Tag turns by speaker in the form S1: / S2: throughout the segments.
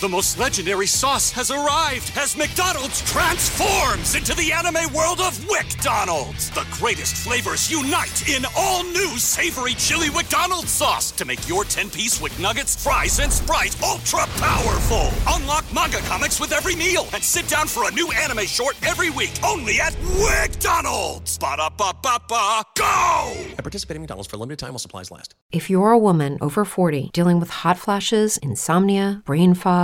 S1: The most legendary sauce has arrived as McDonald's transforms into the anime world of WickDonald's. The greatest flavors unite in all new savory chili McDonald's sauce to make your 10-piece Wick Nuggets, fries, and Sprite ultra powerful. Unlock manga comics with every meal and sit down for a new anime short every week only at WickDonald's. Ba-da-ba-ba-ba, go!
S2: At participating McDonald's for a limited time while supplies last.
S3: If you're a woman over 40 dealing with hot flashes, insomnia, brain fog,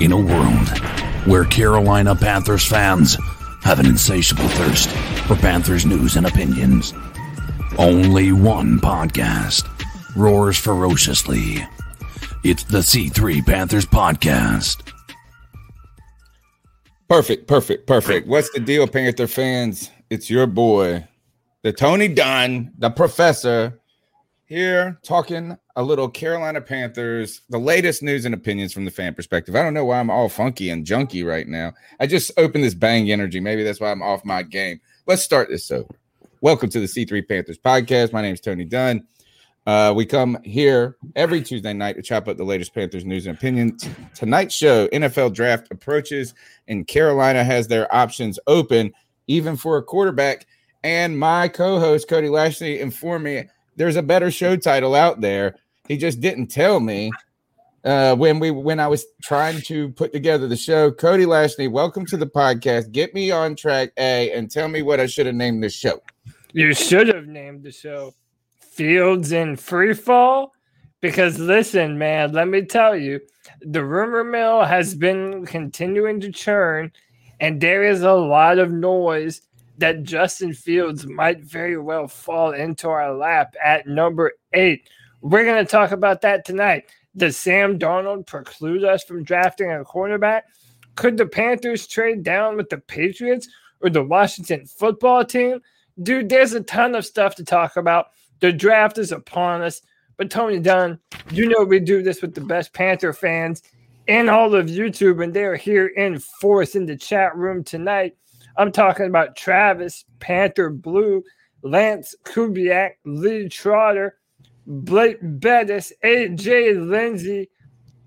S4: In a world where Carolina Panthers fans have an insatiable thirst for Panthers news and opinions, only one podcast roars ferociously. It's the C3 Panthers Podcast.
S5: Perfect, perfect, perfect. What's the deal, Panther fans? It's your boy, the Tony Dunn, the professor, here talking a little Carolina Panthers, the latest news and opinions from the fan perspective. I don't know why I'm all funky and junky right now. I just opened this bang energy. Maybe that's why I'm off my game. Let's start this over. Welcome to the C3 Panthers podcast. My name is Tony Dunn. Uh, we come here every Tuesday night to chop up the latest Panthers news and opinions. Tonight's show, NFL draft approaches, and Carolina has their options open, even for a quarterback. And my co-host Cody Lashley informed me there's a better show title out there. He just didn't tell me uh, when we when I was trying to put together the show. Cody Lashley, welcome to the podcast. Get me on track A and tell me what I should have named the show.
S6: You should have named the show Fields in Free Fall. Because listen, man, let me tell you, the rumor mill has been continuing to churn, and there is a lot of noise that Justin Fields might very well fall into our lap at number eight. We're going to talk about that tonight. Does Sam Darnold preclude us from drafting a cornerback? Could the Panthers trade down with the Patriots or the Washington football team? Dude, there's a ton of stuff to talk about. The draft is upon us. But Tony Dunn, you know we do this with the best Panther fans in all of YouTube, and they're here in force in the chat room tonight. I'm talking about Travis, Panther Blue, Lance Kubiak, Lee Trotter, Blake Bettis, AJ Lindsay,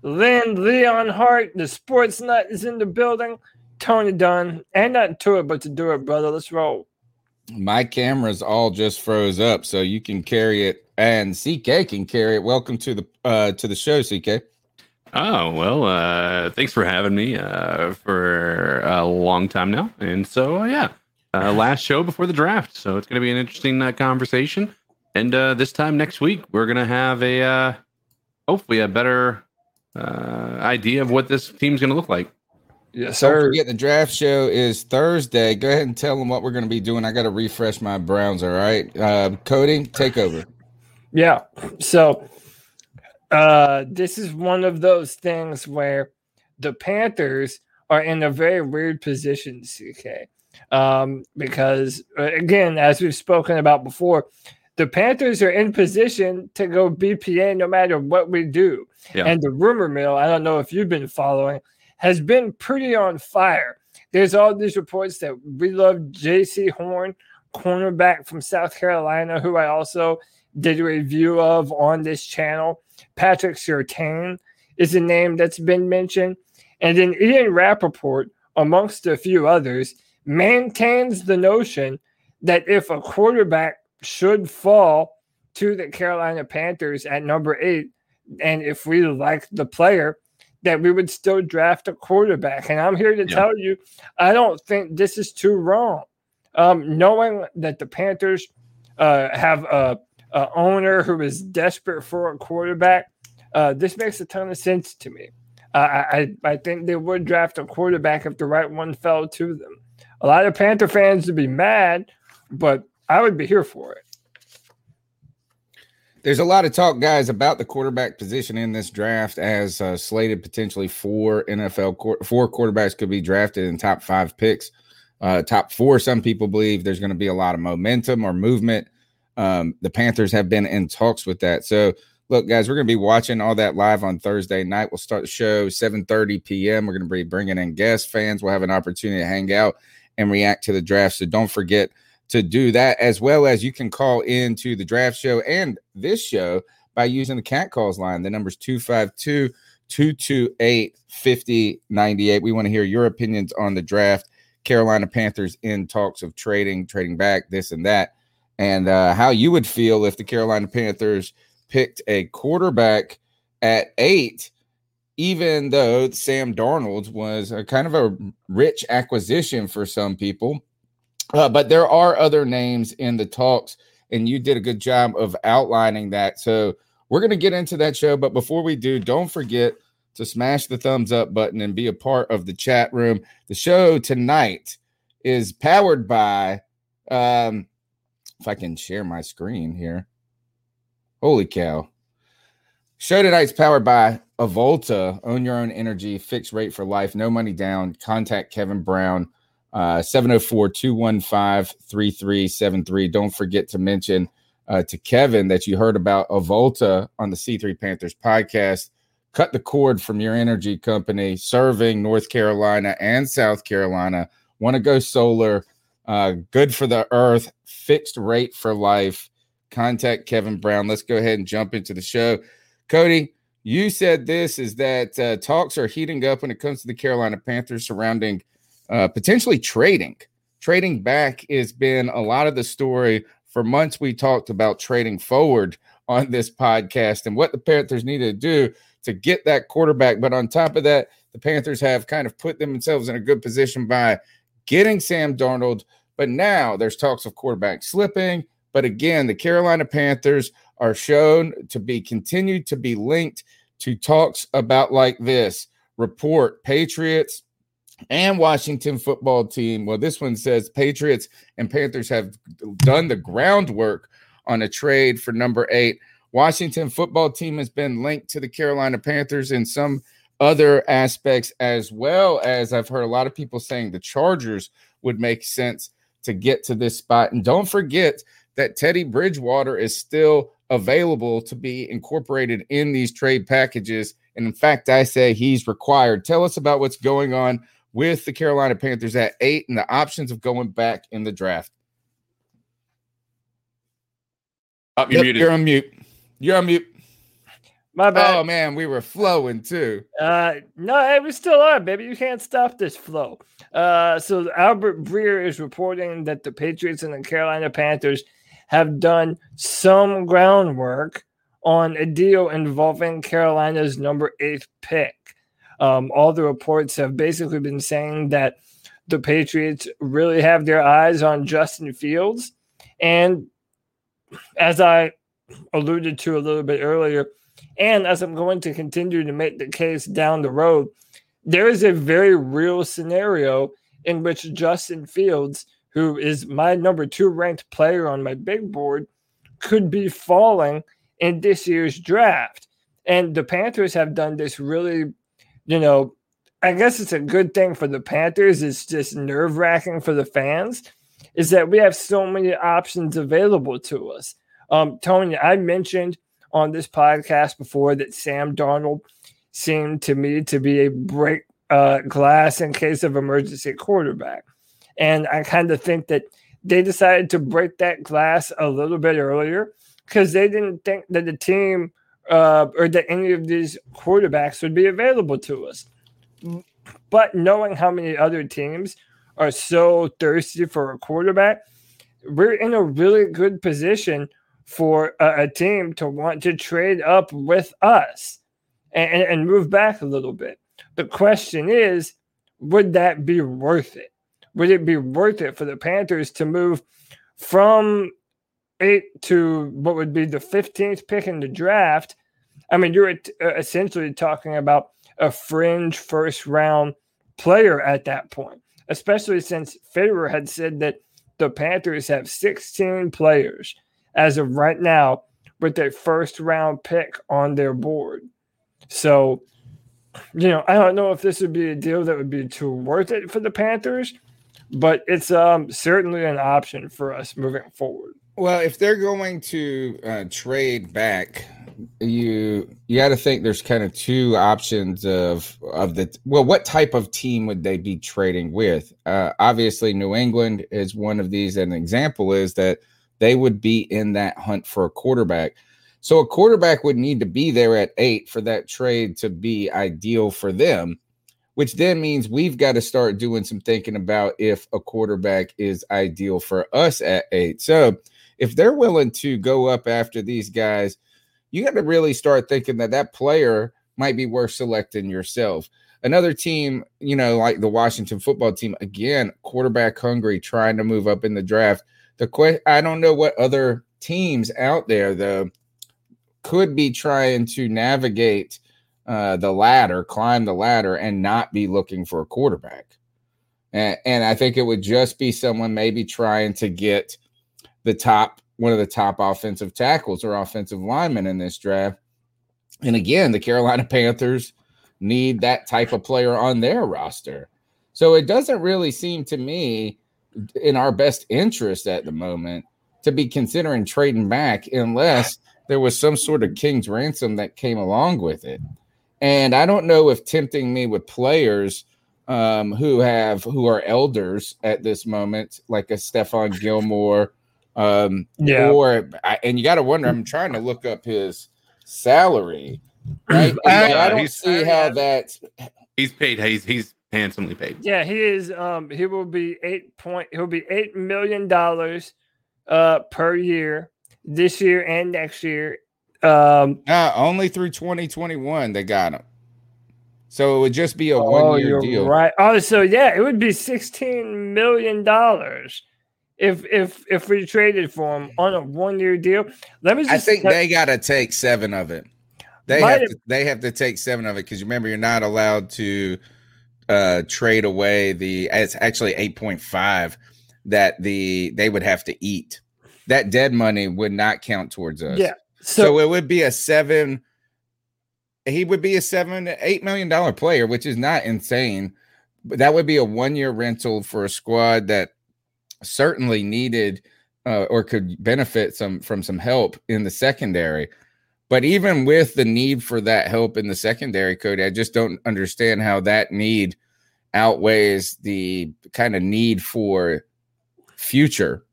S6: Lynn Leon Hart, the sports nut is in the building. Tony Dunn, and not to it, but to do it, brother. Let's roll.
S5: My cameras all just froze up, so you can carry it, and CK can carry it. Welcome to the uh to the show, CK.
S7: Oh well, uh, thanks for having me uh, for a long time now, and so uh, yeah, uh, last show before the draft, so it's going to be an interesting uh, conversation. And uh, this time next week, we're going to have a uh, hopefully a better uh, idea of what this team's going to look like.
S6: Yes,
S5: Don't
S6: sir.
S5: forget the draft show is Thursday. Go ahead and tell them what we're going to be doing. I got to refresh my Browns. All right, uh, Cody, take over.
S6: Yeah. So uh this is one of those things where the Panthers are in a very weird position, CK. Um, because uh, again, as we've spoken about before, the Panthers are in position to go BPA no matter what we do.
S7: Yeah.
S6: And the rumor mill, I don't know if you've been following, has been pretty on fire. There's all these reports that we love Jaycee Horn, cornerback from South Carolina, who I also did a review of on this channel. Patrick Surtain is a name that's been mentioned. And then Ian Rapoport, amongst a few others, maintains the notion that if a quarterback should fall to the Carolina Panthers at number eight, and if we like the player, that we would still draft a quarterback. And I'm here to
S7: Yeah.
S6: tell you, I don't think this is too wrong. Um, knowing that the Panthers uh, have a, a owner who is desperate for a quarterback, uh, this makes a ton of sense to me. Uh, I I I think they would draft a quarterback if the right one fell to them. a lot of Panther fans would be mad, but I would be here for it.
S5: There's a lot of talk, guys, about the quarterback position in this draft, as uh, slated potentially four NFL four quarterbacks could be drafted in top five picks. Uh, top four, some people believe there's going to be a lot of momentum or movement. Um, the Panthers have been in talks with that. So, look, guys, we're going to be watching all that live on Thursday night. We'll start the show 7:30 p.m. We're going to be bringing in guest fans. We'll have an opportunity to hang out and react to the draft. So, don't forget to do that, as well as you can call into the draft show and this show by using the cat calls line. The number's 252 228 5098. We want to hear your opinions on the draft. Carolina Panthers in talks of trading, trading back, this and that, and uh, how you would feel if the Carolina Panthers picked a quarterback at eight, even though Sam Darnold was a kind of a rich acquisition for some people. Uh, but there are other names in the talks, and you did a good job of outlining that. So we're going to get into that show. But before we do, don't forget to smash the thumbs up button and be a part of the chat room. The show tonight is powered by, um, if I can share my screen here. Holy cow. Show tonight's powered by Avolta. Own your own energy, fixed rate for life, no money down. Contact Kevin Brown uh, 704 215 3373. Don't forget to mention uh, to Kevin that you heard about Avolta on the C3 Panthers podcast. Cut the cord from your energy company serving North Carolina and South Carolina. Want to go solar, uh, good for the earth, fixed rate for life. Contact Kevin Brown. Let's go ahead and jump into the show. Cody, you said this is that uh, talks are heating up when it comes to the Carolina Panthers surrounding uh, potentially trading. Trading back has been a lot of the story. For months, we talked about trading forward on this podcast and what the Panthers needed to do to get that quarterback. But on top of that, the Panthers have kind of put themselves in a good position by getting Sam Darnold. But now there's talks of quarterback slipping. But again, the Carolina Panthers are shown to be continued to be linked to talks about like this report Patriots and Washington football team. Well, this one says Patriots and Panthers have done the groundwork on a trade for number eight. Washington football team has been linked to the Carolina Panthers in some other aspects, as well as I've heard a lot of people saying the Chargers would make sense to get to this spot. And don't forget that Teddy Bridgewater is still available to be incorporated in these trade packages. And in fact, I say he's required. Tell us about what's going on with the Carolina Panthers at eight and the options of going back in the draft.
S7: Oh, you're,
S5: yep, you're on mute. You're on mute.
S6: My bad.
S5: Oh man, we were flowing too.
S6: Uh, no, it was still on, baby. You can't stop this flow. Uh, so Albert Breer is reporting that the Patriots and the Carolina Panthers have done some groundwork on a deal involving Carolina's number eight pick. Um, all the reports have basically been saying that the Patriots really have their eyes on Justin Fields. And as I alluded to a little bit earlier, and as I'm going to continue to make the case down the road, there is a very real scenario in which Justin Fields, who is my number two ranked player on my big board, could be falling in this year's draft. And the Panthers have done this really you know, I guess it's a good thing for the Panthers. It's just nerve wracking for the fans. Is that we have so many options available to us. Um, Tony, I mentioned on this podcast before that Sam Darnold seemed to me to be a break uh, glass in case of emergency quarterback. And I kind of think that they decided to break that glass a little bit earlier because they didn't think that the team uh, or that any of these quarterbacks would be available to us. But knowing how many other teams are so thirsty for a quarterback, we're in a really good position for a, a team to want to trade up with us and, and move back a little bit. The question is, would that be worth it? Would it be worth it for the Panthers to move from eight to what would be the 15th pick in the draft. I mean, you're uh, essentially talking about a fringe first round player at that point. especially since Fitterer had said that the Panthers have 16 players as of right now with a first round pick on their board. So, you know, I don't know if this would be a deal that would be too worth it for the Panthers, but it's um, certainly an option for us moving forward.
S5: Well, if they're going to uh, trade back, you you got to think there's kind of two options of of the well, what type of team would they be trading with? Uh, obviously, New England is one of these. An example is that they would be in that hunt for a quarterback. So a quarterback would need to be there at eight for that trade to be ideal for them, which then means we've got to start doing some thinking about if a quarterback is ideal for us at eight. So if they're willing to go up after these guys, you got to really start thinking that that player might be worth selecting yourself. Another team, you know, like the Washington football team, again, quarterback hungry, trying to move up in the draft. The question, I don't know what other teams out there though could be trying to navigate uh, the ladder, climb the ladder, and not be looking for a quarterback. And, and I think it would just be someone maybe trying to get the top one of the top offensive tackles or offensive linemen in this draft. And again, the Carolina Panthers need that type of player on their roster. So it doesn't really seem to me in our best interest at the moment to be considering trading back unless there was some sort of king's ransom that came along with it. And I don't know if tempting me with players um, who have who are elders at this moment, like a Stephon Gilmore, um,
S6: Yeah.
S5: or and you got to wonder. I'm trying to look up his salary. Right,
S6: I-
S5: I, I don't
S7: he's-
S5: see how that.
S7: He's paid. He's he's handsomely paid.
S6: Yeah, he is. Um, he will be eight point. He'll be eight million dollars, uh, per year this year and next year. Um,
S5: Uh, only through 2021 they got him. So it would just be a
S6: oh,
S5: one year deal.
S6: right. Oh, so yeah, it would be sixteen million dollars if if if we traded for him on a one year deal. Let me just.
S5: I think
S6: tell-
S5: they got to take seven of it. They
S6: Might
S5: have
S6: have-
S5: to, they have to take seven of it because remember you're not allowed to uh, trade away the. It's actually eight point five that the they would have to eat. That dead money would not count towards us.
S6: Yeah.
S5: So,
S6: So,
S5: it would be a seven. He would be a seven eight million dollar player, which is not insane. But that would be a one year rental for a squad that certainly needed uh, or could benefit some from some help in the secondary. But even with the need for that help in the secondary, Cody, I just don't understand how that need outweighs the kind of need for future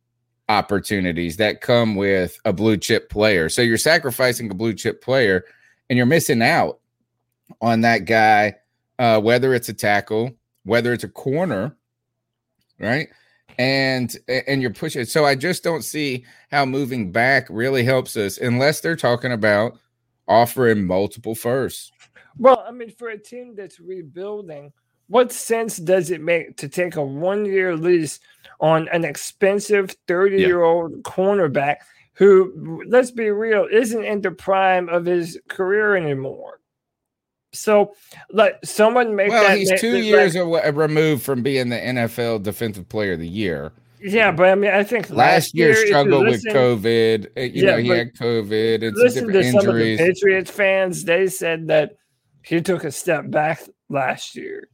S5: opportunities that come with a blue chip player. So you're sacrificing a blue chip player and you're missing out on that guy, uh, whether it's a tackle, whether it's a corner, right? And and you're pushing. So I just don't see how moving back really helps us unless they're talking about offering multiple firsts.
S6: well, I mean, for a team that's rebuilding, what sense does it make to take a one year lease on an expensive 30 year old cornerback who, let's be real, isn't in the prime of his career anymore? So, like, someone make
S5: Well,
S6: that.
S5: he's two
S6: like-
S5: years awa- removed from being the NFL Defensive Player of the Year.
S6: Yeah, but I mean, I think
S5: Last year
S6: if you
S5: struggled with COVID. Uh, You
S6: Yeah,
S5: know, he had COVID and some
S6: Listen to
S5: different
S6: some of the
S5: injuries.
S6: Patriots fans. They said that he took a step back last year.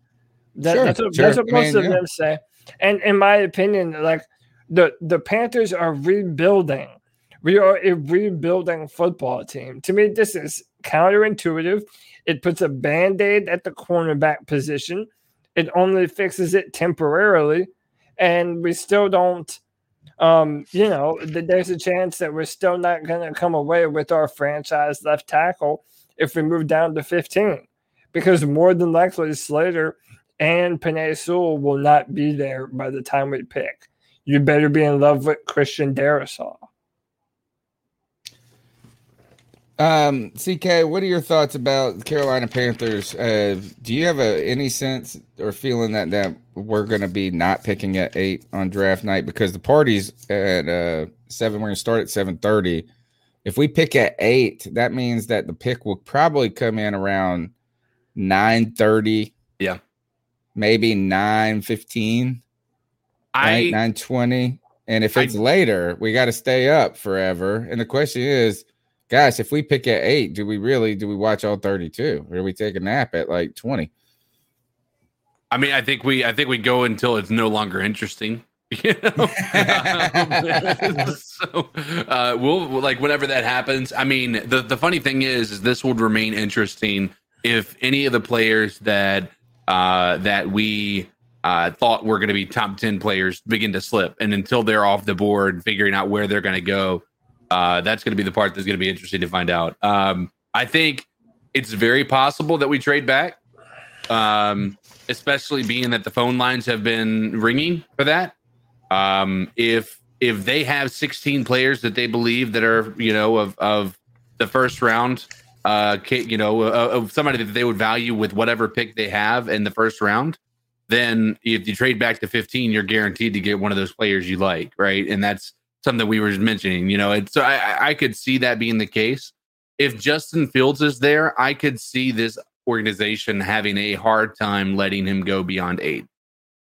S6: That,
S5: Sure,
S6: that's what,
S5: sure.
S6: that's what
S5: I
S6: most
S5: mean,
S6: of
S5: yeah.
S6: them say. And in my opinion, like the the Panthers are rebuilding. We are a rebuilding football team. To me, this is counterintuitive. It puts a band-aid at the cornerback position. It only fixes it temporarily. And we still don't um, you know, th- there's a chance that we're still not going to come away with our franchise left tackle if we move down to 15, because more than likely Slater and Penei Sewell will not be there by the time we pick. You better be in love with Christian Darrisaw.
S5: Um, CK, what are your thoughts about Carolina Panthers? Uh, do you have a, any sense or feeling that that we're going to be not picking at eight on draft night because the party's at uh, seven? We're going to start at seven thirty. If we pick at eight, that means that the pick will probably come in around nine thirty.
S7: Yeah.
S5: maybe nine fifteen,
S7: I?
S5: Nine twenty. And if
S7: I-
S5: it's later, we got to stay up forever. And the question is, gosh, if we pick at eight, do we really do we watch all thirty two, or do we take a nap at like twenty?
S7: I mean, I think we I think we go until it's no longer interesting. You know? So uh, we'll we'll- like whenever that happens. I mean, the the funny thing is, is this would remain interesting if any of the players that uh, that we uh, thought were going to be top ten players begin to slip, and until they're off the board, figuring out where they're going to go, uh, that's going to be the part that's going to be interesting to find out. Um, I think it's very possible that we trade back. Um, especially being that the phone lines have been ringing for that. Um, if if they have 16 players that they believe that are you know of of the first round, uh, you know of somebody that they would value with whatever pick they have in the first round, then if you trade back to 15, you're guaranteed to get one of those players you like, right? And that's something we were mentioning. You know, and so I, I- I could see that being the case. If Justin Fields is there, I could see this organization having a hard time letting him go beyond eight.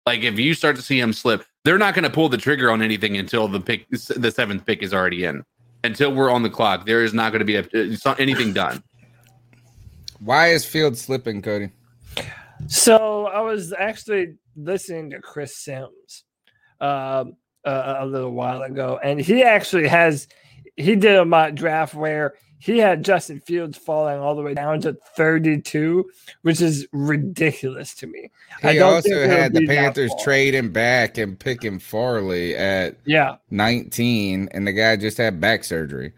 S7: Like if you start to see him slip, they're not going to pull the trigger on anything until the pick, the seventh pick is already in. Until we're on the clock, there is not going to be a, anything done.
S5: Why is Field slipping, Cody?
S6: So I was actually listening to Chris Sims um, a, a little while ago, and he actually has he did a mock draft where he had Justin Fields falling all the way down to 32, which is ridiculous to me. I
S5: He also had the Panthers trading back and picking Farley at
S6: Yeah,
S5: 19, and the guy just had back surgery.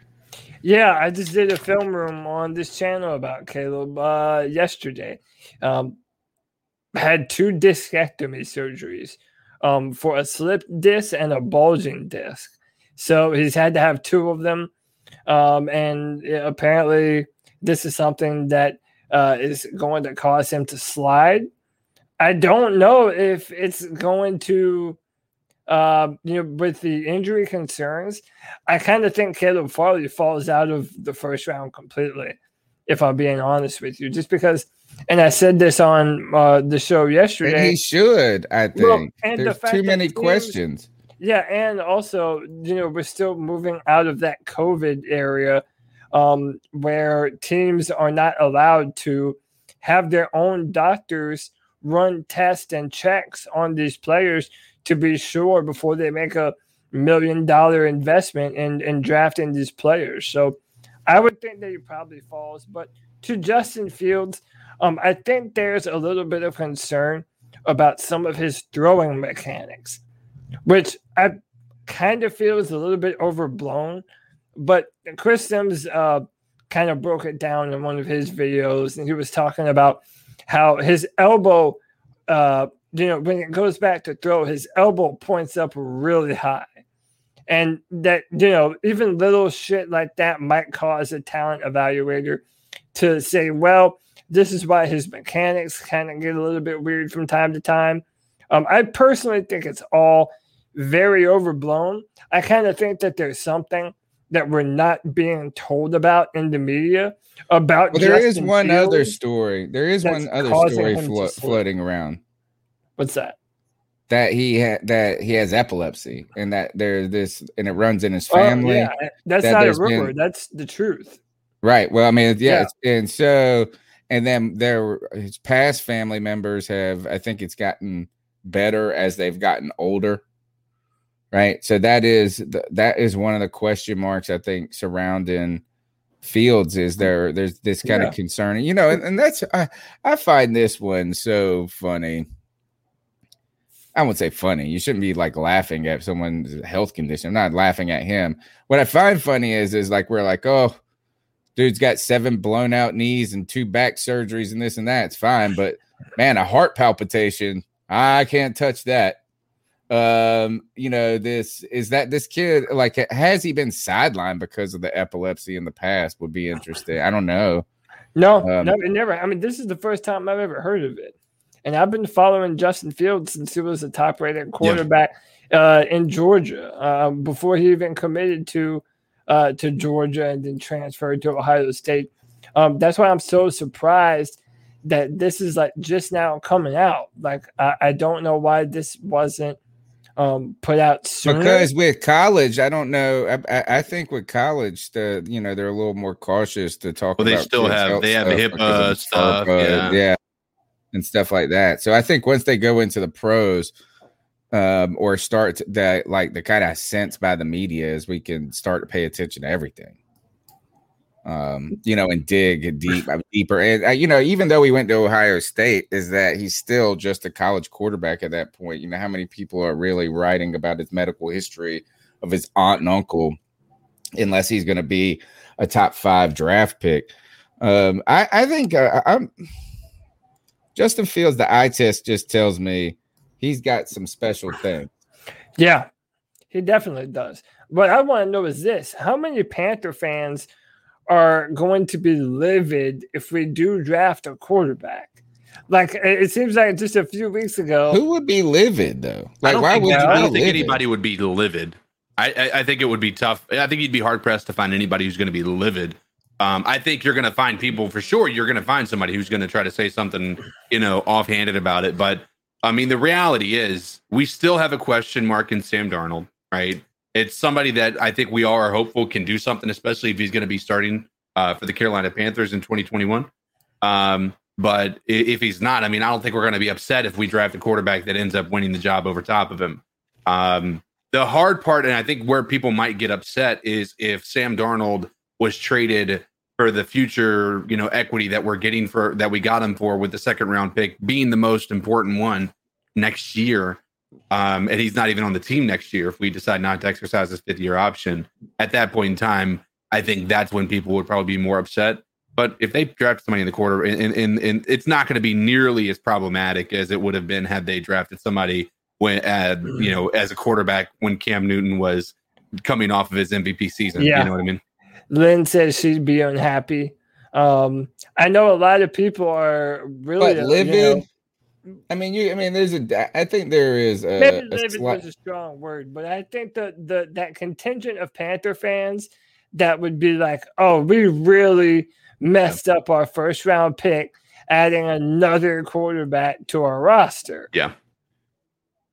S6: Yeah, I just did a film room on this channel about Caleb uh, yesterday. Um, had two discectomy surgeries um, for a slip disc and a bulging disc. So he's had to have two of them. Um, and apparently, this is something that uh, is going to cause him to slide. I don't know if it's going to, uh, you know, with the injury concerns, I kind of think Caleb Farley falls out of the first round completely, if I'm being honest with you, just because. And I said this on uh, the show
S5: And
S6: yesterday.
S5: he should, I think.
S6: Well, and
S5: There's
S6: fact
S5: too many questions.
S6: Yeah, and also, you know, we're still moving out of that COVID area um, where teams are not allowed to have their own doctors run tests and checks on these players to be sure before they make a million dollar investment in, in drafting these players. So I would think that he probably falls. But to Justin Fields, um, I think there's a little bit of concern about some of his throwing mechanics which I kind of feel is a little bit overblown. But Chris Sims uh, kind of broke it down in one of his videos, and he was talking about how his elbow, uh, you know, when it goes back to throw, his elbow points up really high. And that, you know, even little shit like that might cause a talent evaluator to say, well, this is why his mechanics kind of get a little bit weird from time to time. Um, I personally think it's all very overblown. I kind of think that there's something that we're not being told about in the media about.
S5: Well, there is
S6: Justin
S5: one other story. There is one other story flo- floating around
S6: What's that?
S5: that he ha- that he has epilepsy and that there's this and it runs in his
S6: Oh,
S5: family.
S6: yeah, that's
S5: that
S6: not a rumor.
S5: been-
S6: That's the truth.
S5: Right. Well, I mean, yeah,
S6: Yeah.
S5: and so and then their his past family members have I think it's gotten better as they've gotten older. Right. So that is the, that is one of the question marks I think surrounding Fields is mm-hmm. there there's this kind
S6: Yeah.
S5: of concern. You know, and, and that's I I find this one so funny. I wouldn't say funny. You shouldn't be like laughing at someone's health condition. I'm not laughing at him. What I find funny is is like we're like, oh, dude's got seven blown out knees and two back surgeries and this and that. It's fine, but man, a heart palpitation, I can't touch that. Um, you know, this is that this kid like has he been sidelined because of the epilepsy in the past? Would be interesting. I don't know.
S6: No,
S5: Um,
S6: never, never. I mean, this is the first time I've ever heard of it, and I've been following Justin Fields since he was a top-rated quarterback uh, in Georgia uh, before he even committed to uh, to Georgia and then transferred to Ohio State. Um, that's why I'm so surprised that this is like just now coming out. Like I, I don't know why this wasn't um put out sooner.
S5: Because with college, I don't know. I, I, I think with college, the you know they're a little more cautious to talk.
S7: Well, they still have- they have
S5: stuff
S7: HIPAA
S5: because
S7: stuff,
S5: FERPA,
S7: yeah.
S5: and stuff like that. So I think once they go into the pros, um, or start that like the kind of sense by the media is we can start to pay attention to everything. Um, you know, and dig deep, deeper, and uh, you know, even though he went to Ohio State, is that he's still just a college quarterback at that point. You know, how many people are really writing about his medical history of his aunt and uncle, unless he's going to be a top five draft pick. Um, I, I think uh, I'm Justin Fields. The eye test just tells me he's got some special things.
S6: Yeah, he definitely does. What I want to know is this: How many Panther fans are going to be livid if we do draft a quarterback? Like it it seems like just a few weeks ago.
S5: Who would be livid though?
S7: I
S5: Like,
S7: don't
S5: why
S7: think,
S5: would you
S7: I don't think
S5: livid?
S7: anybody would be livid. I, I, I think it would be tough. I think you'd be hard pressed to find anybody who's going to be livid. Um, I think you're going to find people for sure. You're going to find somebody who's going to try to say something, you know, offhanded about it. But I mean, the reality is, we still have a question mark in Sam Darnold, right? It's somebody that I think we all are hopeful can do something, especially if he's going to be starting uh, for the Carolina Panthers in 2021. Um, but if he's not, I mean, I don't think we're going to be upset if we draft a quarterback that ends up winning the job over top of him. Um, the hard part, and I think where people might get upset, is if Sam Darnold was traded for the future, you know, equity that we're getting for that we got him for with the second round pick being the most important one next year. Um, and he's not even on the team next year if we decide not to exercise this fifth year option. At that point in time, I think that's when people would probably be more upset. But if they draft somebody in the quarter, and, and, and, and it's not going to be nearly as problematic as it would have been had they drafted somebody when, uh, you know, as a quarterback when Cam Newton was coming off of his MVP season.
S6: Yeah.
S7: You know what I mean?
S6: Lynn says she'd be unhappy. Um, I know a lot of people are really
S5: But
S6: you
S5: livid.
S6: know,
S5: I mean, you. I mean, there's a. I think there is a.
S6: maybe
S5: a
S6: livid
S5: slight-
S6: was a strong word, but I think that the that contingent of Panther fans that would be like, "Oh, we really messed up our first round pick, adding another quarterback to our roster."
S7: Yeah.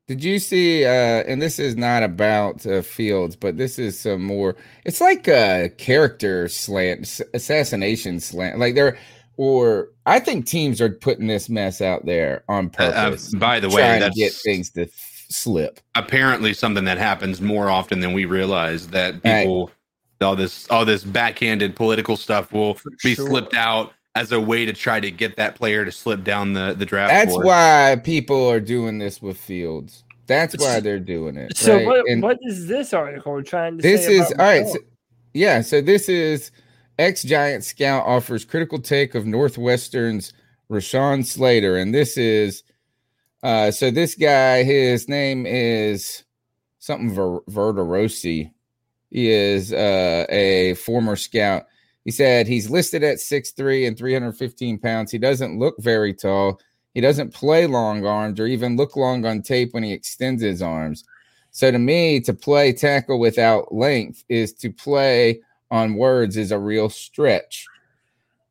S5: Did you see? uh And this is not about uh, Fields, but this is some more. It's like a character slant, assassination slant. Like they're, or I think teams are putting this mess out there on
S7: Uh, uh,
S5: purpose,
S7: by the way,
S5: trying to get things to f- slip.
S7: apparently something that happens more often than we realize that
S5: Right.
S7: people all this all this backhanded political stuff will be
S6: sure.
S7: slipped out as a way to try to get that player to slip down the the draft
S5: That's
S7: board.
S5: why people are doing this with Fields. That's why they're doing it.
S6: So
S5: right?
S6: what,
S5: And-
S6: what is this article trying to
S5: This
S6: say?
S5: is
S6: about
S5: all right. So, yeah, so this is ex Giant scout offers critical take of Northwestern's Rashawn Slater, and this is uh so this guy, his name is something Ver- Verderosi. He is uh a former scout. He said he's listed at 6'3 and 315 pounds. He doesn't look very tall. He doesn't play long arms or even look long on tape when he extends his arms. So to me, to play tackle without length is to play on words is a real stretch.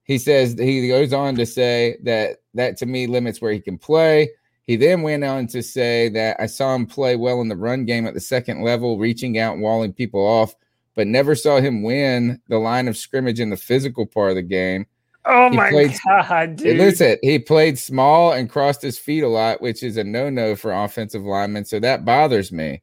S5: He says he goes on to say that that to me limits where he can play. He then went on to say that I saw him play well in the run game at the second level, reaching out and walling people off, but never saw him win the line of scrimmage in the physical part of the game.
S6: oh
S5: he
S6: my
S5: played-
S6: god, dude!
S5: Listen, he played small and crossed his feet a lot, which is a no-no for offensive linemen. So that bothers me.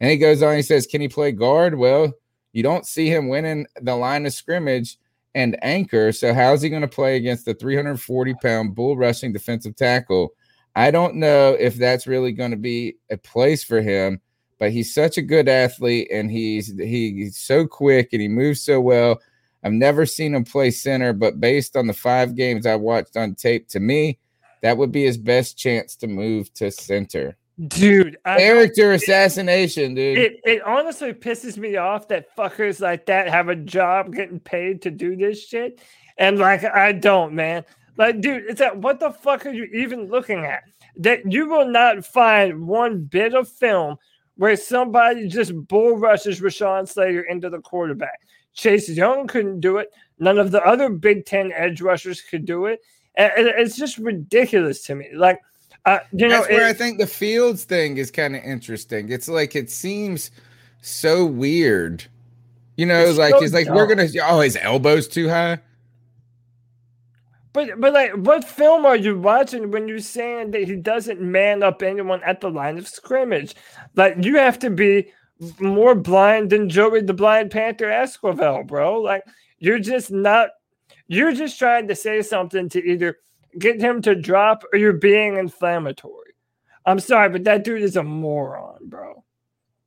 S5: And he goes on, he says, Can he play guard? Well, you don't see him winning the line of scrimmage and anchor. So how's he going to play against the 340 pound bull rushing defensive tackle? I don't know if that's really going to be a place for him, but he's such a good athlete and he's he's so quick and he moves so well. I've never seen him play center, but based on the five games I watched on tape, to me, that would be his best chance to move to center.
S6: dude, I,
S5: Character assassination, dude.
S6: it it honestly pisses me off that fuckers like that have a job getting paid to do this shit, and like I don't, man. Like, dude, it's that what the fuck are you even looking at? That you will not find one bit of film where somebody just bull rushes Rashawn Slater into the quarterback. Chase Young couldn't do it. None of the other Big Ten edge rushers could do it. And it's just ridiculous to me. Like, uh, you know,
S5: That's where
S6: it-
S5: I think the Fields thing is kind of interesting. It's like it seems so weird. You know,
S6: It's
S5: like
S6: so
S5: it's like we're gonna oh his elbows too high.
S6: But but like, what film are you watching when you're saying that he doesn't man up anyone at the line of scrimmage? Like you have to be more blind than Joey the Blind Panther Esquivel, bro. Like you're just not. You're just trying to say something to either get him to drop or you're being inflammatory. I'm sorry, but that dude is a moron, bro.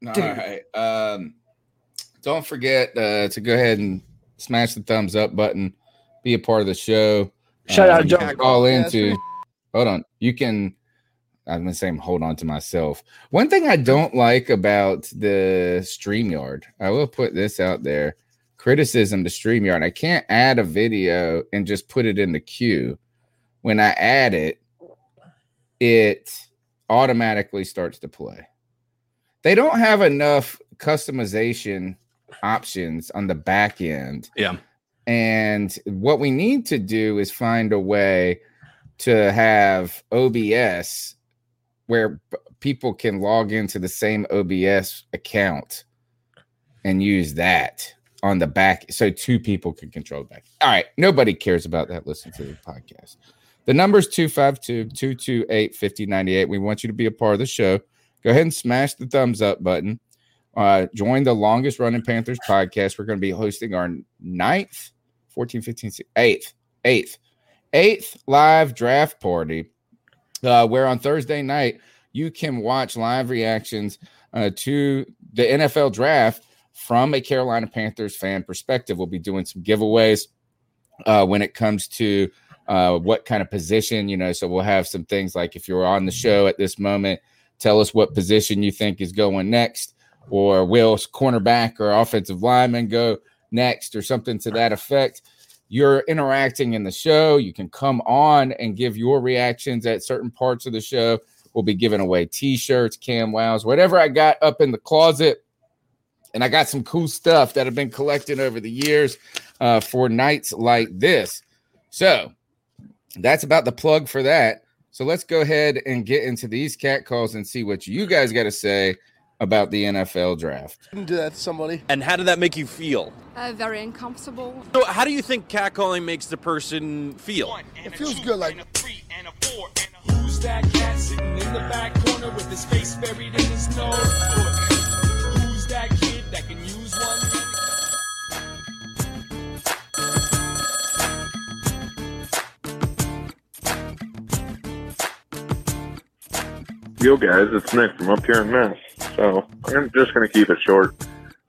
S5: All
S6: Dude.
S5: right. Um, don't forget uh, to go ahead and smash the thumbs up button. Be a part of the show.
S6: Shout
S5: Uh,
S6: out
S5: John.
S6: Joe.
S5: can Call into. Hold on. You can. I'm gonna say I'm hold on to myself. One thing I don't like about the StreamYard, I will put this out there. Criticism to StreamYard. I can't add a video and just put it in the queue. When I add it, it automatically starts to play. They don't have enough customization options on the back end.
S7: Yeah.
S5: And what we need to do is find a way to have OBS where people can log into the same OBS account and use that on the back so two people can control the back. All right. Nobody cares about that. Listen to the podcast. The number is 252 228 5098. We want you to be a part of the show. Go ahead and smash the thumbs up button. Uh, join the longest running Panthers podcast. We're going to be hosting our ninth, 14, 15, 16, eighth, eighth, eighth live draft party, uh, where on Thursday night you can watch live reactions uh, to the NFL draft from a Carolina Panthers fan perspective. We'll be doing some giveaways uh, when it comes to uh, what kind of position, you know. So we'll have some things like if you're on the show at this moment, tell us what position you think is going next, or will cornerback or offensive lineman go next, or something to that effect. You're interacting in the show. You can come on and give your reactions at certain parts of the show. We'll be giving away t-shirts, cam wows, whatever I got up in the closet. And I got some cool stuff that I've been collecting over the years uh, for nights like this. So that's about the plug for that. So let's go ahead and get into these cat calls and see what you guys got to say about the NFL draft.
S8: do that to somebody.
S9: And how did that make you feel?
S10: Uh, very uncomfortable.
S9: So, how do you think catcalling makes the person feel?
S8: It feels good. Like
S11: Who's that cat sitting in the back corner with his face buried in his nose? Who's that kid that can use one?
S12: Yo, guys, it's Nick from up here in Mass. So I'm just going to keep it short.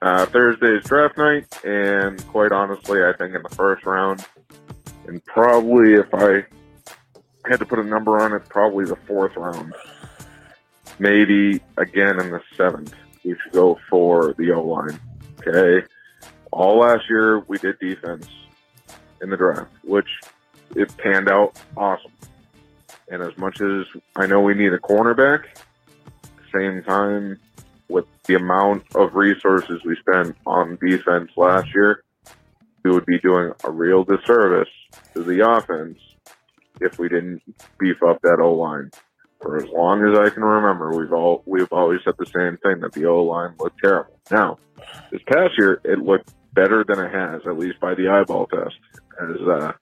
S12: Uh, Thursday's draft night, and quite honestly, I think in the first round, and probably if I had to put a number on it, probably the fourth round. Maybe again in the seventh, we should go for the O line. Okay. All last year, we did defense in the draft, which it panned out awesome. And as much as I know we need a cornerback, same time with the amount of resources we spent on defense last year, we would be doing a real disservice to the offense if we didn't beef up that O line. For as long as I can remember, we've all we've always said the same thing that the O line looked terrible. Now, this past year, it looked better than it has, at least by the eyeball test, as uh,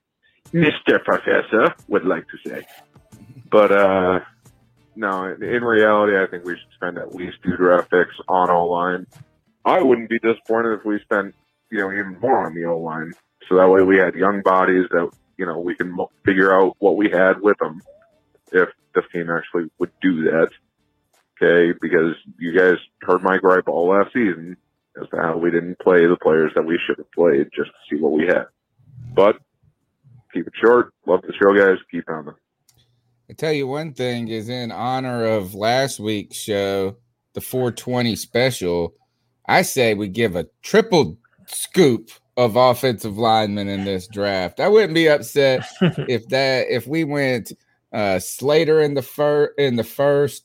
S12: Mr. Professor would like to say. But uh, no, in reality, I think we should spend at least two draft picks on O line. I wouldn't be disappointed if we spent, you know, even more on the O line. So that way we had young bodies that, you know, we can figure out what we had with them if this team actually would do that. Okay, because you guys heard my gripe all last season as to how we didn't play the players that we should have played just to see what we had. But keep it short. Love the show, guys. Keep pounding.
S5: I tell you one thing is in honor of last week's show, the 420 special. I say we give a triple scoop of offensive linemen in this draft. I wouldn't be upset if that if we went uh Slater in the fir in the first,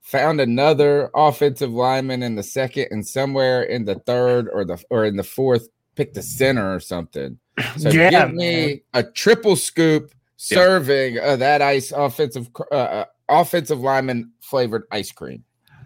S5: found another offensive lineman in the second, and somewhere in the third or the or in the fourth, picked a center or something. So
S6: Yeah,
S5: give me a triple scoop serving of that ice offensive uh, uh, offensive lineman flavored ice cream.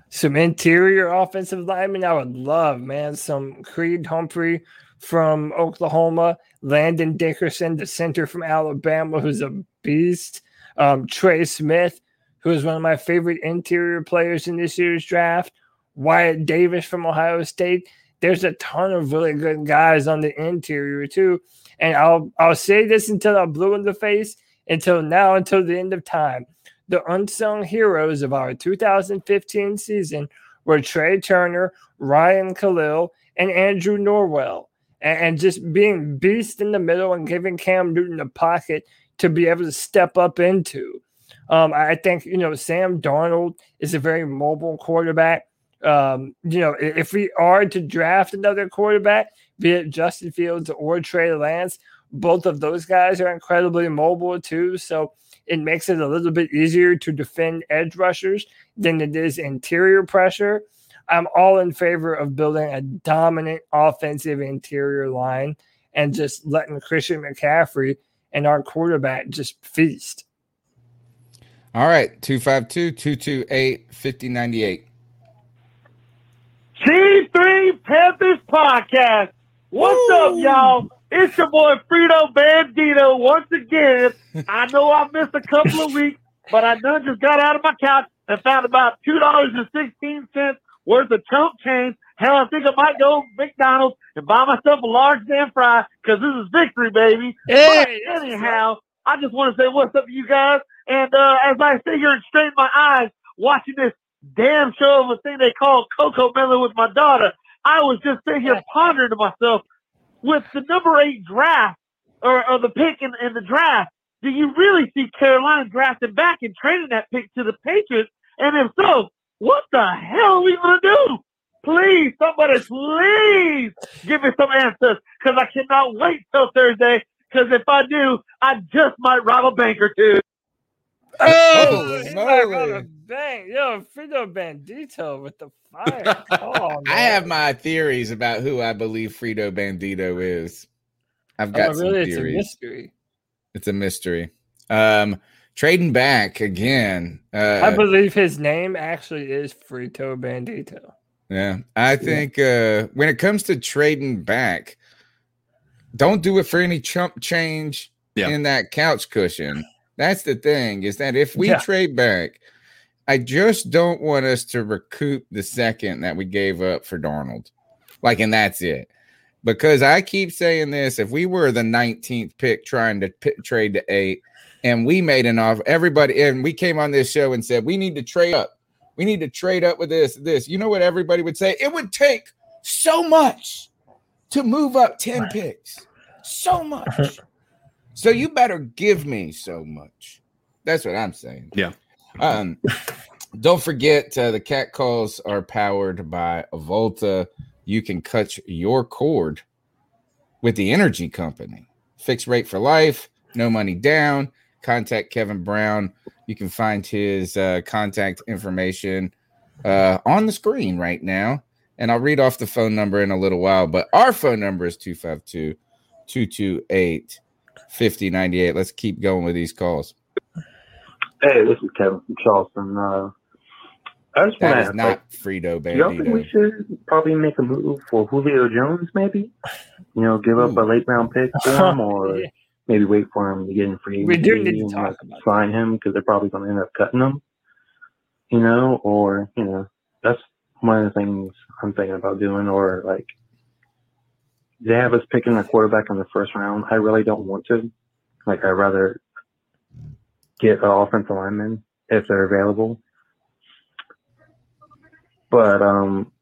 S6: Some interior offensive lineman, I would love, man. Some Creed Humphrey from Oklahoma, Landon Dickerson, the center from Alabama, who's a beast. Um, Trey Smith, who is one of my favorite interior players in this year's draft. Wyatt Davis from Ohio State. There's a ton of really good guys on the interior too. And I'll I'll say this until I'm blue in the face, until now, until the end of time. The unsung heroes of our 2015 season were Trai Turner, Ryan Kalil, and Andrew Norwell. And, and just being beast in the middle and giving Cam Newton a pocket to be able to step up into. Um, I think, you know, Sam Darnold is a very mobile quarterback. Um, you know, if we are to draft another quarterback, be it Justin Fields or Trey Lance, both of those guys are incredibly mobile too. So it makes it a little bit easier to defend edge rushers than it is interior pressure. I'm all in favor of building a dominant offensive interior line and just letting Christian McCaffrey and our quarterback just feast.
S5: All right, 252 228 5098.
S13: C3 Panthers Podcast. What's up, y'all? It's your boy Frito Bandito once again. I know I missed a couple of weeks, but I done just got out of my couch and found about two dollars and sixteen cents worth of chump change. Hell, I think I might go McDonald's and buy myself a large damn fry because this is victory, baby.
S6: Hey,
S13: but anyhow, I just want to say what's up to you guys. And uh, as I sit here and strain my eyes watching this damn show of a thing they call CoComelon with my daughter, I was just sitting here pondering to myself, with the number eight draft or, or the pick in, in the draft, do you really see Carolina drafting back and trading that pick to the Patriots? And if so, what the hell are we gonna do? Please, somebody, please give me some answers because I cannot wait till Thursday. Because if I do, I just might rob a bank or two.
S6: Oh, he might rob a bank. Yo, Frito Bandito with the fire. Oh,
S5: I have my theories about who I believe Frito Bandito is. I've got
S6: oh,
S5: some
S6: really? It's a mystery.
S5: It's a mystery. Um, trading back again. Uh,
S6: I believe his name actually is Frito Bandito.
S5: Yeah, I think uh, when it comes to trading back, don't do it for any chump change
S7: Yeah.
S5: in that couch cushion. That's the thing is that if we
S6: Yeah.
S5: trade back, I just don't want us to recoup the second that we gave up for Darnold. Like, and that's it. Because I keep saying this if we were the 19th pick trying to pi trade to eight and we made an offer, everybody, and we came on this show and said, we need to trade up. We need to trade up with this, this. You know what everybody would say? It would take so much to move up 10 picks. So much. so you better give me so much. That's what I'm saying.
S7: Yeah.
S5: Um, don't forget uh, the cat calls are powered by Volta. You can cut your cord with the energy company. Fixed rate for life, no money down. Contact Kevin Brown. You can find his uh, contact information uh, on the screen right now. And I'll read off the phone number in a little while. But our phone number is 252 228 5098. Let's keep going with these calls.
S14: Hey, this is Kevin from Charleston. Uh, I just
S5: That
S14: ask,
S5: not
S14: like,
S5: Frito
S14: do y'all think we should probably make a move for Julio Jones, maybe? You know, give up a late round pick for him, or
S6: Yeah.
S14: maybe wait for him to get in free
S6: We do need to talk about
S14: sign him because they're probably going to end up cutting him. You know, or you know, that's one of the things I'm thinking about doing. Or like, they have us picking a quarterback in the first round. I really don't want to. Like, I'd rather get an offensive lineman if they're available. But um,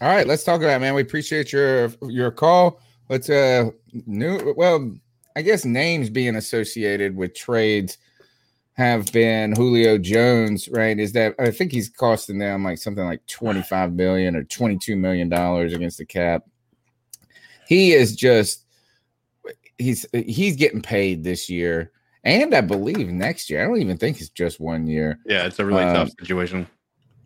S5: All right, let's talk about it, man. We appreciate your your call. Let's uh new well, I guess names being associated with trades have been Julio Jones, right? Is that I think he's costing them like something like 25 million or 22 million dollars against the cap. He is just he's he's getting paid this year and I believe next year. I don't even think it's just one year.
S7: Yeah, it's a really
S5: Um,
S7: tough situation.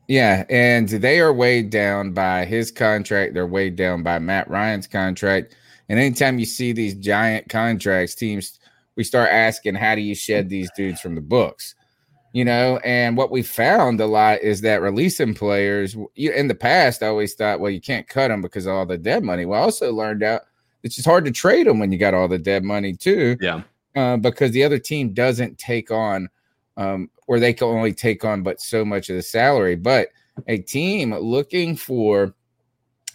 S5: Yeah, and they are weighed down by his contract. They're weighed down by Matt Ryan's contract. And anytime you see these giant contracts, teams we start asking, how do you shed these dudes from the books? You know, and what we found a lot is that releasing players you, in the past, I always thought, well, you can't cut them because of all the dead money. We also learned out it's just hard to trade them when you got all the dead money too.
S7: Yeah,
S5: uh, because the other team doesn't take on, um, or they can only take on but so much of the salary. But a team looking for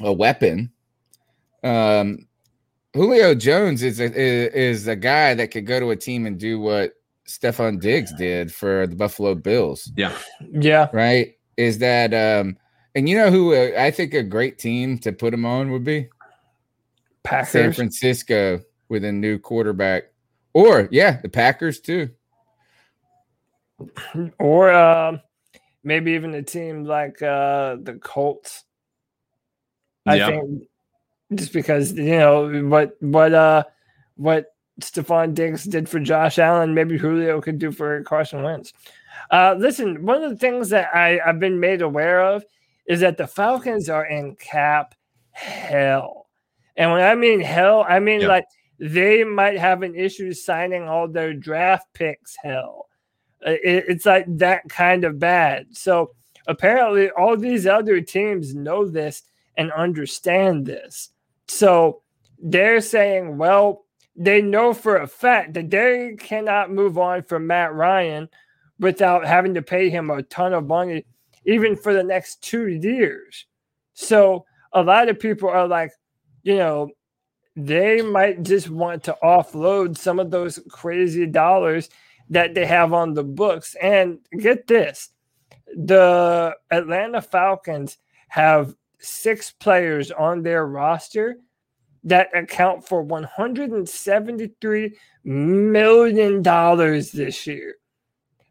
S5: a weapon, um, Julio Jones is a is a guy that could go to a team and do what Stefon Diggs did for the Buffalo Bills.
S7: Yeah,
S6: yeah,
S5: right. Is that um, and you know who uh, I think a great team to put him on would be
S6: Packers.
S5: San Francisco with a new quarterback, or yeah, the Packers too.
S6: Or um, maybe even a team like uh, the Colts. I
S7: Yeah.
S6: think just because you know what what uh what Stefon Diggs did for Josh Allen, maybe Julio could do for Carson Wentz. Uh, listen, one of the things that I, I've been made aware of is that the Falcons are in cap hell. And when I mean hell, I mean
S7: Yeah.
S6: like they might have an issue signing all their draft picks hell. Uh, it- it's like that kind of bad. So apparently, all these other teams know this and understand this. So they're saying, well, they know for a fact that they cannot move on from Matt Ryan without having to pay him a ton of money, even for the next two years. So a lot of people are like, you know, they might just want to offload some of those crazy dollars that they have on the books. And get this the Atlanta Falcons have six players on their roster that account for $173 million this year.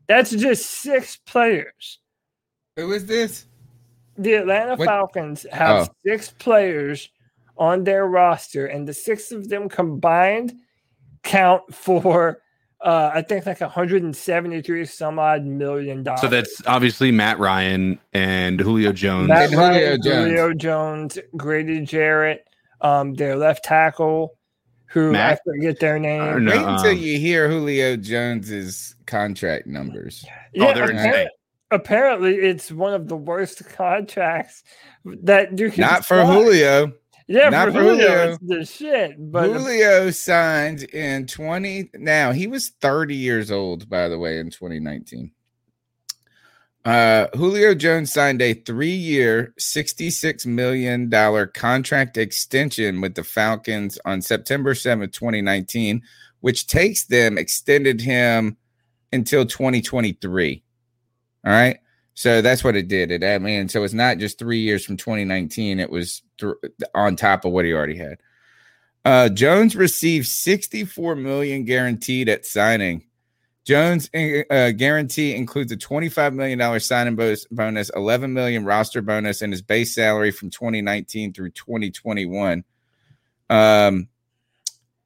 S6: That's just six players.
S5: Who is this?
S6: The Atlanta
S5: What-
S6: Falcons have
S5: Oh.
S6: six players on their roster, and the six of them combined count for uh, I think like 173 some odd million dollars.
S7: so that's obviously Matt Ryan and Julio Jones.
S6: Matt
S5: And Julio
S6: Ryan,
S5: Jones.
S6: Julio Jones, Grady Jarrett, um, their left tackle, who
S7: Mac-
S6: I forget their name.
S7: Or no,
S5: Wait until
S7: um,
S5: you hear Julio Jones's contract numbers.
S7: Oh, they're
S6: appar-
S7: insane.
S6: apparently it's one of the worst contracts that you can
S5: Not for
S6: sign.
S5: Julio.
S6: Yeah,
S5: not
S6: for
S5: for
S6: Julio,
S5: Julio.
S6: it's the shit. But
S5: Julio signed in 20 now he was 30 years old by the way in 2019 uh Julio Jones signed a 3-year 66 million dollar contract extension with the Falcons on September 7th 2019 which takes them extended him until 2023 all right? So that's what it did. It I mean so it's not just 3 years from 2019 it was th- on top of what he already had. Uh, Jones received 64 million guaranteed at signing. Jones uh, guarantee includes a 25 million dollar signing bonus, bonus, 11 million roster bonus, and his base salary from 2019 through 2021. Um,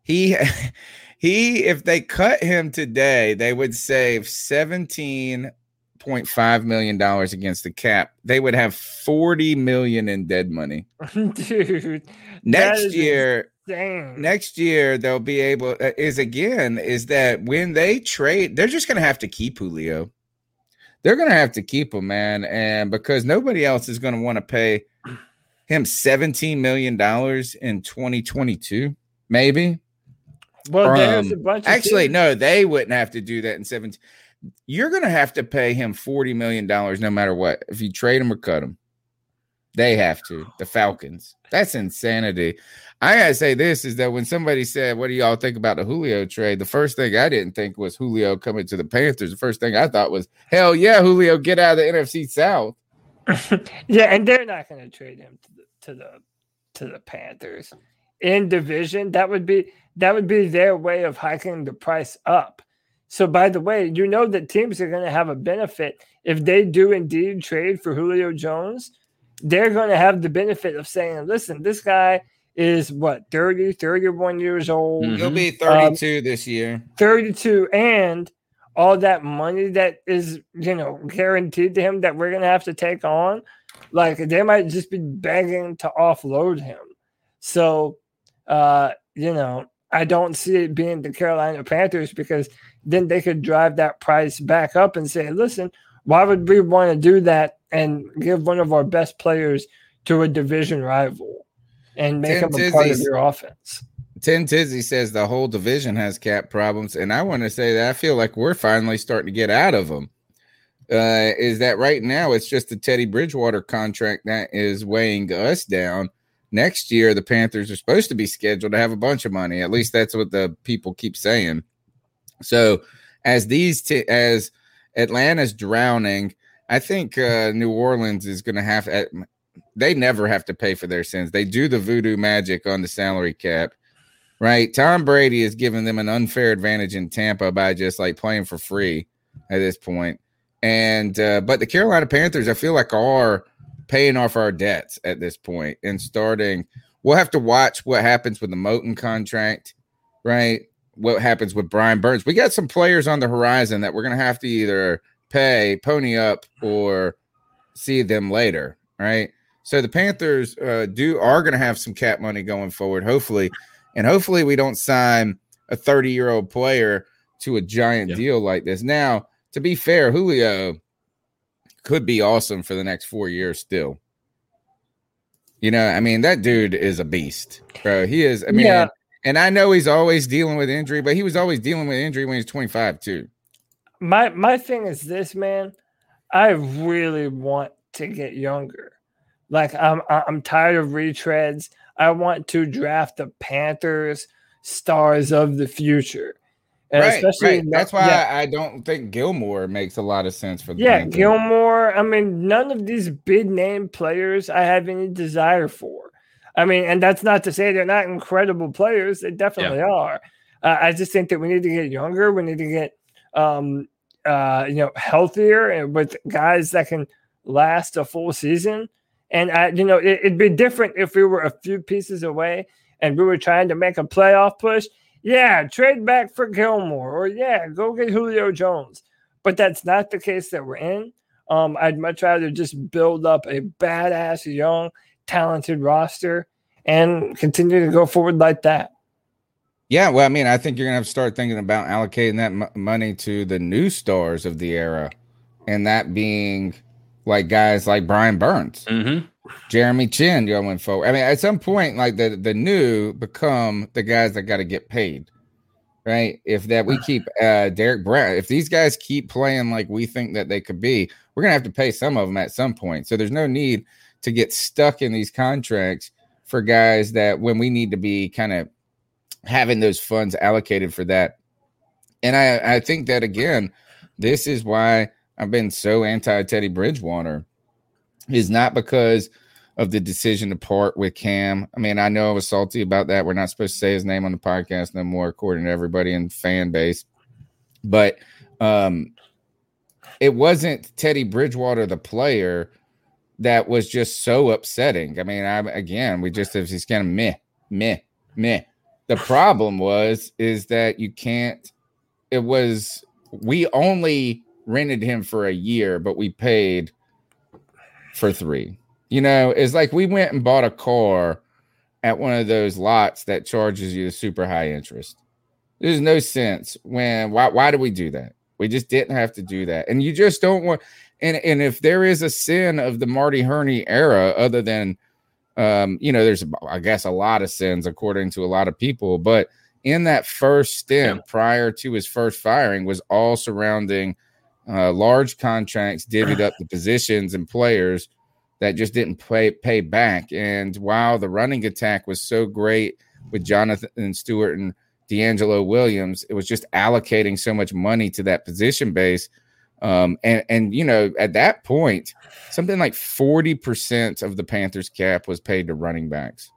S5: he he if they cut him today, they would save 17.5 million dollars against the cap. They would have 40 million in dead money.
S6: dude,
S5: Next year,
S6: insane.
S5: next year they'll be able uh, is again is that when they trade they're just to have to keep Julio. They're to have to keep him, man, and because nobody else is to want to pay him 17 million dollars in 2022, maybe.
S6: well, there's a
S5: Um,
S6: bunch. Of
S5: Actually,
S6: teams-
S5: no, they wouldn't have to do that in 17. You're to have to pay him 40 million dollars no matter what. If you trade him or cut him. They have to. The Falcons. That's insanity. I gotta say this is that when somebody said, "What do y'all think about the Julio trade?" The first thing I didn't think was Julio coming to the Panthers. The first thing I thought was, "Hell yeah, Julio, get out of the NFC South."
S6: Yeah, and they're not going to trade him to the, to the to the Panthers in division. That would be that would be their way of hiking the price up. So, by the way, you know that teams are going to have a benefit if they do indeed trade for Julio Jones. They're going to have the benefit of saying, "Listen, this guy is what 30, 31 years old,
S5: He'll be
S6: Um,
S5: 32 this year.
S6: 32 and all that money that is you know guaranteed to him that we're gonna have to take on like they might just be begging to offload him. So uh you know I don't see it being the Carolina Panthers because then they could drive that price back up and say, listen, why would we want to do that and give one of our best players to a division rival and make
S5: Tim
S6: him a part of your offense?
S5: Tim Tizzy says the whole division has cap problems, and I want to say that I feel like we're finally starting to get out of them. Uh, is that right now? It's just the Teddy Bridgewater contract that is weighing us down. Next year, the Panthers are supposed to be scheduled to have a bunch of money. At least that's what the people keep saying. So, as these t- as Atlanta's drowning, I think uh, New Orleans is going to have. uh, They never have to pay for their sins. They do the voodoo magic on the salary cap right? Tom Brady is giving them an unfair advantage in Tampa by just like playing for free at this point. And uh, but the Carolina Panthers, I feel like are paying off our debts at this point and starting. We'll have to watch what happens with the Moton contract, right? What happens with Brian Burns? We got some players on the horizon that we're gonna have to either pay, pony up, or see them later, right? So the Panthers uh, do are going to have some cap money going forward, hopefully, and hopefully we don't sign a 30 year old player to a giant deal like this. Now, to be fair, Julio could be awesome for the next four years still. You know, I mean, that dude is a beast, bro. He is. I mean,
S6: Yeah.
S5: and I know he's always dealing with injury, but he was always dealing with injury when he's 25 too.
S6: my my thing is this man i really want to get younger like i'm i'm tired of retreads. I want to draft the panthers stars of the future. And
S5: right,
S6: especially
S5: right.
S6: no-
S5: That's why
S6: yeah,
S5: I don't think Gilmore makes a lot of sense for the
S6: yeah
S5: Panthers.
S6: gilmore i mean none of these big name players i have any desire for. I mean and that's not to say they're not incredible players. They definitely are. Uh, i just think that we need to get younger. We need to get um uh you know healthier and with guys that can last a full season and I, you know it, it'd be different if we were a few pieces away and we were trying to make a playoff push. Yeah trade back for gilmore or yeah go get julio jones. But that's not the case that we're in. Um i'd much rather just build up a badass young talented roster and continue to go forward like that.
S5: Yeah, well, I mean, I think you're gonna have to start thinking about allocating that m- money to the new stars of the era, and that being like guys like Brian Burns, Jeremy Chinn going forward. I mean, at some point, like the the new become the guys that got to get paid, right? If that we keep uh Derrick Brown, if these guys keep playing like we think that they could be, we're gonna have to pay some of them at some point. So there's no need to get stuck in these contracts for guys that when we need to be kind of having those funds allocated for that. And I, I think that again, this is why I've been so anti Teddy Bridgewater, is not because of the decision to part with Cam. I mean, I know I was salty about that. We're not supposed to say his name on the podcast no more, according to everybody in fan base. But um it wasn't Teddy Bridgewater, the player, that was just so upsetting. I mean, I again, we just he's kind of meh, meh, meh. The problem was is that you can't. It was we only rented him for a year, but we paid for three. You know, it's like we went and bought a car at one of those lots that charges you the super high interest. There's no sense when why why do we do that? We just didn't have to do that. And you just don't want and and if there is a sin of the Marty Hurney era, other than um, you know, there's I guess a lot of sins according to a lot of people, but in that first stint prior to his first firing was all surrounding uh, large contracts, divvied up the positions and players that just didn't pay pay back. And while the running attack was so great with Jonathan Stewart and DeAngelo Williams, it was just allocating so much money to that position base. Um, and and you know, at that point, something like 40% of the Panthers cap was paid to running backs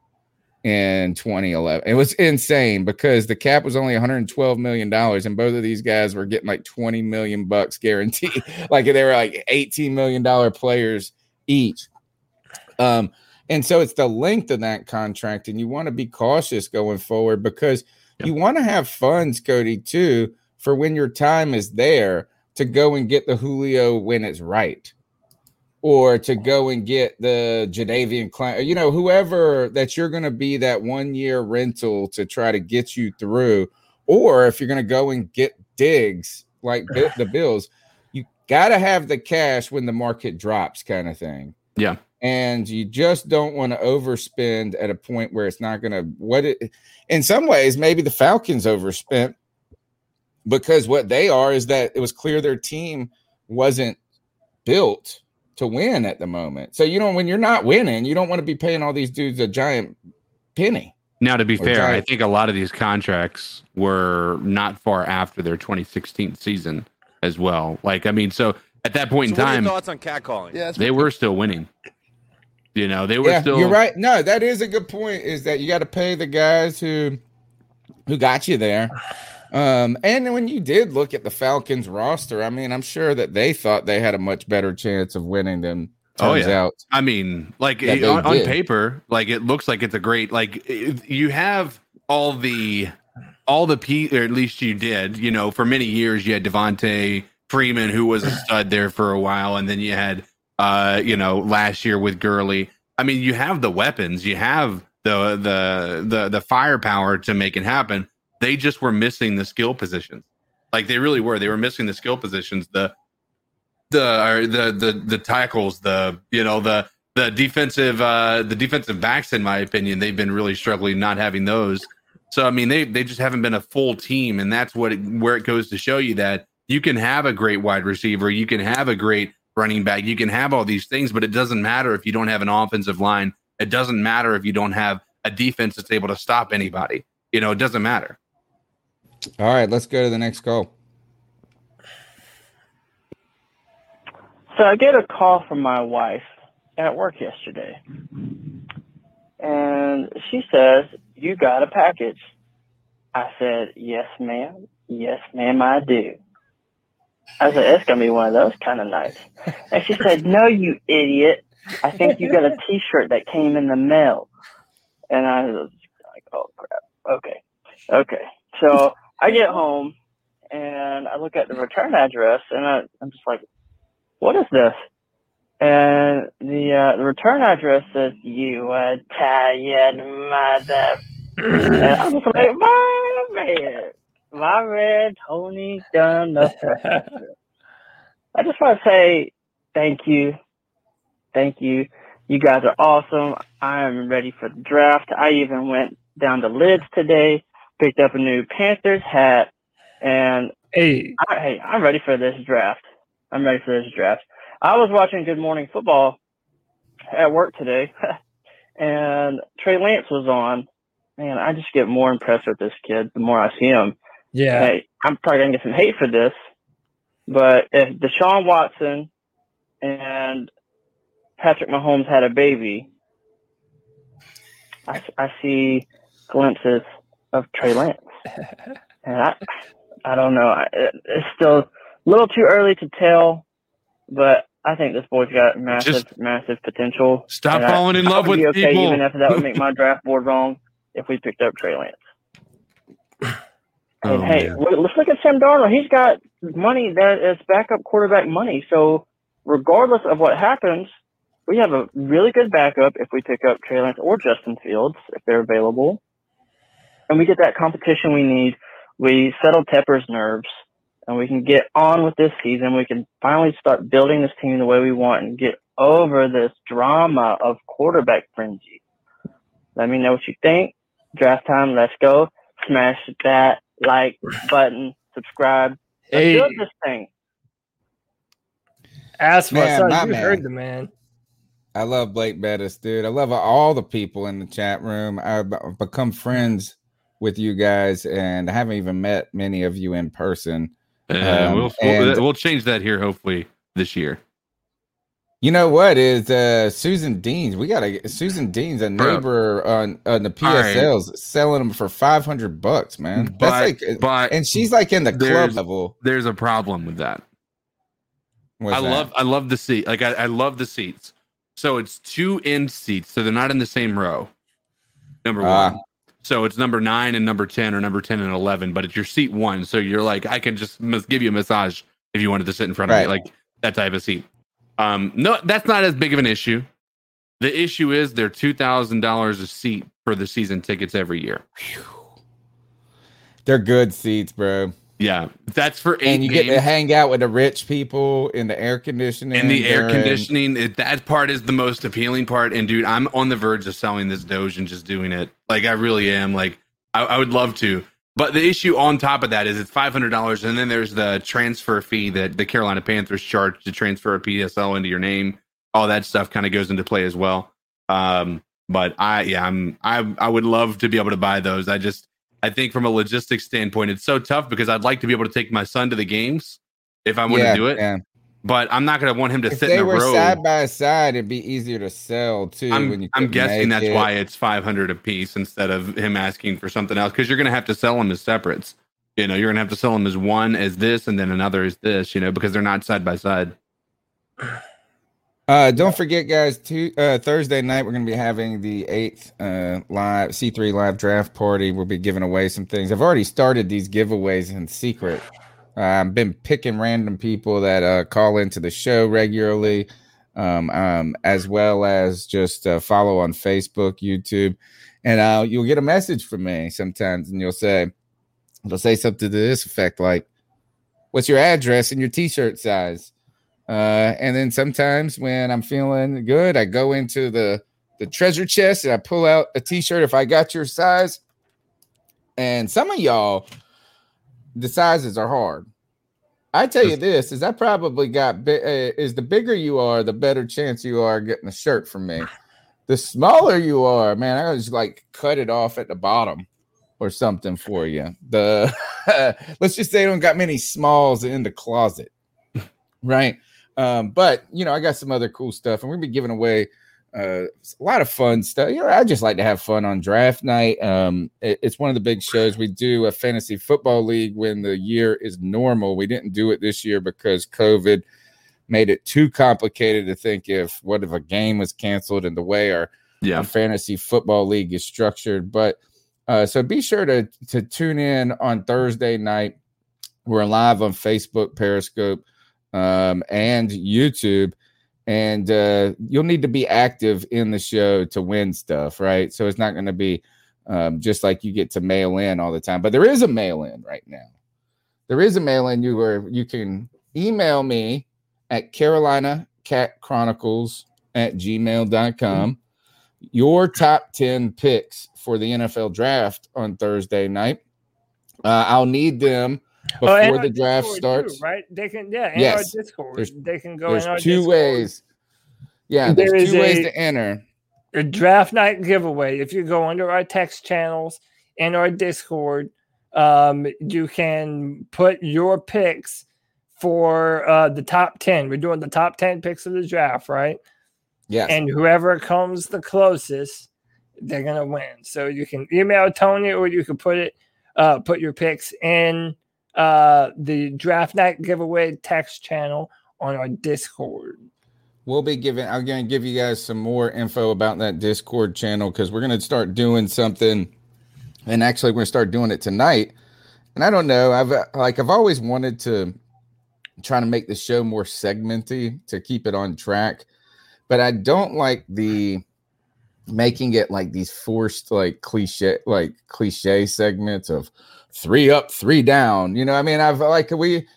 S5: in 2011. It was insane because the cap was only 112 million dollars, and both of these guys were getting like 20 million bucks guaranteed. like they were like 18 million dollar players each. Um, and so it's the length of that contract, and you want to be cautious going forward because you want to have funds, Cody, too, for when your time is there to go and get the Julio when it's right. Or to go and get the Jadeveon Clowney, you know, whoever that you're going to be that one year rental to try to get you through, or if you're going to go and get Diggs like the Bills, you got to have the cash when the market drops, kind of thing.
S7: Yeah.
S5: And you just don't want to overspend at a point where it's not going to what it in some ways maybe the Falcons overspent because what they are is that it was clear their team wasn't built to win at the moment. So you know when you're not winning, you don't want to be paying all these dudes a giant penny.
S7: Now, to be
S5: Or
S7: fair, I think a lot of these contracts were not far after their 2016 season as well. Like, I mean, so at that point
S9: So
S7: in
S9: what are your
S7: time,
S9: thoughts on catcalling?
S8: Yeah,
S7: they were still winning. You know, they were
S5: yeah,
S7: still.
S5: you're right. No, that is a good point. Is that you got to pay the guys who who got you there. Um, and when you did look at the Falcons roster, I mean, I'm sure that they thought they had a much better chance of winning than
S7: Oh
S5: turns
S7: yeah.
S5: out.
S7: I mean, like
S5: they
S7: on, on paper, like it looks like it's a great. Like it- you have all the, all the p, or at least you did. You know, for many years you had Devonta Freeman, who was a stud there for a while, and then you had, uh, you know, last year with Gurley. I mean, you have the weapons, you have the the the the firepower to make it happen. They just were missing the skill positions. Like they really were. They were missing the skill positions. The the the the the tackles, the you know the the defensive uh the defensive backs, in my opinion, they've been really struggling not having those. So I mean, they they just haven't been a full team, and that's what it, where it goes to show you that you can have a great wide receiver, you can have a great running back, you can have all these things, but it doesn't matter if you don't have an offensive line. It doesn't matter if you don't have a defense that's able to stop anybody. You know, it doesn't matter.
S5: All right, let's go to the next call.
S15: So I get a call from my wife at work yesterday. And she says, You got a package. I said, Yes, ma'am. Yes, ma'am, I do. I said, It's to be one of those kind of nights. And she said, No, you idiot. I think you got a t shirt that came in the mail. And I was like, Oh, crap. Okay. Okay. So I get home and I look at the return address and I, I'm just like, what is this? And the uh, the return address says you Italian mother. and I'm just like, my man, my man Tony done. I just want to say thank you, thank you. You guys are awesome. I am ready for the draft. I even went down to Lids today, picked up a new Panthers hat, and
S6: hey,
S15: I, hey, I'm ready for this draft. I'm ready for this draft. I was watching Good Morning Football at work today, and Trey Lance was on. Man, I just get more impressed with this kid the more I see him.
S6: Yeah.
S15: Hey, I'm probably gonna get some hate for this, but if Deshaun Watson and Patrick Mahomes had a baby, I, I see glimpses of Trey Lance, and I, I don't know. It- it's still a little too early to tell, but I think this boy's got massive, massive potential.
S7: Stop
S15: And I-
S7: falling in
S15: I
S7: love
S15: would be
S7: with
S15: okay,
S7: people.
S15: Even if that would make my draft board wrong, if we picked up Trey Lance. And
S7: Oh,
S15: hey,
S7: man.
S15: look- let's look at Sam Darnold. He's got money that is backup quarterback money. So regardless of what happens, we have a really good backup if we pick up Trey Lance or Justin Fields if they're available. And we get that competition we need. We settle Tepper's nerves and we can get on with this season. We can finally start building this team the way we want and get over this drama of quarterback frenzy. Let me know what you think. Draft time, let's go. Smash that like button, subscribe. Let's
S6: Hey.
S15: build this thing.
S6: Ask
S5: Man,
S6: son,
S5: my
S6: you
S5: man.
S6: heard the man.
S5: I love Blake Bettis, dude. I love all the people in the chat room. I've I've become friends with you guys, and I haven't even met many of you in person.
S7: Uh,
S5: Um,
S7: we'll,
S5: and-
S7: we'll we'll change that here hopefully this year.
S5: You know what is uh Susan Dean's? We got a Susan Dean's a
S7: Bro.
S5: neighbor on on the
S7: All right.
S5: PSLs selling them for five hundred bucks, man.
S7: But-
S5: That's like,
S7: but
S5: and she's like in the club level.
S7: There's a problem with that.
S5: What's
S7: I
S5: that?
S7: love I love the seat. Like I, I love the seats. So it's two end seats, so they're not in the same row. Number
S5: Ah.
S7: one. So it's number nine and number ten, or number ten and eleven, but it's your seat one. So you're like, I can just give you a massage if you wanted to sit in front of
S5: Right.
S7: me, like that type of seat. Um, no, that's not as big of an issue. The issue is they're two thousand dollars a seat for the season tickets every year.
S5: They're good seats, bro.
S7: Yeah, that's for eight
S5: And you get to hang out with the rich people in the air conditioning.
S7: and the air conditioning it, that part is the most appealing part. And dude i'm on the verge of selling this doge and just doing it. Like i really am. Like i, I would love to. But the issue on top of that is it's $500 and then there's the transfer fee that the carolina panthers charge to transfer a psl into your name. All that stuff kind of goes into play as well. Um but i yeah i'm i i would love to be able to buy those. I just i think from a logistics standpoint it's so tough because i'd like to be able to take my son to the games if i want
S5: Yeah,
S7: to do it
S5: yeah.
S7: but i'm not going to want him to
S5: If
S7: sit in a
S5: were
S7: row
S5: side by side, it'd be easier to sell too.
S7: I'm,
S5: when you
S7: I'm guessing that's
S5: it.
S7: why it's 500 a piece instead of him asking for something else because you're going to have to sell them as separates. You know, you're going to have to sell them as one as this and then another as this, you know, because they're not side by side.
S5: Uh, don't forget, guys. Uh, Thursday night we're going to be having the eighth uh, live C3 live draft party. We'll be giving away some things. I've already started these giveaways in secret. I've been picking random people that uh, call into the show regularly, um, um, as well as just uh, follow on Facebook, YouTube, and uh, you'll get a message from me sometimes, and you'll say, "It'll say something to this effect, like." What's your address and your t-shirt size? Uh, and then sometimes when I'm feeling good, I go into the the treasure chest and I pull out a t-shirt if I got your size. And some of y'all, the sizes are hard. I tell you this: is I probably got uh, is the bigger you are, the better chance you are getting a shirt from me. The smaller you are, man, I just like cut it off at the bottom or something for you. The let's just say I don't got many smalls in the closet, right? Um, but you know, I got some other cool stuff, and we're gonna be giving away uh, a lot of fun stuff. You know, I just like to have fun on draft night. Um, it- it's one of the big shows we do a fantasy football league when the year is normal. We didn't do it this year because COVID made it too complicated to think if what if a game was canceled and the way our,
S7: Yeah.
S5: our fantasy football league is structured. But uh, so be sure to to tune in on Thursday night. We're live on Facebook, Periscope, um, and YouTube. And uh, you'll need to be active in the show to win stuff, right? So it's not going to be um, just like you get to mail in all the time. But there is a mail in right now. There is a mail in you where you can email me at Carolina Cat Chronicles at gmail.com your top 10 picks for the NFL draft on Thursday night. Uh, I'll need them before
S6: our
S5: the draft
S6: Discord
S5: starts.
S6: too, right? They can, yeah, and
S5: Yes.
S6: our Discord.
S5: There's-
S6: they can go
S5: There's
S6: in our
S5: two
S6: Discord.
S5: ways. Yeah,
S6: There
S5: there's
S6: is
S5: two ways
S6: a-
S5: to enter.
S6: a draft night giveaway. If you go under our text channels and our Discord, um, you can put your picks for uh, the top 10. We're doing the top 10 picks of the draft, right?
S5: Yes.
S6: And whoever comes the closest, they're going to win. So you can email Tony or you can put it, uh, put your picks in uh, the draft night giveaway text channel on our Discord.
S5: We'll be giving, I'm going to give you guys some more info about that Discord channel because we're going to start doing something. And actually, we're going to start doing it tonight. And I don't know, I've like, I've always wanted to try to make the show more segmenty to keep it on track. But I don't like the making it like these forced, like cliche, like cliche segments of three up, three down. You know, I mean, I've like, we,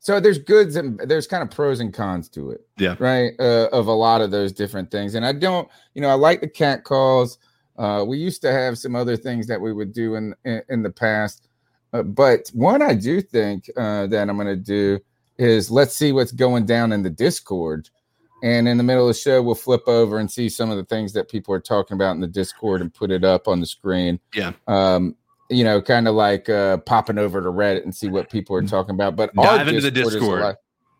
S5: so there's goods and there's kind of pros and cons to it
S7: Yeah.
S5: right uh, of a lot of those different things and i don't you know i like the cat calls uh, we used to have some other things that we would do in in, in the past uh, but one i do think uh, that i'm going to do is let's see what's going down in the discord and in the middle of the show we'll flip over and see some of the things that people are talking about in the discord and put it up on the screen
S7: Yeah.
S5: um you know kind of like uh popping over to reddit and see what people are talking about but
S7: Dive into the Discord.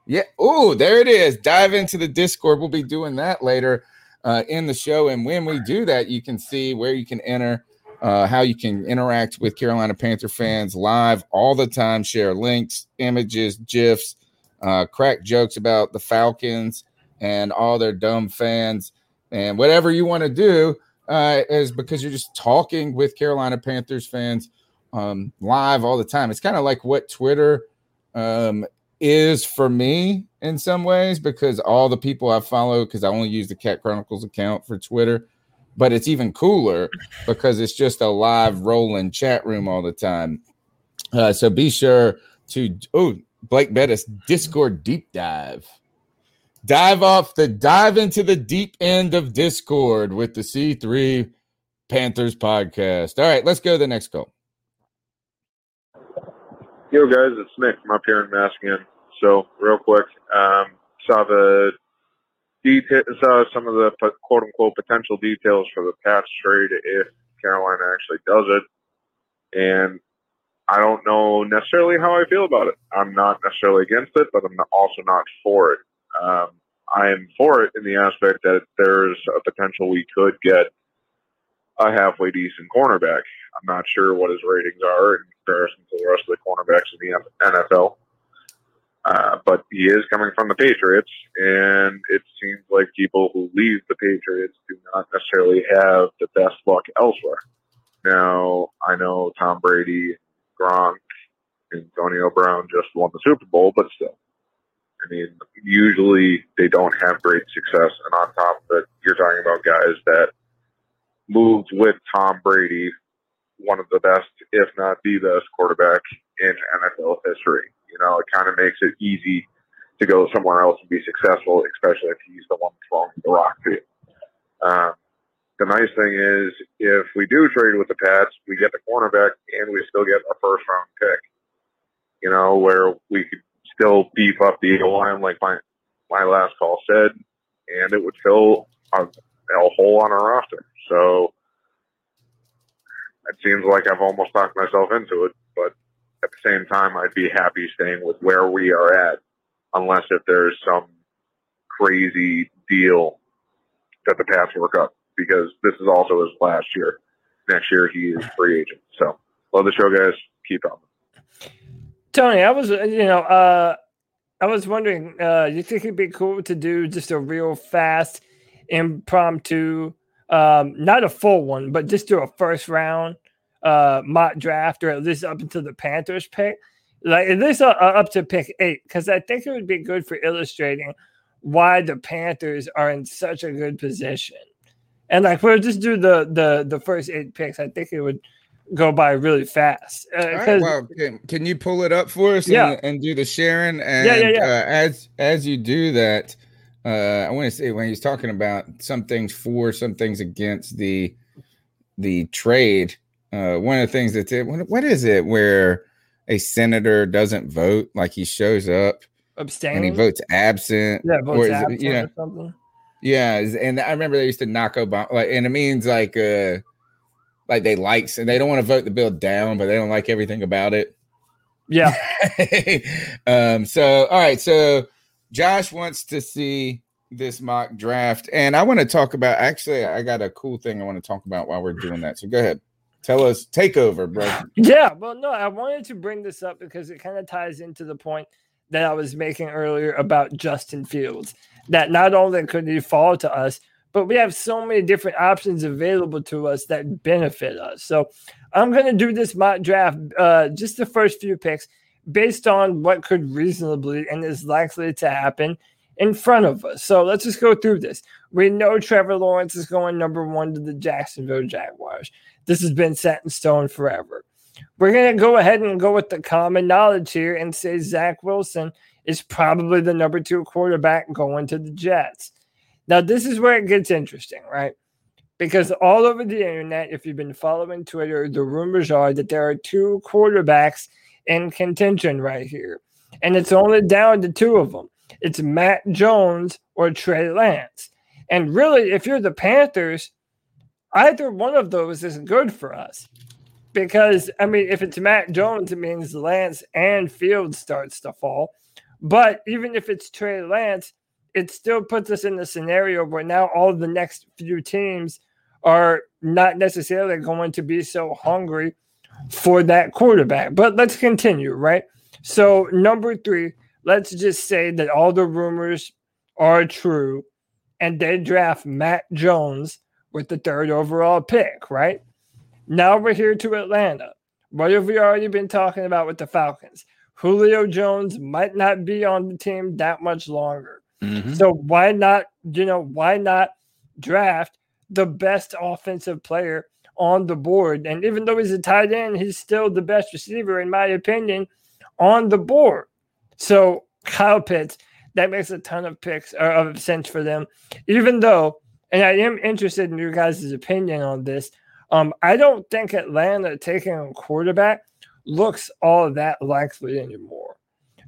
S5: yeah. Oh, there it is. Dive into the Discord. We'll be doing that later uh, in the show. And when we do that, you can see where you can enter, uh, how you can interact with Carolina Panther fans live all the time, share links, images, GIFs, uh, crack jokes about the Falcons and all their dumb fans. And whatever you want to do uh, is because you're just talking with Carolina Panthers fans um, live all the time. It's kind of like what Twitter um, is for me in some ways because all the people I follow, because I only use the Cat Chronicles account for Twitter, but it's even cooler because it's just a live rolling chat room all the time. Uh, so be sure to oh Blake Bettis Discord deep dive. Dive off the dive into the deep end of Discord with the C3 Panthers podcast. All right, let's go to the next call.
S12: Yo, guys, it's Nick from up here in Massachusetts. So, real quick, um, saw the detail, saw some of the quote unquote potential details for the Pats trade if Carolina actually does it, and I don't know necessarily how I feel about it. I'm not necessarily against it, but I'm also not for it. Um, I am for it in the aspect that there's a potential we could get a halfway decent cornerback. I'm not sure what his ratings are in comparison to the rest of the cornerbacks in the NFL. Uh, but he is coming from the Patriots, and it seems like people who leave the Patriots do not necessarily have the best luck elsewhere. Now, I know Tom Brady, Gronk, and Antonio Brown just won the Super Bowl, but still. I mean, usually they don't have great success. And on top of it, you're talking about guys that moved with Tom Brady, one of the best, if not the best, quarterback in NFL history. You know, it kind of makes it easy to go somewhere else and be successful, especially if he's the one throwing the rock to you. Um, the nice thing is, if we do trade with the Pats, we get the cornerback and we still get a first round pick. You know, where we could still beef up the O line, like my my last call said, and it would fill a, a hole on our roster. So it seems like I've almost talked myself into it, but at the same time, I'd be happy staying with where we are at, unless if there's some crazy deal that the Pats work up, because this is also his last year. Next year, he is free agent. So, love the show, guys. Keep on.
S6: Tony, I was, you know, uh, I was wondering, uh, you think it'd be cool to do just a real fast, impromptu, um, not a full one, but just do a first round uh, mock draft, or at least up until the Panthers pick, like at least uh, up to pick eight, because I think it would be good for illustrating why the Panthers are in such a good position. And like we'll just do the the the first eight picks. I think it would go by really fast. Uh,
S5: right, well, can, can you pull it up for us and,
S6: Yeah.
S5: and do the sharing? And
S6: Yeah, yeah, yeah.
S5: Uh, as as you do that, uh, I want to say when he's talking about some things for, some things against the the trade. Uh, one of the things that's it. What, what is it where a senator doesn't vote? Like he shows up and he votes absent.
S6: yeah,
S5: or
S6: votes
S5: it-
S6: absent
S5: you know,
S6: or something.
S5: yeah, and I remember they used to knock Obama, like, and it means like, uh, like they likes, and they don't want to vote the bill down, but they don't like everything about it.
S6: Yeah.
S5: um. So, all right. So, Josh wants to see this mock draft, and I want to talk about. Actually, I got a cool thing I want to talk about while we're doing that. So, go ahead. Tell us. Take over, bro.
S6: Yeah, well, no, I wanted to bring this up because it kind of ties into the point that I was making earlier about Justin Fields. That not only could he fall to us, but we have so many different options available to us that benefit us. So I'm going to do this mock draft, uh, just the first few picks, based on what could reasonably and is likely to happen in front of us. So let's just go through this. We know Trevor Lawrence is going number one to the Jacksonville Jaguars. This has been set in stone forever. We're going to go ahead and go with the common knowledge here and say Zach Wilson is probably the number two quarterback going to the Jets. Now, this is where it gets interesting, right? Because all over the internet, if you've been following Twitter, the rumors are that there are two quarterbacks in contention right here. And it's only down to two of them it's Mac Jones or Trey Lance. And really, if you're the Panthers, either one of those isn't good for us. Because, I mean, if it's Mac Jones, it means Lance and Field starts to fall. But even if it's Trey Lance, it still puts us in the scenario where now all the next few teams are not necessarily going to be so hungry for that quarterback. But let's continue, right? So, number three, let's just say that all the rumors are true and they draft Mac Jones with the third overall pick, right? Now we're here to Atlanta. What have we already been talking about with the Falcons? Julio Jones might not be on the team that much longer.
S7: Mhm.
S6: So why not, you know, why not draft the best offensive player on the board? And even though he's a tight end, he's still the best receiver, in my opinion, on the board. So Kyle Pitts, that makes a ton of picks or of sense for them. Even though, and I am interested in your guys' opinion on this. Um, I don't think Atlanta taking a quarterback looks all that likely anymore.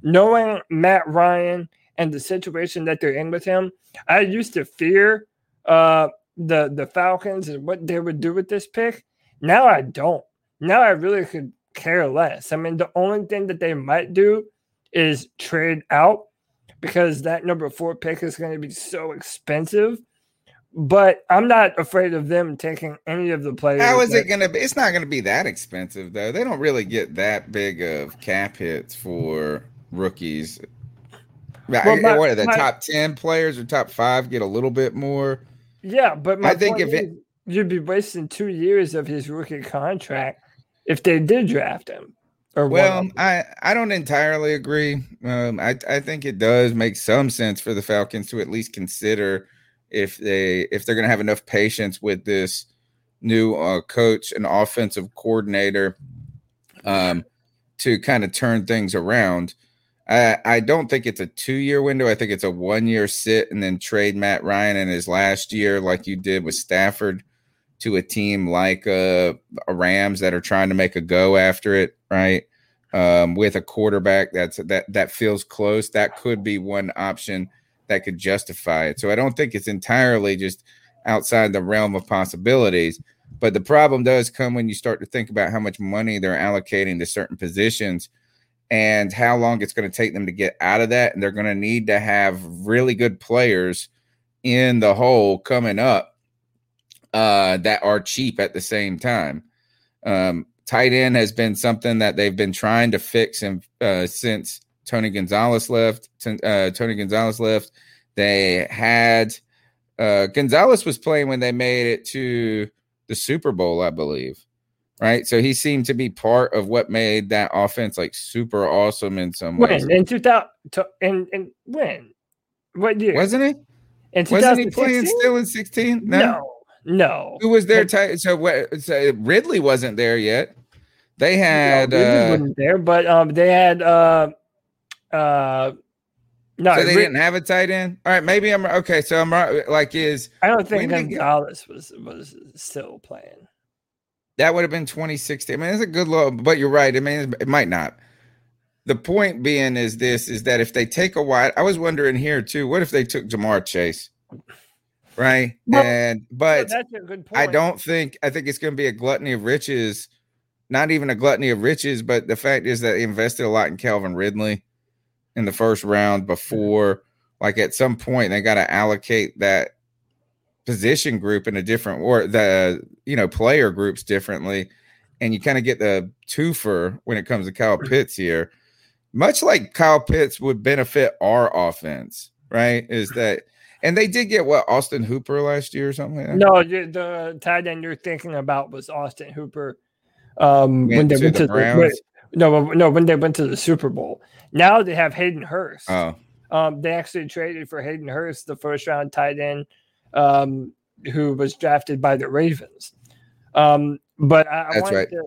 S6: Knowing Matt Ryan and the situation that they're in with him, I used to fear uh, the the Falcons and what they would do with this pick. Now I don't. Now I really could care less. I mean, the only thing that they might do is trade out because that number four pick is going to be so expensive. But I'm not afraid of them taking any of the players.
S5: How is
S6: that-
S5: it going to be? It's not going to be that expensive, though. They don't really get that big of cap hits for rookies. Right,
S6: Well, my-
S5: what are the
S6: my-
S5: top 10 players or top five get a little bit more?
S6: Yeah, but my
S5: I think if it-
S6: you'd be wasting two years of his rookie contract if they did draft him. Or
S5: Well. I, I don't entirely agree. Um, I, I think it does make some sense for the Falcons to at least consider if they if they're going to have enough patience with this new uh, coach and offensive coordinator um, to kind of turn things around. I, I don't think it's a two year window. I think it's a one year sit and then trade Matt Ryan in his last year, like you did with Stafford, to a team like uh, a Rams that are trying to make a go after it, right? Um, with a quarterback that's that that feels close, that could be one option that could justify it. So I don't think it's entirely just outside the realm of possibilities. But the problem does come when you start to think about how much money they're allocating to certain positions and how long it's going to take them to get out of that. And they're going to need to have really good players in the hole coming up uh, that are cheap at the same time. Um, tight end has been something that they've been trying to fix uh, since Tony Gonzalez left. Uh, Tony Gonzalez left. They had uh, Gonzalez was playing when they made it to the Super Bowl, I believe. Right, so he seemed to be part of what made that offense like super awesome in some ways.
S6: when in 2000 and when what year
S5: Wasn't he?
S6: in
S5: Wasn't he playing still in sixteen?
S6: No, no.
S5: Who was there? Tight? So what? So Ridley wasn't there yet. They had.
S6: No, Ridley
S5: uh,
S6: wasn't there, but um, they had uh, uh, no,
S5: so they
S6: Rid-
S5: didn't have a tight end. All right, maybe I'm okay. So I'm right. Like, is
S6: I don't think Gonzalez was was still playing.
S5: That would have been 2016? I mean, it's a good look, but you're right. I mean, it might not. The point being is this: is that if they take a wide, I was wondering here too. What if they took Ja'Marr Chase? Right,
S6: Well,
S5: and but
S6: that's a good point.
S5: I don't think I think it's going to be a gluttony of riches. Not even a gluttony of riches, but the fact is that they invested a lot in Calvin Ridley in the first round before. Like at some point, they got to allocate that position group in a different or the you know player groups differently, and you kind of get the twofer when it comes to Kyle Pitts here. Much like Kyle Pitts would benefit our offense, right? Is that and they did get what Austin Hooper last year or something like that?
S6: No, the tight end you're thinking about was Austin Hooper. Um, when they
S5: to
S6: went
S5: the
S6: to the
S5: Browns?
S6: wait, no, no, when they went to the Super Bowl. Now they have Hayden Hurst.
S5: Oh,
S6: Um, they actually traded for Hayden Hurst, the first round tight end, um, who was drafted by the Ravens. Um, but I, I
S5: That's
S6: wanted
S5: right.
S6: to,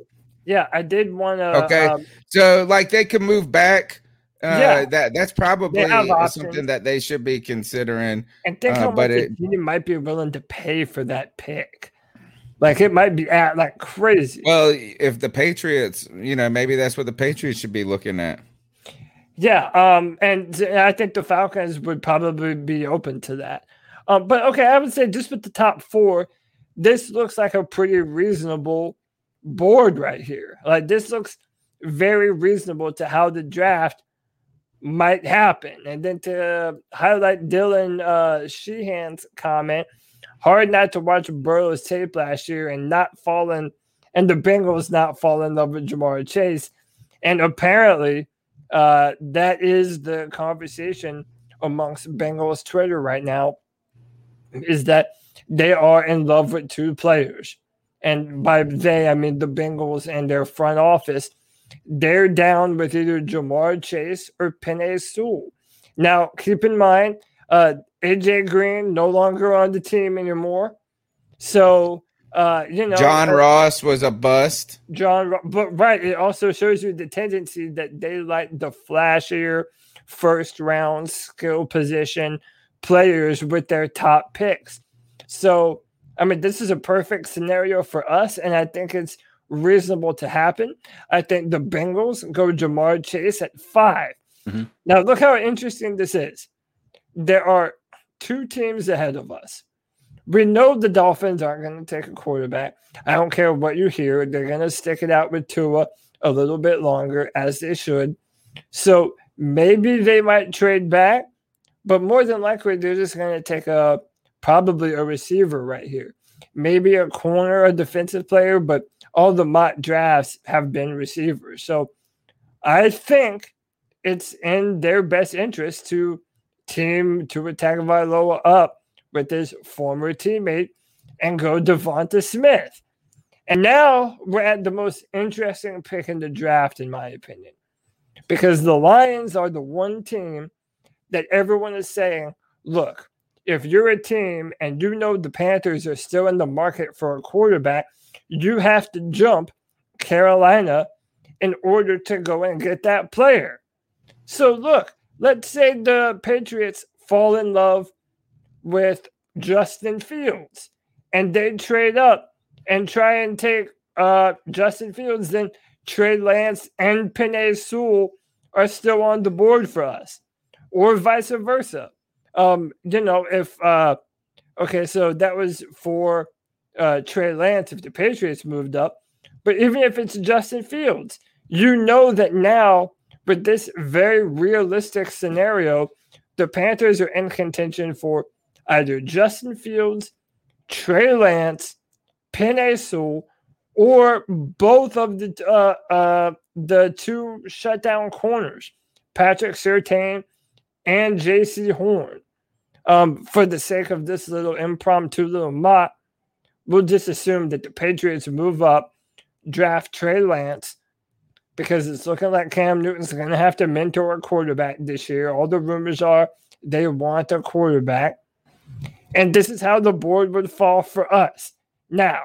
S6: yeah, I did want to.
S5: okay.
S6: Um,
S5: so like they can move back. Uh,
S6: Yeah.
S5: that that's probably something that they should be considering.
S6: and think
S5: uh,
S6: how
S5: but
S6: much
S5: it,
S6: team might be willing to pay for that pick. Like it might be at like crazy.
S5: well, if the Patriots, you know, maybe that's what the Patriots should be looking at.
S6: Yeah, um, and I think the Falcons would probably be open to that. Um, but okay, I would say just with the top four, this looks like a pretty reasonable board right here. Like this looks very reasonable to how the draft might happen. And then to highlight Dylan uh, Sheehan's comment, hard not to watch Burrow's tape last year and not fall in, and the Bengals not fall in love with Ja'Marr Chase. And apparently, uh, that is the conversation amongst Bengals Twitter right now is that they are in love with two players. And by they, I mean the Bengals and their front office. they're down with either Ja'Marr Chase or Penei Sewell. Now, keep in mind, uh, AJ Green no longer on the team anymore. So, uh, you know,
S5: John
S6: uh,
S5: Ross was a bust.
S6: John, but right, it also shows you the tendency that they like the flashier first round skill position players with their top picks. So, I mean, this is a perfect scenario for us, and I think it's reasonable to happen. I think the Bengals go Ja'Marr Chase at 5
S7: Mhm.
S6: Now, look how interesting this is. There are two teams ahead of us. We know the Dolphins aren't going to take a quarterback. I don't care what you hear. They're going to stick it out with Tua a little bit longer, as they should. So maybe they might trade back, but more than likely, they're just going to take a probably a receiver right here. Maybe a corner, a defensive player, but all the mock drafts have been receivers. So I think it's in their best interest to team to Tagovailoa up with his former teammate and go DeVonta Smith. And now we're at the most interesting pick in the draft, in my opinion, because the Lions are the one team that everyone is saying, look, if you're a team and you know the Panthers are still in the market for a quarterback, you have to jump Carolina in order to go and get that player. So, look, let's say the Patriots fall in love with Justin Fields and they trade up and try and take uh, Justin Fields, then Trey Lance and Penei Sewell are still on the board for us, or vice versa. Um, you know, if uh, okay, so that was for uh, Trey Lance if the Patriots moved up, but even if it's Justin Fields, you know that now with this very realistic scenario, the Panthers are in contention for either Justin Fields, Trey Lance, Penei Sewell, or both of the uh, uh, the two shutdown corners, Patrick Surtain and Jaycee Horn. Um, for the sake of this little impromptu little mock, we'll just assume that the Patriots move up, draft Trey Lance, because it's looking like Cam Newton's going to have to mentor a quarterback this year. All the rumors are they want a quarterback. And this is how the board would fall for us. Now,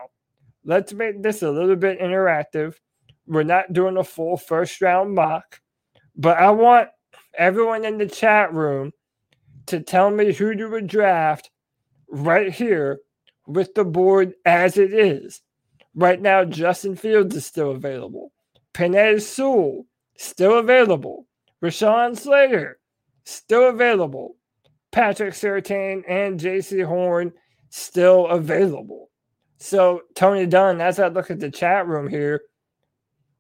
S6: let's make this a little bit interactive. We're not doing a full first round mock, but I want everyone in the chat room to tell me who you would draft right here with the board as it is. Right now, Justin Fields is still available. Penei Sewell, still available. Rashawn Slater, still available. Patrick Surtain and Jaycee Horn, still available. So, Tony Dunn, as I look at the chat room here,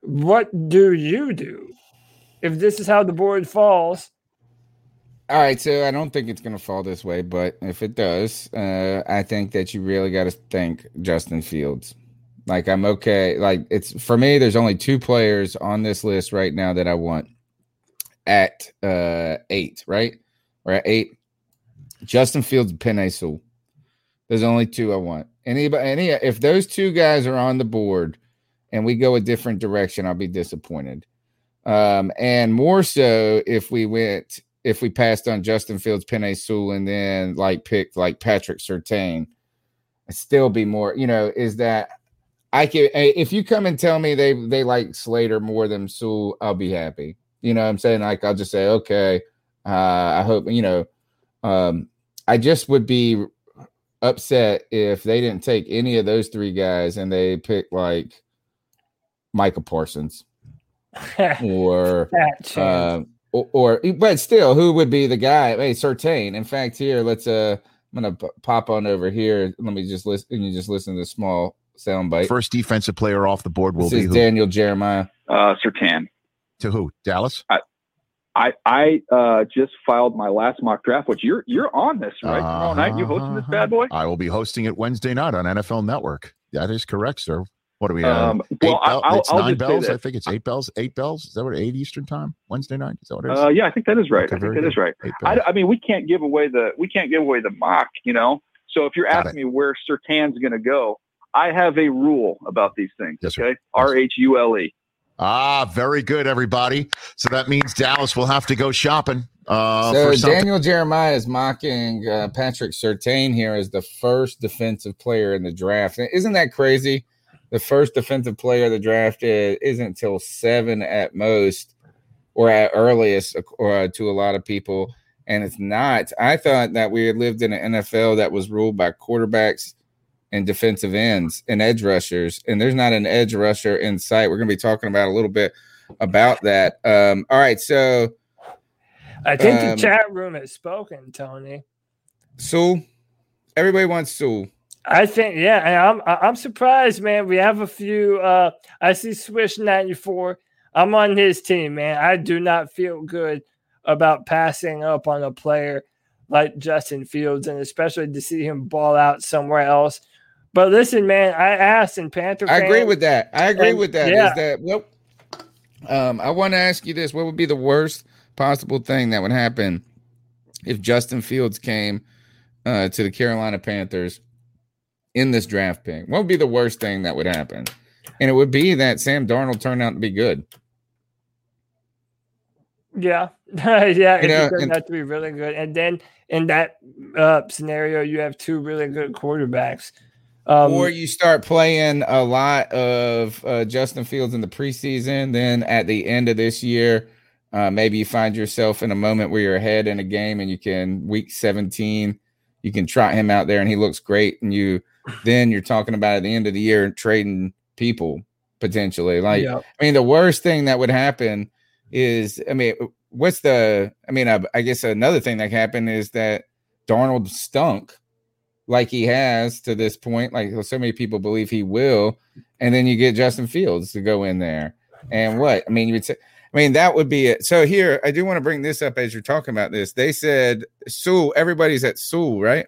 S6: what do you do if this is how the board falls?
S5: All right, so I don't think it's going to fall this way, but if it does, uh, I think that you really got to thank Justin Fields. Like I'm okay. Like it's for me. There's only two players on this list right now that I want at uh eight. Right, or at eight. Justin Fields, Sewell. There's only two I want. Anybody, any if those two guys are on the board and we go a different direction, I'll be disappointed. Um, and more so if we went if we passed on Justin Fields, Penei Sewell, and then like picked like Patrick Surtain, still be more, you know, is that I can if you come and tell me they they like Slater more than Sewell, I'll be happy. You know I'm saying? Like I'll just say, okay, uh, I hope you know. Um, I just would be upset if they didn't take any of those three guys and they picked like Michael Parsons or uh, or, or but still, who would be the guy? Hey, Surtain. In fact, here let's uh, I'm gonna p- pop on over here. Let me just listen. You just listen to this small soundbite.
S16: First defensive player off the board will
S5: This
S16: be
S5: is
S16: who?
S5: Daniel Jeremiah.
S17: Uh, Surtain.
S16: To who? Dallas.
S17: I I, I uh, just filed my last mock draft, which you're you're on this right tomorrow night. You hosting this bad boy?
S16: I will be hosting it Wednesday night on NFL Network. That is correct, sir. What do we have?
S17: Um, well, I- I'll-
S16: it's
S17: I'll
S16: nine bells. I think it's eight bells. Eight bells. Is that what eight Eastern time? Wednesday night. Is that what it is?
S17: Uh, yeah, I think that is right.
S16: Okay,
S17: I think
S16: very
S17: that is
S16: good.
S17: right. I. I mean, we can't give away the we can't give away the mock, you know. So if you're
S16: Got
S17: asking me where Surtain's going to go, I have a rule about these things.
S16: Yes,
S17: okay, R H U L E.
S16: Ah, very good, everybody. So that means Dallas will have to go shopping. Uh,
S5: so
S16: for.
S5: Daniel Jeremiah is mocking uh, Patrick Surtain here as the first defensive player in the draft. Isn't that crazy? The first defensive player of the draft is, isn't until seven at most, or at earliest, or to a lot of people. And it's not. I thought that we had lived in an NFL that was ruled by quarterbacks and defensive ends and edge rushers, and there's not an edge rusher in sight. We're going to be talking about a little bit about that. Um, all right, so
S6: I think
S5: um,
S6: the chat room has spoken, Tony.
S5: Sewell, everybody wants Sewell.
S6: I think, yeah, I'm I'm surprised, man. We have a few. uh I see Swish ninety four. I'm on his team, man. I do not feel good about passing up on a player like Justin Fields, and especially to see him ball out somewhere else. But listen, man, I asked in Panther.
S5: I agree
S6: fans-
S5: with that. I agree
S6: and-
S5: with that. Is
S6: Yeah,
S5: that well? Um, I want to ask you this: What would be the worst possible thing that would happen if Justin Fields came uh, to the Carolina Panthers in this draft pick? What would be the worst thing that would happen? And it would be that Sam Darnold turned out to be good.
S6: yeah, yeah.
S5: You know,
S6: it turned out to be really good, and then in that uh, scenario, you have two really good quarterbacks. Um,
S5: or you start playing a lot of uh, Justin Fields in the preseason. Then at the end of this year, uh, maybe you find yourself in a moment where you're ahead in a game and you can week 17, you can trot him out there and he looks great. And you then you're talking about at the end of the year trading people potentially. Like,
S6: Yeah.
S5: I mean, the worst thing that would happen is, I mean, what's the, I mean, I, I guess another thing that happened is that Darnold stunk like he has to this point, like so many people believe he will, and then you get Justin Fields to go in there. And what? I mean, you would say, I mean, that would be it. So here, I do want to bring this up as you're talking about this. They said Sewell, everybody's at Sewell, right?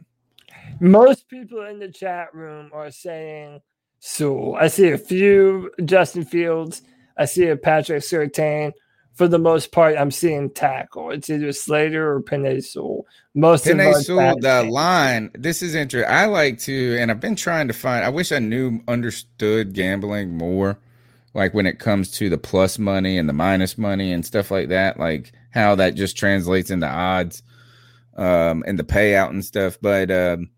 S6: Most people in the chat room are saying Sewell. I see a few Justin Fields. I see a Patrick Surtain. For the most part, I'm seeing tackle. It's either Slater or Penei Sewell. Most of
S5: Penei
S6: them are
S5: Sewell, the line. This is interesting. I like to, and I've been trying to find. I wish I knew, understood gambling more, like when it comes to the plus money and the minus money and stuff like that. Like how that just translates into odds, um, and the payout and stuff. But um,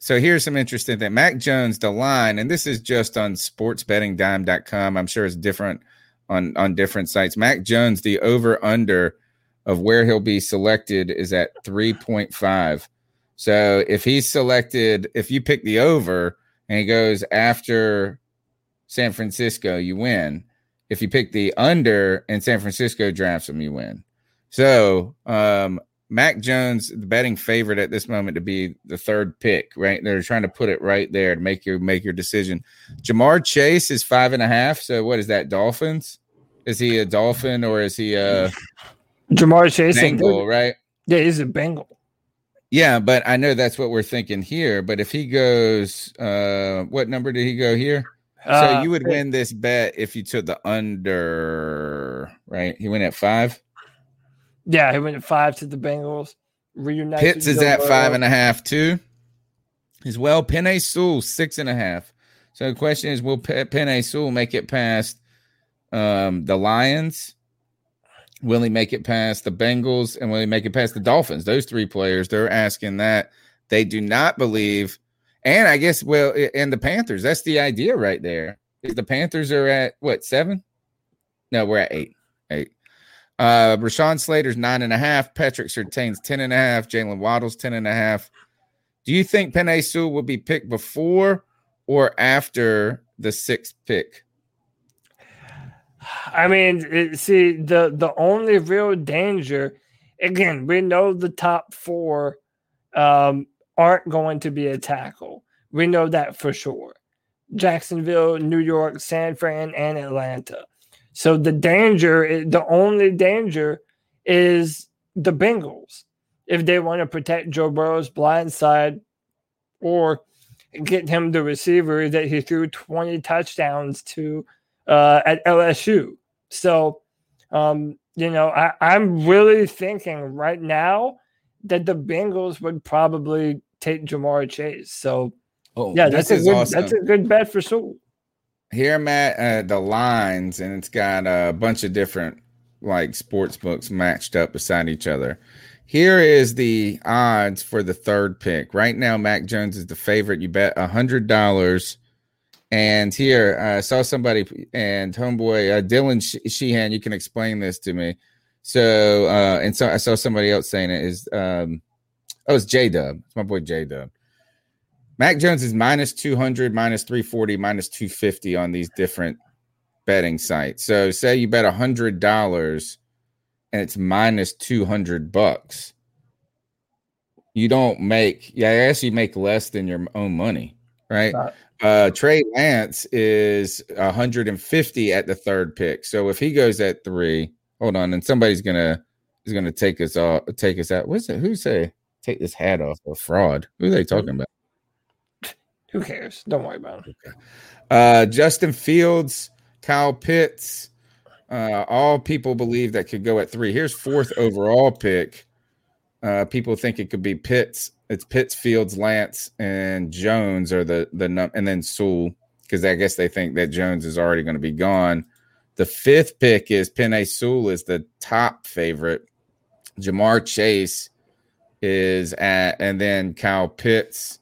S5: so here's some interesting thing. Mac Jones, the line, and this is just on sportsbettingdime.com. I'm sure it's different on on different sites. Mac Jones, the over under of where he'll be selected is at 3.5. So if he's selected, if you pick the over and he goes after San Francisco, you win. If you pick the under and San Francisco drafts him, you win. So um Mac Jones, the betting favorite at this moment to be the third pick, right? They're trying to put it right there to make your make your decision. Ja'Marr Chase is five and a half. So what is that? Dolphins? Is he a dolphin or is he a
S6: Ja'Marr Chase.
S5: Bengal, right?
S6: Yeah, he's a Bengal.
S5: Yeah, but I know that's what we're thinking here. But if he goes, uh, what number did he go here? so
S6: Uh,
S5: you would win this bet if you took the under, right? He went at five.
S6: Yeah, he went at five to the Bengals. Reunited.
S5: Pitts is at five and a half too. As well, Penei Sewell six and a half. So the question is, will Pe- Penei Sewell make it past um, the Lions? Will he make it past the Bengals? And will he make it past the Dolphins? Those three players, they're asking that. They do not believe. And I guess, well, and the Panthers, that's the idea right there. Is the Panthers are at what, seven? No, we're at. Eight. Uh, Rashawn Slater's nine and a half. Patrick Surtain's ten and a half. Jaylen Waddle's ten and a half. Do you think Penei Sewell will be picked before or after the sixth pick?
S6: I mean, it, see the the only real danger. Again, we know the top four um, aren't going to be a tackle. We know that for sure. Jacksonville, New York, San Fran, and Atlanta. So the danger, the only danger, is the Bengals if they want to protect Joe Burrow's blind side or get him the receiver that he threw 20 touchdowns to uh, at LSU. So, um, you know, I, I'm really thinking right now that the Bengals would probably take Ja'Marr Chase. So,
S5: Oh,
S6: yeah, that's a good
S5: awesome.
S6: that's a good bet for Sewell.
S5: Here I'm at uh, the lines, and it's got a bunch of different like sports books matched up beside each other. Here is the odds for the third pick. Right now, Mac Jones is the favorite. You bet a hundred dollars. And here, I uh, saw somebody and homeboy uh, Dylan Sheehan. You can explain this to me. So, uh, and so I saw somebody else saying it is. Um, oh, it's J Dub. It's my boy J Dub. Mac Jones is minus 200, minus 340, minus 250 on these different betting sites. So say you bet a hundred dollars and it's minus 200 bucks. You don't make, yeah, I guess you make less than your own money, right? Uh, Trey Lance is 150 at the third pick. So if he goes at three, hold on, and somebody's gonna is gonna take us off, take us out. What's it? Who say take this hat off? A fraud? Who are they talking about?
S6: Who cares? Don't worry about it.
S5: Uh, Justin Fields, Kyle Pitts, uh, all people believe that could go at three. Here's fourth overall pick. Uh, people think it could be Pitts. It's Pitts, Fields, Lance, and Jones are the the num- and then Sewell because I guess they think that Jones is already going to be gone. The fifth pick is Penei Sewell is the top favorite. Ja'Marr Chase is at, and then Kyle Pitts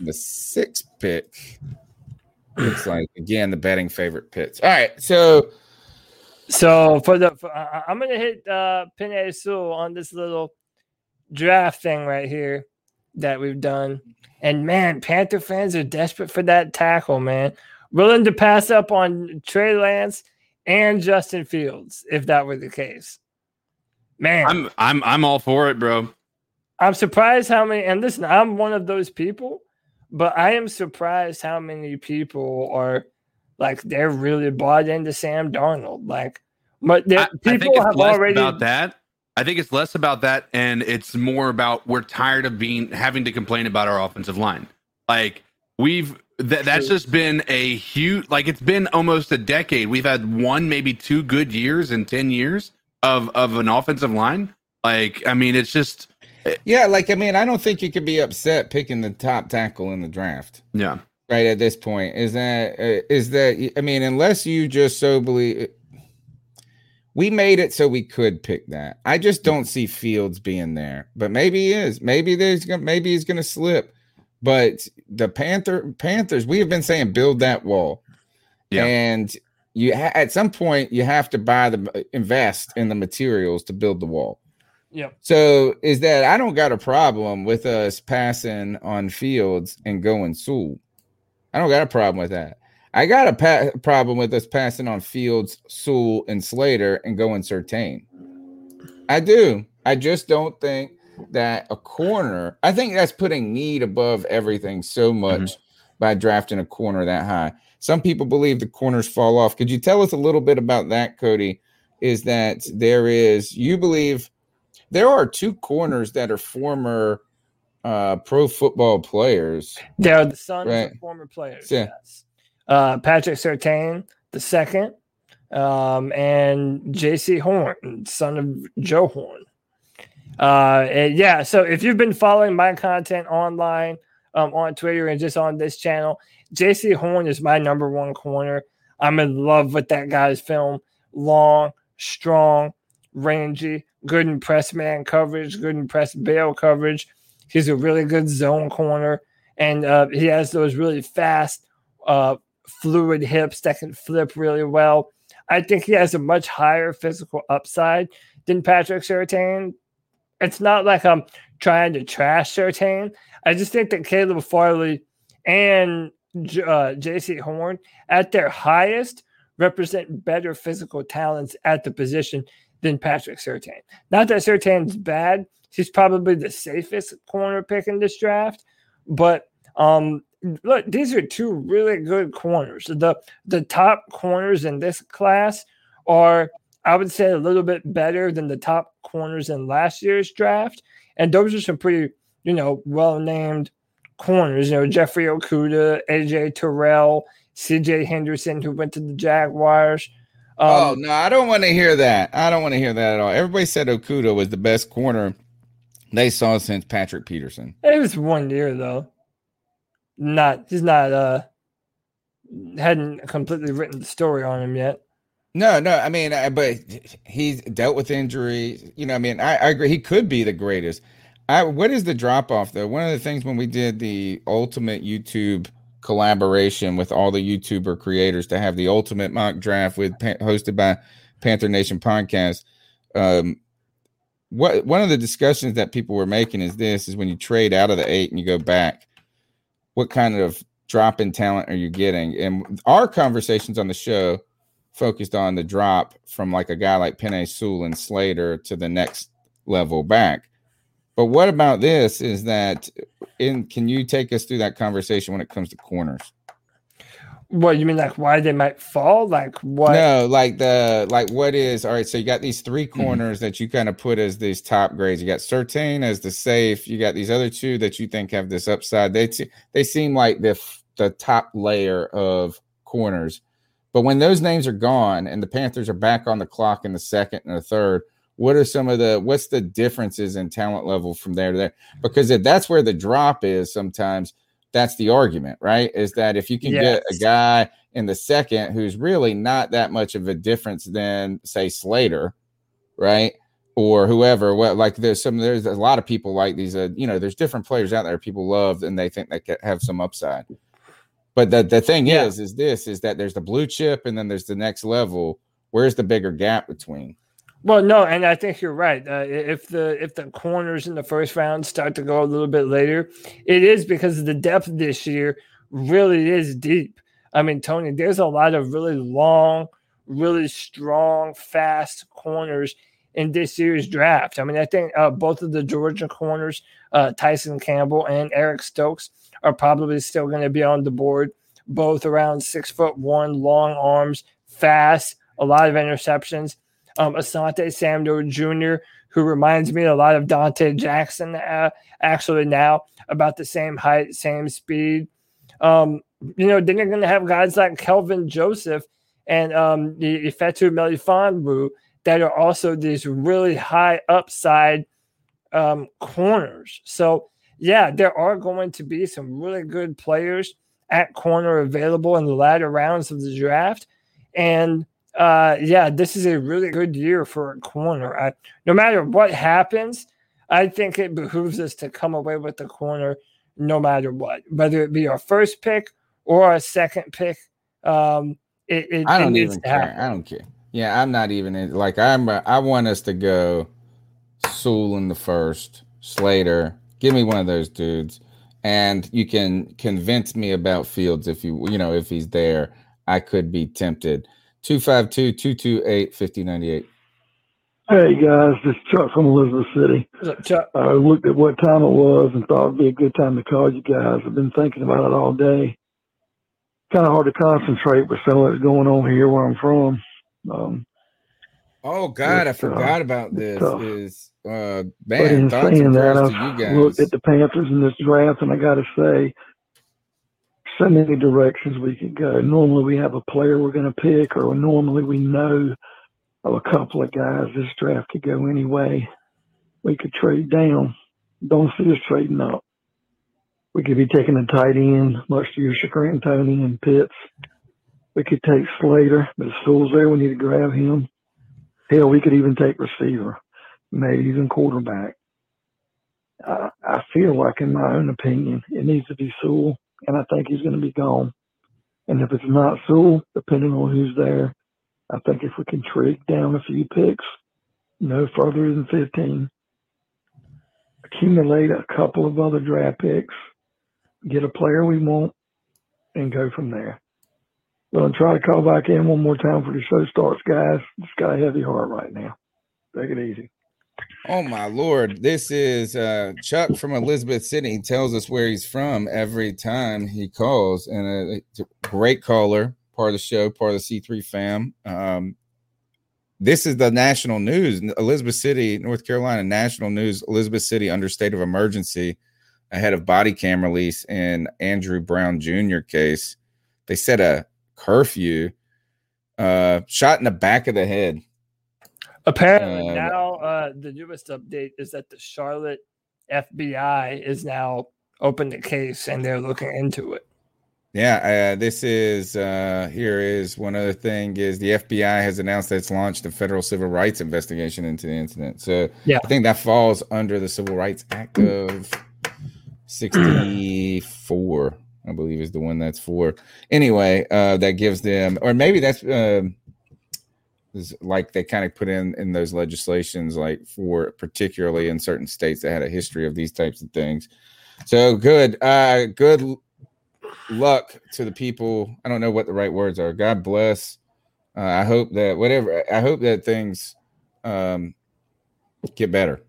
S5: the sixth pick looks like again the betting favorite Pitts. All right, so
S6: so for the for, uh, I'm gonna hit uh Penei Sewell on this little draft thing right here that we've done. And man, Panther fans are desperate for that tackle, man. Willing to pass up on Trey Lance and Justin Fields if that were the case. Man,
S7: I'm I'm I'm all for it, bro.
S6: I'm surprised how many and listen, I'm one of those people but I am surprised how many people are like they're really bought into Sam Darnold. Like, but
S7: I,
S6: people
S7: I
S6: have already
S7: about that. I think it's less about that, and it's more about we're tired of being having to complain about our offensive line. Like we've th- that's just been a huge like it's been almost a decade. We've had one, maybe two good years in ten years of of an offensive line. Like I mean, it's just
S5: yeah, like I mean, I don't think you could be upset picking the top tackle in the draft.
S7: Yeah.
S5: Right at this point, is that uh, is that I mean, unless you just so believe we made it so we could pick that. I just don't see Fields being there, but maybe he is. Maybe there's gonna maybe he's gonna slip. But the Panther Panthers, we have been saying build that wall,
S7: Yeah.
S5: and you ha- at some point you have to buy the invest in the materials to build the wall.
S6: Yep.
S5: So is that I don't got a problem with us passing on Fields and going Sewell. I don't got a problem with that. I got a pa- problem with us passing on Fields, Sewell, and Slater and going Surtain. I do. I just don't think that a corner. I think that's putting need above everything so much mm-hmm. by drafting a corner that high. Some people believe the corners fall off. Could you tell us a little bit about that, Cody? Is that there is you believe there are two corners that are former uh, pro football players.
S6: They are the sons
S5: Right.
S6: of former players.
S5: Yeah.
S6: Uh, Patrick Surtain, the second, um, and Jaycee Horn, son of Joe Horn. Uh, and yeah, so if you've been following my content online, um, on Twitter and just on this channel, Jaycee Horn is my number one corner. I'm in love with that guy's film. Long, strong, rangy, good in press man coverage, good in press bail coverage. He's a really good zone corner, and uh, he has those really fast, uh, fluid hips that can flip really well. I think he has a much higher physical upside than Patrick Surtain. It's not like I'm trying to trash Surtain. I just think that Caleb Farley and uh, Jaycee Horn at their highest represent better physical talents at the position than Patrick Surtain. Not that Surtain's bad. He's probably the safest corner pick in this draft. But um, look, these are two really good corners. The the top corners in this class are, I would say, a little bit better than the top corners in last year's draft. And those are some pretty, you know, well named corners. You know, Jeffrey Okudah, AJ Terrell, CJ Henderson, who went to the Jaguars. Um,
S5: oh no, I don't want to hear that. I don't want to hear that at all. Everybody said Okudah was the best corner they saw since Patrick Peterson.
S6: It was one year though. Not he's not uh hadn't completely written the story on him yet.
S5: No, no. I mean, I, but he's dealt with injury. You know, I mean, I, I agree. He could be the greatest. I, what is the drop off though? One of the things when we did the ultimate YouTube collaboration with all the YouTuber creators to have the ultimate mock draft with hosted by Panther Nation podcast. Um, what one of the discussions that people were making is this: is when you trade out of the eight and you go back, what kind of drop in talent are you getting? And our conversations on the show focused on the drop from like a guy like Penei Sewell and Slater to the next level back. But what about this? Is that in? Can you take us through that conversation when it comes to corners?
S6: What you mean, like why they might fall? Like what?
S5: No, like the like what is all right. So you got these three
S6: Mm-hmm.
S5: corners that you kind of put as these top grades. You got Surtain as the safe. You got these other two that you think have this upside. They t- they seem like the f- the top layer of corners. But when those names are gone and the Panthers are back on the clock in the second and the third, what are some of the what's the differences in talent level from there to there? Because if that's where the drop is sometimes that's the argument, right? Is that if you can get a guy in the second who's really not that much of a difference than say Slater, right? Or whoever, what like there's some there's a lot of people like these uh, you know, there's different players out there people love and they think they have some upside. But the the thing
S6: Yeah.
S5: is is this is that there's the blue chip and then there's the next level. Where's the bigger gap between?
S6: Well, no, and I think you're right. Uh, if the if the corners in the first round start to go a little bit later, it is because the depth this year really is deep. I mean, Tony, there's a lot of really long, really strong, fast corners in this year's draft. I mean, I think uh, both of the Georgia corners, uh, Tyson Campbell and Eric Stokes, are probably still going to be on the board. Both around six foot one, long arms, fast, a lot of interceptions um, Asante Samuel Jr., who reminds me a lot of Donte Jackson, uh, actually now about the same height, same speed. Um, you know, then you're going to have guys like Kelvin Joseph and um, Ifeatu Melifonwu that are also these really high upside um, corners. So, yeah, there are going to be some really good players at corner available in the latter rounds of the draft. And uh, yeah, this is a really good year for a corner. I, no matter what happens, I think it behooves us to come away with the corner no matter what, whether it be our first pick or our second pick. Um, it, it,
S5: I don't
S6: needs
S5: even
S6: to
S5: care.
S6: happen.
S5: I don't care. Yeah, I'm not even in, like I'm. I want us to go Sewell in the first, Slater. Give me one of those dudes, and you can convince me about Fields if you you know if he's there. I could be tempted. 252-228-5098.
S18: Hey guys, this is Chuck from Elizabeth City.
S6: What's up, Chuck?
S18: I looked at what time it was and thought it'd be a good time to call you guys. I've been thinking about it all day. Kind of hard to concentrate with some of that's going on here where I'm from. Um,
S5: Oh God, I
S18: It's, uh,
S5: forgot about this.
S18: tough.
S5: Is uh
S18: but
S5: man,
S18: in
S5: thoughts
S18: saying that, I've looked at the Panthers in this draft, and I got to say, so many directions we could go. Normally, we have a player we're going to pick, or normally we know of a couple of guys. This draft could go anyway. We could trade down. Don't see us trading up. We could be taking a tight end, much to your chagrin, Tony and Pitts. We could take Slater, but Sewell's there, we need to grab him. Hell, we could even take receiver, maybe even quarterback. I feel like, in my own opinion, it needs to be Sewell, and I think he's going to be gone. And if it's not Sewell, depending on who's there, I think if we can trade down a few picks, no further than 15, accumulate a couple of other draft picks, get a player we want, and go from there. But I'll try to call back in one more time for the show starts, guys. Just got a heavy heart right now. Take it easy.
S5: Oh my lord, this is uh Chuck from Elizabeth City. He tells us where he's from every time he calls, and uh, it's a great caller, part of the show, part of the C3 fam. Um, this is the national news. Elizabeth City, North Carolina, national news. Elizabeth City under state of emergency ahead of body cam release in Andrew Brown Jr. case. They set a curfew. Uh, shot in the back of the head.
S6: Apparently
S5: Uh,
S6: now uh, the newest update is that the Charlotte FBI is now open the case and they're looking into it.
S5: Yeah, uh, this is uh, here is one other thing is the FBI has announced that it's launched a federal civil rights investigation into the incident. So
S6: Yeah.
S5: I think that falls under the Civil Rights Act of '64, I believe is the one that's for. Anyway, uh, that gives them, or maybe that's um like they kind of put in in those legislations, like for particularly in certain states that had a history of these types of things. So good, uh, good luck to the people. I don't know what the right words are. God bless. Uh, I hope that whatever. I hope that things um, get better.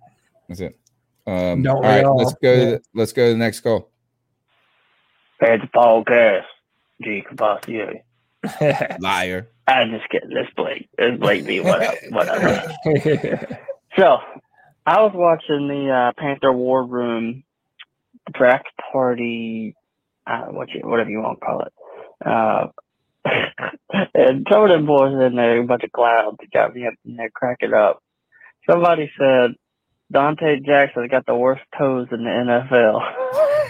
S5: That's it. Um,
S6: Don't
S5: all
S6: all?
S5: let's go.
S6: Yeah.
S5: To the, let's go to the next call.
S15: It's Paul podcast. G. Cavassier.
S5: Liar.
S15: I just get this Blake. This Blake B. Whatever. so, I was watching the uh, Panther War Room draft party, uh, what you, whatever you want to call it. Uh, and some of them boys in there, a bunch of clowns, got me up in there cracking up. Somebody said Donte Jackson got the worst toes in the NFL.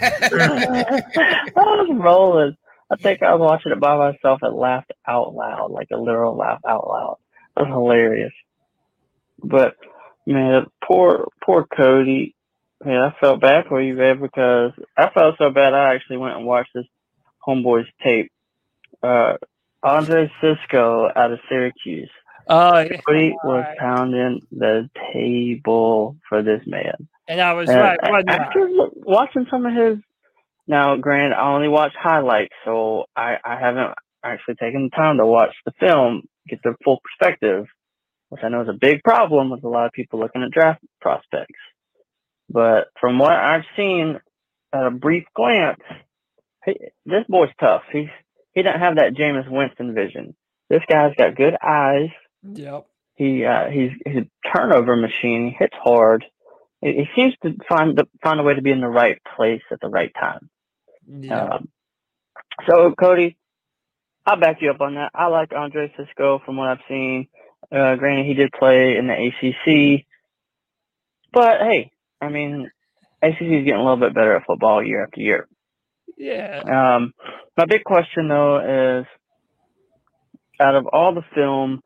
S15: I was rolling. I think I was watching it by myself and laughed out loud, like a literal laugh out loud. It was hilarious. But man, poor poor Cody. Man, I felt bad for you, man, because I felt so bad. I actually went and watched this homeboy's tape. Uh, Andre Cisco out of Syracuse.
S6: Oh, yeah.
S15: Cody was pounding the table for this man.
S6: And I was
S15: And
S6: right.
S15: After watching some of his, now, granted, I only watch highlights, so I, I haven't actually taken the time to watch the film, get the full perspective, which I know is a big problem with a lot of people looking at draft prospects. But from what I've seen at a brief glance, he, this boy's tough. He's he doesn't have that Jameis Winston vision. This guy's got good eyes.
S6: Yep.
S15: He uh, he's he's a turnover machine. He hits hard. He, he seems to find the, find a way to be in the right place at the right time.
S6: Yeah.
S15: Um, so Cody, I'll back you up on that. I like Andre Cisco from what I've seen. Uh, granted, he did play in the ACC, but hey, I mean, ACC is getting a little bit better at football year after year.
S6: yeah.
S15: Um, my big question though is, out of all the film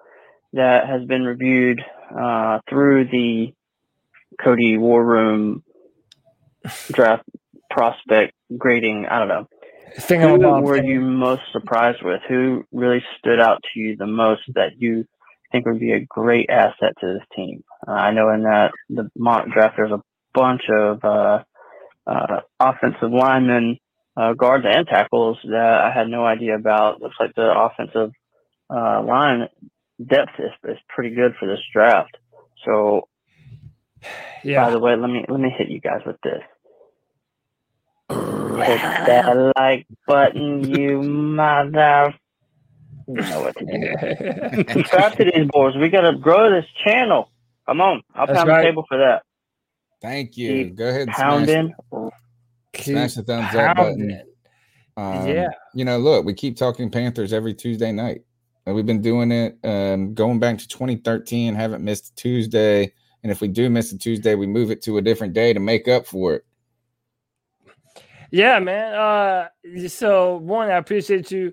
S15: that has been reviewed uh, through the Cody War Room draft prospect grading, I don't know.
S6: Thing
S15: Who were
S6: thing.
S15: you most surprised with? Who really stood out to you the most that you think would be a great asset to this team? Uh, I know in that the mock draft there's a bunch of uh, uh, offensive linemen, uh, guards, and tackles that I had no idea about. Looks like the offensive uh, line depth is, is pretty good for this draft. So,
S6: Yeah.
S15: by the way, let me let me hit you guys with this. Hit that like button, you mother. You know what to do. Subscribe to these boys. We gotta grow this channel. Come on, I'll
S5: That's
S15: pound
S5: right.
S15: the table for that.
S5: Thank you.
S15: Keep
S5: Go ahead and
S15: pounding.
S5: smash, smash the thumbs up button. Um,
S6: Yeah.
S5: You know, look, we keep talking Panthers every Tuesday night. And we've been doing it um, going back to 2013, haven't missed a Tuesday. And if we do miss a Tuesday, we move it to a different day to make up for it.
S6: Yeah, man. Uh, so one, I appreciate you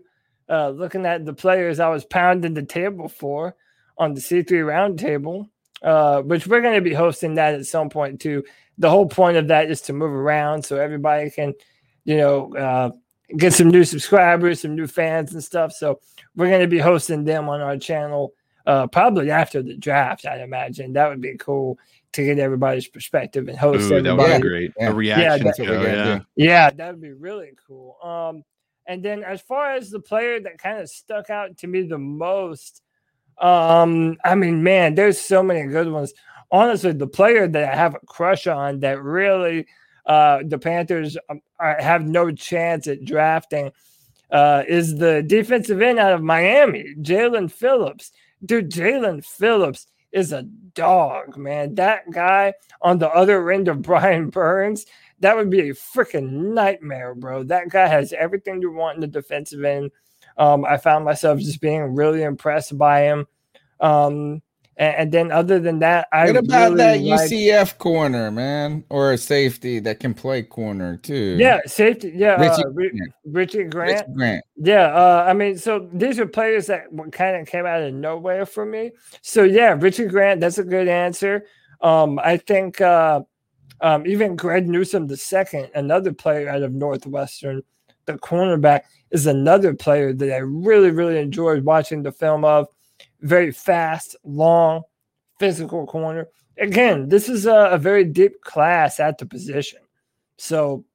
S6: uh, looking at the players I was pounding the table for on the C3 roundtable, uh, which we're going to be hosting that at some point too. The whole point of that is to move around so everybody can, you know, uh, get some new subscribers, some new fans and stuff. So we're going to be hosting them on our channel uh, probably after the draft. I'd imagine that would be cool to get everybody's perspective and host
S7: Ooh, that would
S6: everybody.
S7: be great.
S5: Yeah.
S7: A reaction
S6: that-
S7: show. Yeah.
S6: Yeah, that would be really cool. Um, and then as far as the player that kind of stuck out to me the most, um, I mean, man, there's so many good ones. Honestly, the player that I have a crush on that really uh, the Panthers um, are, have no chance at drafting uh, is the defensive end out of Miami, Jaelan Phillips. Dude, Jaelan Phillips is a dog, man. That guy on the other end of Brian Burns, that would be a freaking nightmare, bro. That guy has everything you want in the defensive end. Um, I found myself just being really impressed by him. Um, And, and then other than that, I
S5: What about
S6: really
S5: that
S6: like-
S5: UCF corner, man, or a safety that can play corner too?
S6: Yeah, safety. Yeah,
S5: Richie
S6: uh,
S5: Grant.
S6: Richie Grant.
S5: Richie Grant.
S6: Yeah, uh, I mean, so these are players that kind of came out of nowhere for me. So yeah, Richie Grant, that's a good answer. Um, I think uh, um, even Greg Newsome the second, another player out of Northwestern, the cornerback is another player that I really, really enjoyed watching the film of. Very fast, long, physical corner. Again, this is a, a very deep class at the position. So,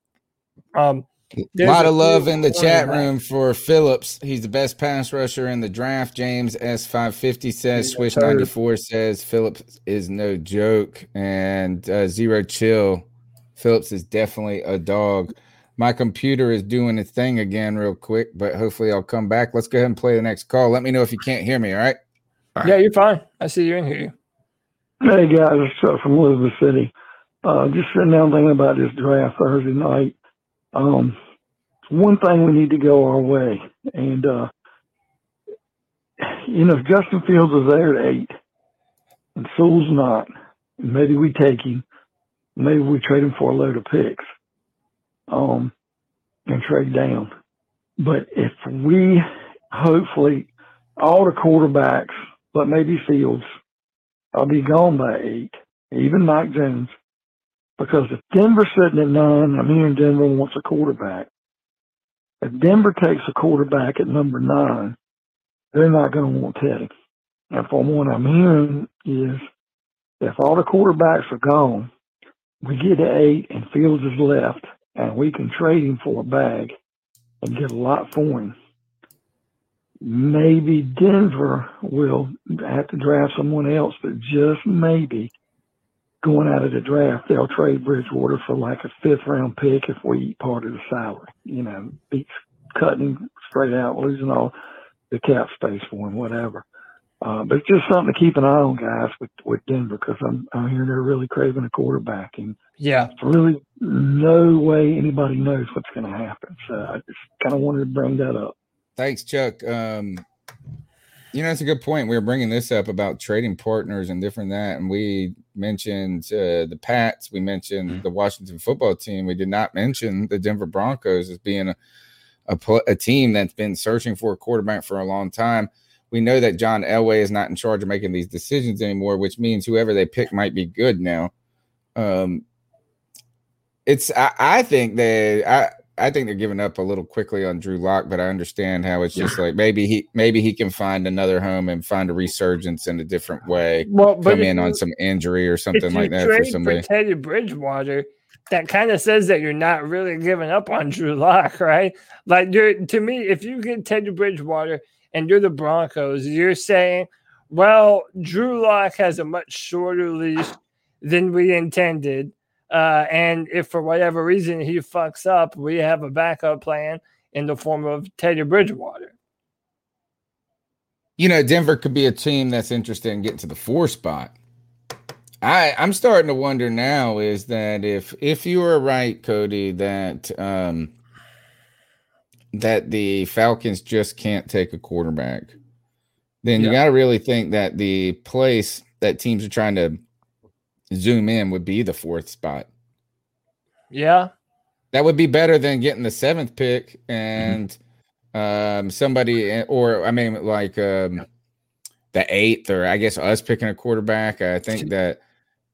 S6: um,
S5: A lot of love in the chat room for Phillips. He's the best pass rusher in the draft. James S550 says, Swish 94 says, Phillips is no joke. And uh, Zero Chill, Phillips is definitely a dog. My computer is doing its thing again, real quick, but hopefully I'll come back. Let's go ahead and play the next call. Let me know if you can't hear me, all right?
S6: Yeah, you're fine. I see you in here.
S18: Hey guys, it's Chuck from Elizabeth City. Uh, just sitting down thinking about this draft Thursday night. Um, one thing we need to go our way, and uh, you know, if Justin Fields is there at eight, and Sewell's not, maybe we take him. Maybe we trade him for a load of picks, um, and trade down. But if we hopefully all the quarterbacks, but maybe Fields, I'll be gone by eight, even Mac Jones. Because if Denver's sitting at nine, I'm hearing Denver wants a quarterback. If Denver takes a quarterback at number nine, they're not going to want Teddy. And from what I'm hearing is if all the quarterbacks are gone, we get to eight and Fields is left, and we can trade him for a bag and get a lot for him. Maybe Denver will have to draft someone else, but just maybe going out of the draft, they'll trade Bridgewater for like a fifth round pick if we eat part of the salary. You know, beats cutting straight out, losing all the cap space for him, whatever. Uh, but it's just something to keep an eye on, guys, with with Denver because I'm I'm hearing they're really craving a quarterback, and
S6: Yeah.
S18: really no way anybody knows what's going to happen. So I just kind of wanted to bring that up.
S5: Thanks, Chuck. Um, you know, it's a good point. We were bringing this up about trading partners and different that, and we mentioned uh, the Pats. We mentioned the Washington football team. We did not mention the Denver Broncos as being a a, a team that's been searching for a quarterback for a long time. We know that John Elway is not in charge of making these decisions anymore, which means whoever they pick might be good now. Um, it's I, I think that I I think they're giving up a little quickly on Drew Lock, but I understand how it's just like maybe he maybe he can find another home and find a resurgence in a different way.
S6: Well, but
S5: come in on some injury or something like
S6: you
S5: that for somebody.
S6: for Teddy Bridgewater, that kind of says that you're not really giving up on Drew Lock, right? Like, you're, to me, if you get Teddy Bridgewater and you're the Broncos, you're saying, well, Drew Lock has a much shorter leash than we intended. Uh, and if for whatever reason he fucks up, we have a backup plan in the form of Teddy Bridgewater.
S5: you know, Denver could be a team that's interested in getting to the four spot. I I'm starting to wonder now is that if if you were right, Cody, that um that the Falcons just can't take a quarterback, then you got to really think that the place that teams are trying to zoom in would be the fourth spot.
S6: Yeah.
S5: That would be better than getting the seventh pick and um somebody or I mean like um the eighth or I guess us picking a quarterback. I think that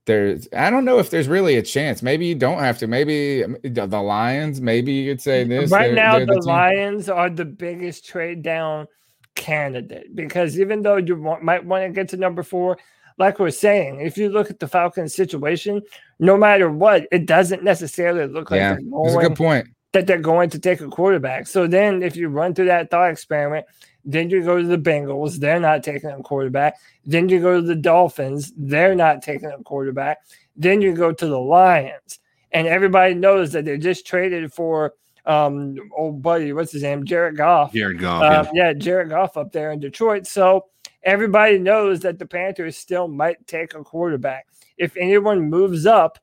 S5: there's I don't know if there's really a chance. Maybe you don't have to. Maybe um, the the Lions. Maybe you could say this.
S6: Right
S5: they're-
S6: now,
S5: they're
S6: the,
S5: team-
S6: Lions are the biggest trade down candidate because even though you want, might want to get to number four, like we're saying, if you look at the Falcons situation, no matter what, it doesn't necessarily look like
S5: Yeah,
S6: they're
S5: that's a good point.
S6: that they're going to take a quarterback. So then, if you run through that thought experiment, then you go to the Bengals, they're not taking a quarterback. Then you go to the Dolphins, they're not taking a quarterback. Then you go to the Lions, and everybody knows that they just traded for um old buddy, what's his name, Jared Goff.
S7: Jared Goff.
S6: Uh,
S7: yeah.
S6: yeah, Jared Goff up there in Detroit. So everybody knows that the Panthers still might take a quarterback. If anyone moves up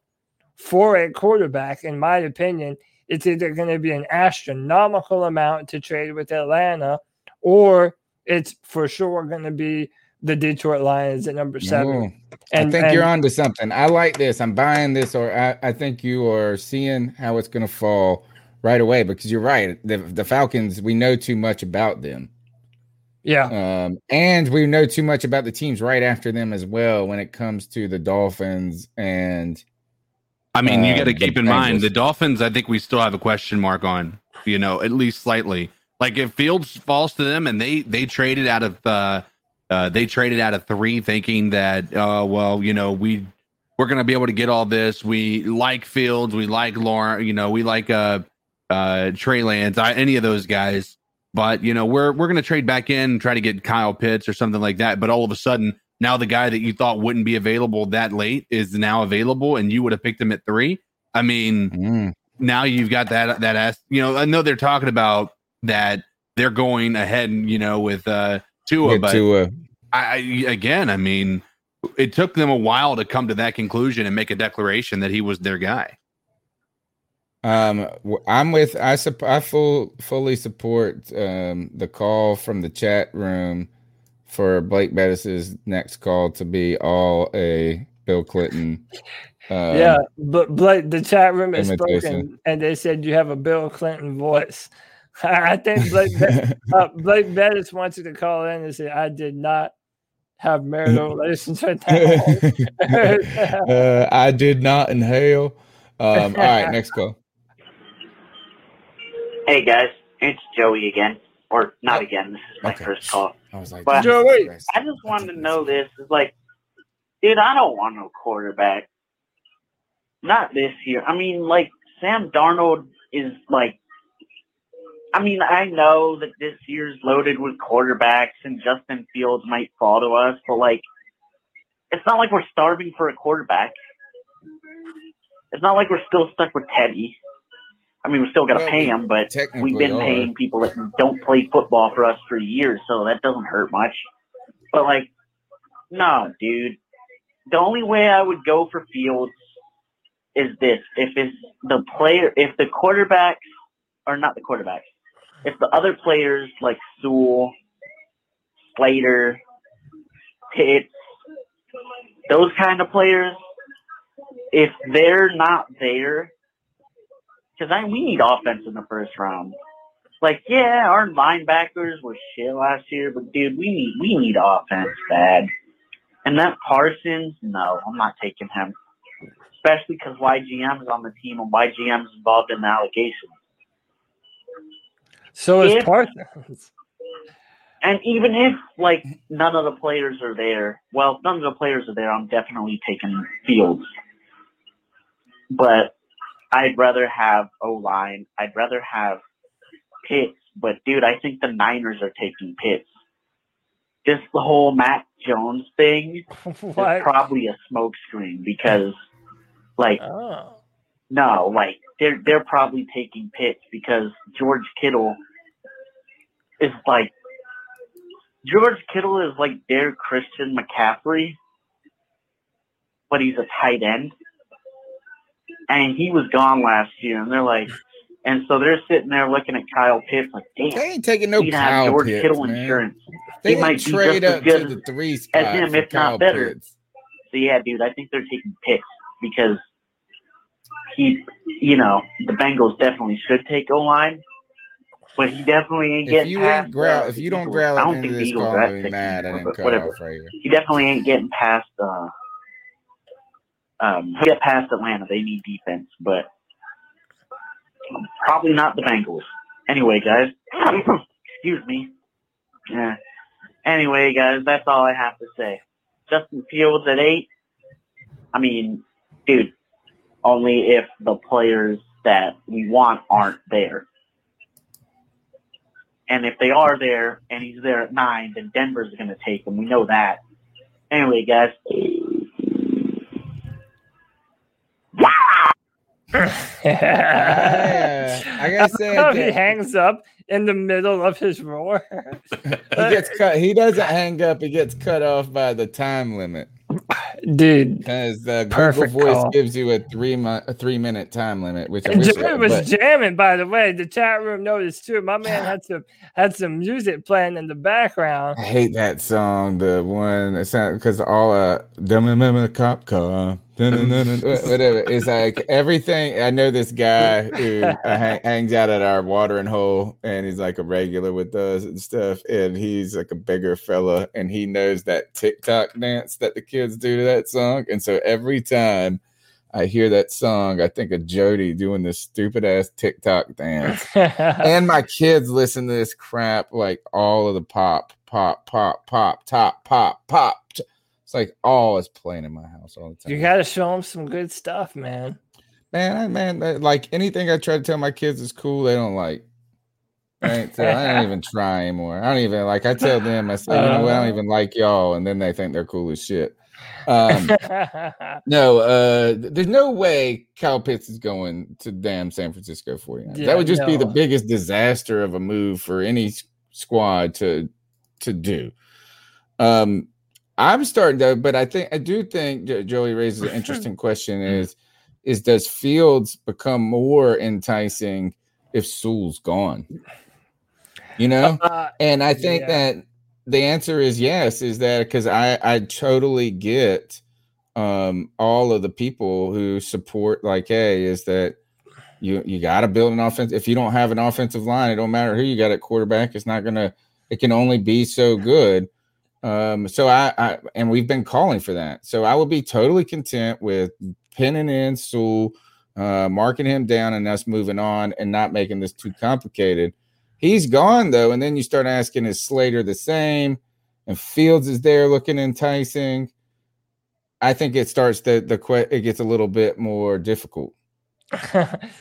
S6: for a quarterback, in my opinion, it's either going to be an astronomical amount to trade with Atlanta, or it's for sure going to be the Detroit Lions at number seven. And-
S5: I think you're
S6: and-
S5: on to something. I like this. I'm buying this, or I, I think you are seeing how it's going to fall right away because you're right. The, the Falcons, we know too much about them.
S6: Yeah.
S5: Um, and we know too much about the teams right after them as well when it comes to the Dolphins and.
S7: I mean, you got to
S5: the
S7: keep in mind the Dolphins. I think we still have a question mark on. You know, at least slightly. Like if Fields falls to them, and they they traded out of uh, uh they traded out of three, thinking that uh well, you know we we're gonna be able to get all this. We like Fields, we like Lawrence, you know, we like uh uh Trey Lance, I, any of those guys. But you know, we're we're gonna trade back in and try to get Kyle Pitts or something like that. But all of a sudden, now the guy that you thought wouldn't be available that late is now available, and you would have picked him at three. I mean,
S5: Mm.
S7: now you've got that that ass. You know, I know they're talking about that they're going ahead, you know, with uh Tua, but
S5: Tua.
S7: I, I again, I mean, it took them a while to come to that conclusion and make a declaration that he was their guy.
S5: Um, I'm with I sup- I full fully support um the call from the chat room for Blake Bettis's next call to be all a Bill Clinton. Um,
S6: yeah, but Blake, the chat room is
S5: imitation.
S6: spoken, and they said you have a Bill Clinton voice. I think Blake, Bet- uh, Blake Bettis wants you to call in and say, "I did not have marital relations with that."
S5: uh, I did not inhale. Um, all right, next call.
S19: Hey guys, it's Joey again, or not again. This is my first call.
S5: I was like,
S19: But
S6: Joey.
S19: I just wanted to know this. Is like, dude, I don't want no quarterback. Not this year. I mean, like Sam Darnold is like. I mean, I know that this year's loaded with quarterbacks, and Justin Fields might fall to us, but like, it's not like we're starving for a quarterback. It's not like we're still stuck with Teddy. I mean, we're still got to
S5: Well,
S19: pay them, but we've been
S5: are.
S19: paying people that don't play football for us for years, so that doesn't hurt much. But like, no, dude. The only way I would go for Fields is this: if it's the player, if the quarterbacks, or not the quarterbacks, if the other players like Sewell, Slater, Pitts, those kind of players, if they're not there, because I we need offense in the first round. Like, yeah, our linebackers were shit last year, but dude, we need we need offense bad. And that Parsons, no, I'm not taking him. Especially because YGM is on the team and YGM is involved in the allegations.
S6: so is
S19: If-
S6: Parsons.
S19: And even if like none of the players are there, well, none of the players are there, I'm definitely taking Fields. But I'd rather have O line. I'd rather have Pitts. But dude, I think the Niners are taking Pitts. Just the whole Mac Jones thing is probably a smokescreen because, like,
S6: Oh.
S19: no, like they're they're probably taking Pitts because George Kittle is like George Kittle is like their Christian McCaffrey, but he's a tight end, and he was gone last year, and they're like, and so they're sitting there looking at Kyle Pitts like, damn,
S5: They ain't taking no
S19: he'd have
S5: Kyle
S19: George
S5: Pitts,
S19: Kittle
S5: man.
S19: insurance.
S5: They
S19: he might
S5: trade
S19: as
S5: up to the three
S19: as
S5: spot
S19: him,
S5: for
S19: if
S5: Kyle
S19: not better.
S5: Pitts.
S19: So yeah, dude, I think they're taking Pitts because he, you know, the Bengals definitely should take O line, but he definitely ain't
S5: If
S19: getting
S5: you
S19: past.
S5: ain't growl, if you don't growl
S19: I don't think the Eagles are
S5: I'll
S19: at
S5: be
S19: six
S5: mad I didn't cut
S19: whatever.
S5: off right here.
S19: He definitely ain't getting past. Uh, um, get past Atlanta. They need defense, but probably not the Bengals. Anyway, guys, excuse me. Yeah. Anyway, guys, that's all I have to say. Justin Fields at eight. I mean, dude, only if the players that we want aren't there. And if they are there and he's there at nine, then Denver's going to take him. We know that. Anyway, guys.
S5: I gotta say,
S6: How he hangs up in the middle of his roar.
S5: He gets cut. He doesn't hang up. He gets cut off by the time limit.
S6: dude.
S5: Because the Google
S6: Perfect
S5: Voice
S6: call.
S5: gives you a three month, a three minute time limit, which I
S6: And. Jared was
S5: but-
S6: jamming, by the way. The chat room noticed too. My man had some had some music playing in the background.
S5: I hate that song. The one because all uh, the cop car, whatever. It's like everything. I know this guy who uh, hang, hangs out at our watering hole, and he's like a regular with us and stuff. And he's like a bigger fella, and he knows that TikTok dance that the kids do to that song. And so every time. I hear that song. I think of Jody doing this stupid ass TikTok dance and my kids listen to this crap like all of the pop, pop, pop, pop, top, pop, pop. It's like all is playing in my house all the time.
S6: You got to show them some good stuff, man.
S5: Man, I, man, like anything I try to tell my kids is cool, they don't like. Right, so I don't even try anymore. I don't even like. I tell them, I say, you know what? I don't uh-huh. even like y'all, and then they think they're cool as shit. Um, no, uh, there's no way Kyle Pitts is going to damn San Francisco 49ers.
S6: Yeah,
S5: that would just be the biggest disaster of a move for any squad to to do. Um, I'm starting to, but I think I do think Joey raises an interesting question: is is does Fields become more enticing if Sewell's gone? You know,
S6: Uh,
S5: and I think
S6: yeah.
S5: that the answer is yes. Is that because I I totally get um all of the people who support like hey is that you you got to build an offense if you don't have an offensive line it don't matter who you got at quarterback it's not gonna it can only be so good um so I, I and we've been calling for that so i would be totally content with pinning in Sewell, uh marking him down and us moving on and not making this too complicated he's gone though and then you start asking is slater the same? And fields is there looking enticing. I think it starts the the it gets a little bit more difficult.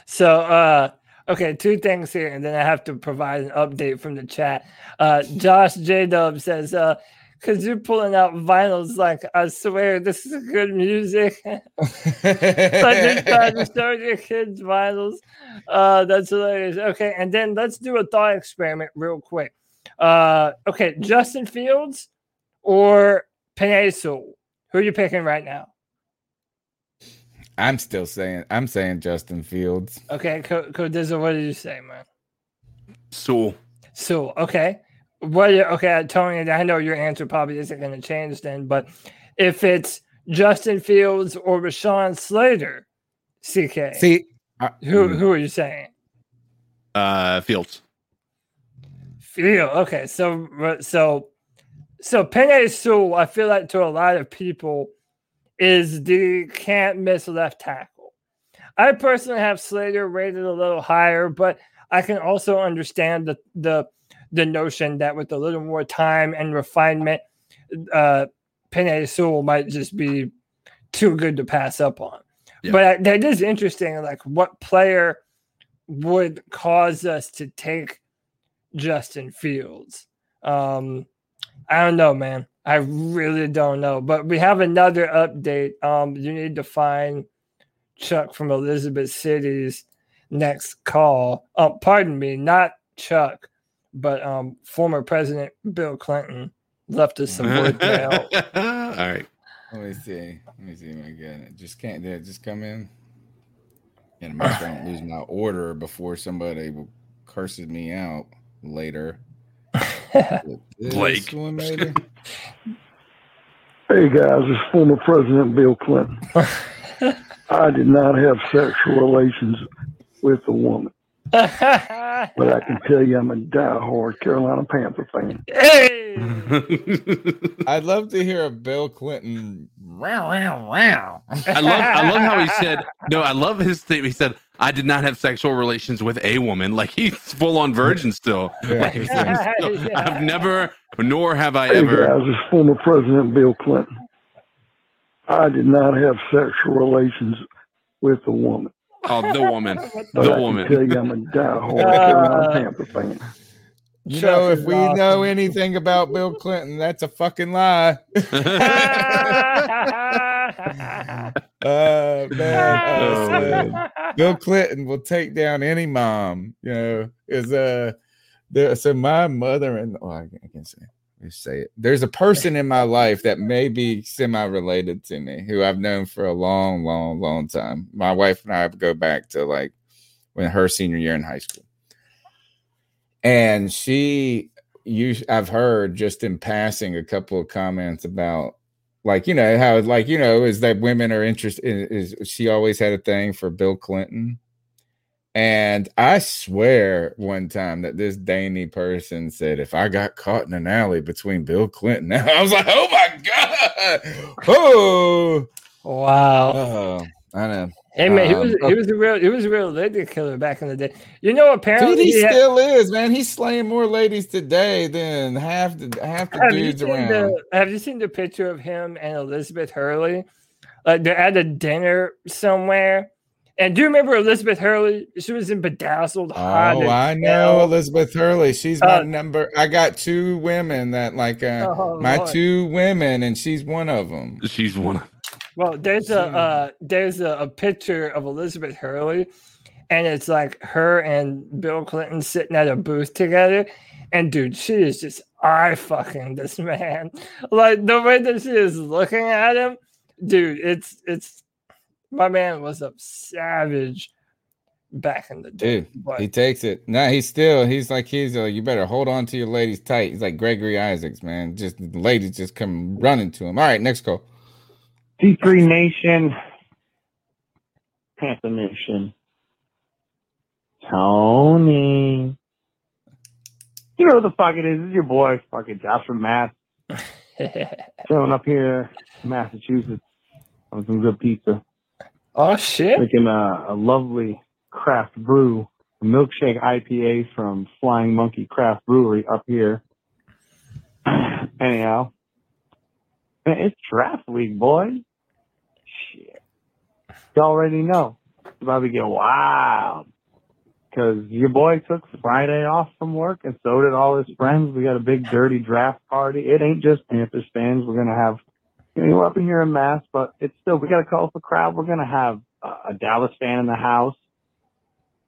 S6: So uh okay two things here and then i have to provide an update from the chat. Uh josh j dub says uh because you're pulling out vinyls like i swear this is good music. Like you're trying to show your kids vinyls. Uh that's hilarious. Okay and then let's do a thought experiment real quick. Uh okay justin fields or Penei Sewell? who are you picking right now?
S5: I'm still saying i'm saying justin fields.
S6: Okay Co- Codizzle, what did you say man?
S7: So
S6: So okay, what? Okay, Tony, I know your answer probably isn't going to change then, but if it's Justin Fields or Rashawn Slater, CK,
S5: see
S6: who
S5: mm.
S6: who are you saying?
S7: uh, Fields.
S6: Field. Okay, so so so Penei Sewell, I feel like to a lot of people is the can't miss left tackle. I personally have Slater rated a little higher, but I can also understand the the the notion that with a little more time and refinement, uh, Penei Sewell might just be too good to pass up on. But I, that is interesting. Like, what player would cause us to take Justin Fields? Um, I don't know, man. I really don't know. But we have another update. Um, you need to find Chuck from Elizabeth City's next call. Um, pardon me, not Chuck, but um, former President Bill Clinton left us some voicemail.
S7: All right.
S5: let me see let me see if i get it just can't did it just come in and make sure i don't lose my order before somebody curses me out later
S7: Blake.
S5: one, maybe?
S18: Hey guys, it's former President Bill Clinton. I did not have sexual relations with a woman, but I can tell you I'm a diehard Carolina Panther fan.
S6: Hey!
S5: I'd love to hear a Bill Clinton. Wow, wow, wow.
S7: I love I love how he said no, I love his statement. He said, I did not have sexual relations with a woman. Like he's full on virgin still.
S5: Yeah.
S7: Like, he's still- I've never nor have I
S18: Hey
S7: ever
S18: guys, it's former President Bill Clinton. I did not have sexual relations with a woman,
S7: Oh the woman. The
S18: I
S7: woman.
S18: can tell you I'm a diehard Carolina Panther fan.
S5: You know, if we know anything about Bill Clinton, that's a fucking lie. Uh, man, uh, so Bill Clinton will take down any mom. You know, is uh, there, so my mother and oh, I, I can say say it. There's a person in my life that may be semi-related to me who I've known for a long, long, long time. My wife and I go back to like when her senior year in high school. And she you I've heard just in passing a couple of comments about like you know how like you know is that women are interested in is she always had a thing for Bill Clinton and I swear one time that this Danny person said, if I got caught in an alley between Bill Clinton, I was like, oh my God. Oh,
S6: wow.
S5: Oh, I know.
S6: Hey man, he
S5: Um,
S6: was he was a real he was a real lady killer back in the day. You know, apparently
S5: Dude, he
S6: had-
S5: still is, man. He's slaying more ladies today than half the half the dudes around.
S6: the Have you seen the picture of him and Elizabeth Hurley? Like they're at a dinner somewhere. And do you remember Elizabeth Hurley? She was in Bedazzled. hot
S5: Oh, I know
S6: hell.
S5: Elizabeth Hurley. She's my
S6: Uh,
S5: number. I got two women that like uh,
S6: Oh,
S5: my
S6: Lord.
S5: two women, and she's one of them.
S7: She's one.
S6: Well, there's a uh, there's a, a picture of Elizabeth Hurley, and it's like her and Bill Clinton sitting at a booth together. And dude, she is just eye fucking this man. Like the way that she is looking at him, dude. It's it's my man was a savage back in the day.
S5: Dude,
S6: But
S5: he takes it. No, he's still. He's like he's. Uh, you better hold on to your ladies tight. He's like Gregory Isaacs, man. Just the ladies just come running to him. All right, next call.
S20: C3 Nation, Panther Nation, Tony. You know what the fuck it is? It's your boy, fucking Josh from Mass. Chilling up here in Massachusetts on some good pizza.
S6: Oh shit!
S20: Making a, a lovely craft brew, milkshake IPA from Flying Monkey Craft Brewery up here. Anyhow, it's draft week, boy. Shit. You already know. It's about to get wild. Because your boy took Friday off from work, and so did all his friends. We got a big dirty draft party. It ain't just Panthers fans. We're going to have, you know, we're up in here in mass, but it's still, we got a colorful crowd. We're going to have a, a Dallas fan in the house,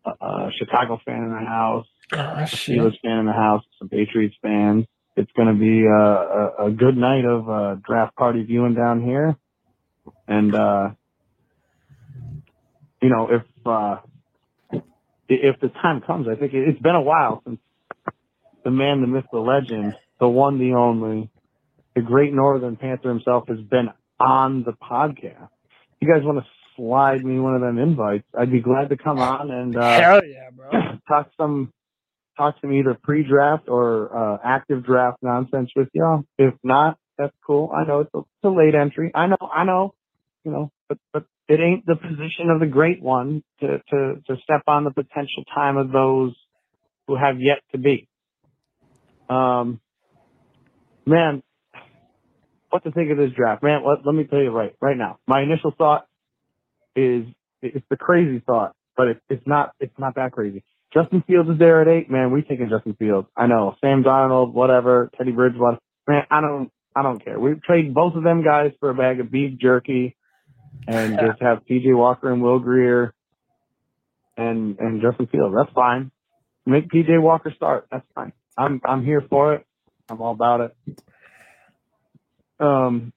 S20: a, a Chicago fan in the house,
S6: Oh,
S20: a. Steelers fan in the house, some Patriots fans. It's going to be a, a good night of uh, draft party viewing down here. And, uh, you know, if, uh, if the time comes, I think it, it's been a while since the man, the myth, the legend, the one, the only, the great Northern Panther himself has been on the podcast. You guys want to slide me one of them invites? I'd be glad to come on and uh,
S6: Hell yeah, bro.
S20: talk some talk some either pre-draft or uh, active draft nonsense with y'all. If not, that's cool. I know it's a, it's a late entry. I know, I know, you know, but but it ain't the position of the great one to to to step on the potential time of those who have yet to be. Um, man, what to think of this draft, man? Let, let me tell you right right now. My initial thought is it's the crazy thought, but it, it's not it's not that crazy. Justin Fields is there at eight, man. We taking Justin Fields. I know Sam Darnold, whatever, Teddy Bridgewater, man. I don't I don't care. We trade both of them guys for a bag of beef jerky, and just have P.J. Walker and Will Grier, and and Justin Fields. That's fine. Make P.J. Walker start. That's fine. I'm I'm here for it. I'm all about it. Um,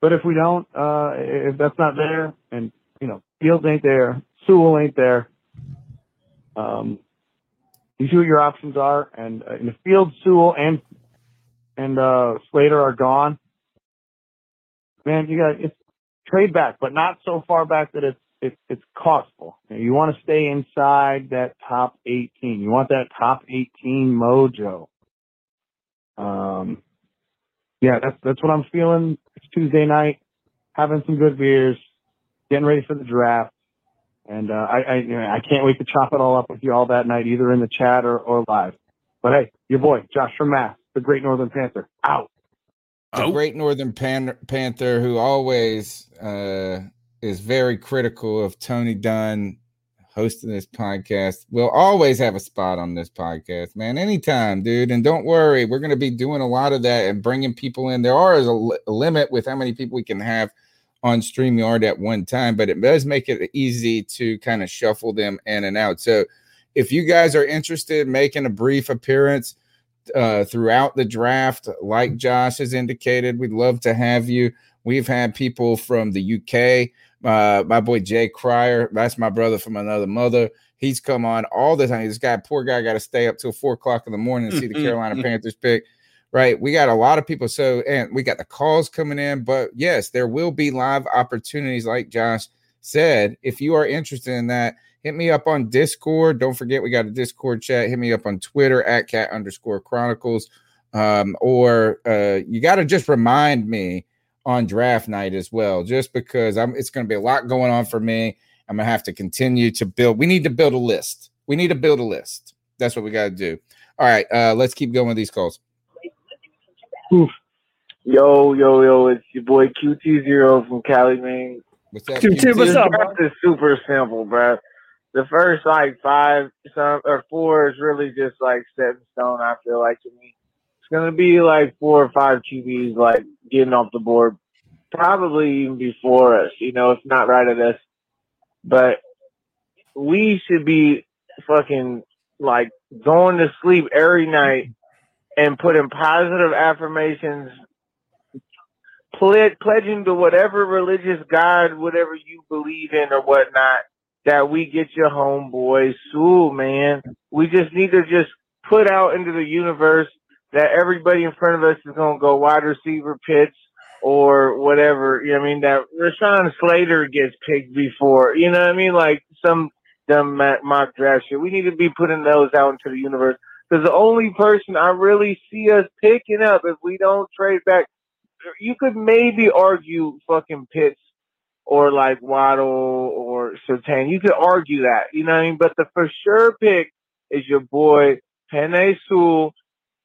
S20: but if we don't, uh, if that's not there, and you know Fields ain't there, Sewell ain't there, um, you see what your options are, and, uh, and if Fields, Sewell, and and uh, Slater are gone, man, you got it's trade back, but not so far back that it's it's it's costful. You, want to stay inside that top 18. You want that top 18 mojo. Um, yeah, that's that's what I'm feeling. It's Tuesday night, having some good beers, getting ready for the draft, and uh, I I, you know, I can't wait to chop it all up with you all that night, either in the chat or, or live. But hey, your boy Josh from Mass, the Great Northern Panther, out.
S5: The great Northern Pan- Panther, who always uh, is very critical of Tony Dunn hosting this podcast, We'll always have a spot on this podcast, man. Anytime, dude. And don't worry, we're going to be doing a lot of that and bringing people in. There are a, a limit with how many people we can have on StreamYard at one time, but it does make it easy to kind of shuffle them in and out. So if you guys are interested in making a brief appearance, uh, throughout the draft. Like Josh has indicated, we'd love to have you. We've had people from the UK. Uh, my boy Jay Cryer, that's my brother from another mother. He's come on all the time. This guy, poor guy, got to stay up till four o'clock in the morning to see the Carolina Panthers pick. Right, we got a lot of people. So, and we got the calls coming in. But yes, there will be live opportunities, like Josh said. If you are interested in that, hit me up on Discord. Don't forget, we got a Discord chat. Hit me up on Twitter at cat underscore chronicles. Um, or uh, you got to just remind me on draft night as well, just because I'm it's going to be a lot going on for me. I'm going to have to continue to build. We need to build a list. We need to build a list. That's what we got to do. All right, uh, let's keep going with these calls.
S10: Yo, yo, yo, it's your boy QT Zero from Cali, man.
S5: What's up,
S6: QT, what's up, bro?
S10: This is super simple, bro. The first like five some or four is really just like set in stone. I feel like to me, it's gonna be like four or five QBs like getting off the board, probably even before us. You know, if not right at us, but we should be fucking like going to sleep every night and putting positive affirmations, ple- pledging to whatever religious God, whatever you believe in or whatnot, that we get your homeboy Sewell, man. We just need to just put out into the universe that everybody in front of us is going to go wide receiver Pitts or whatever. You know what I mean? That Rashawn Slater gets picked before. You know what I mean? Like some dumb mock draft shit. We need to be putting those out into the universe. Because the only person I really see us picking up if we don't trade back, you could maybe argue fucking Pitts or like Waddle or Surtain. You could argue that, you know what I mean? But the for sure pick is your boy Penei Sewell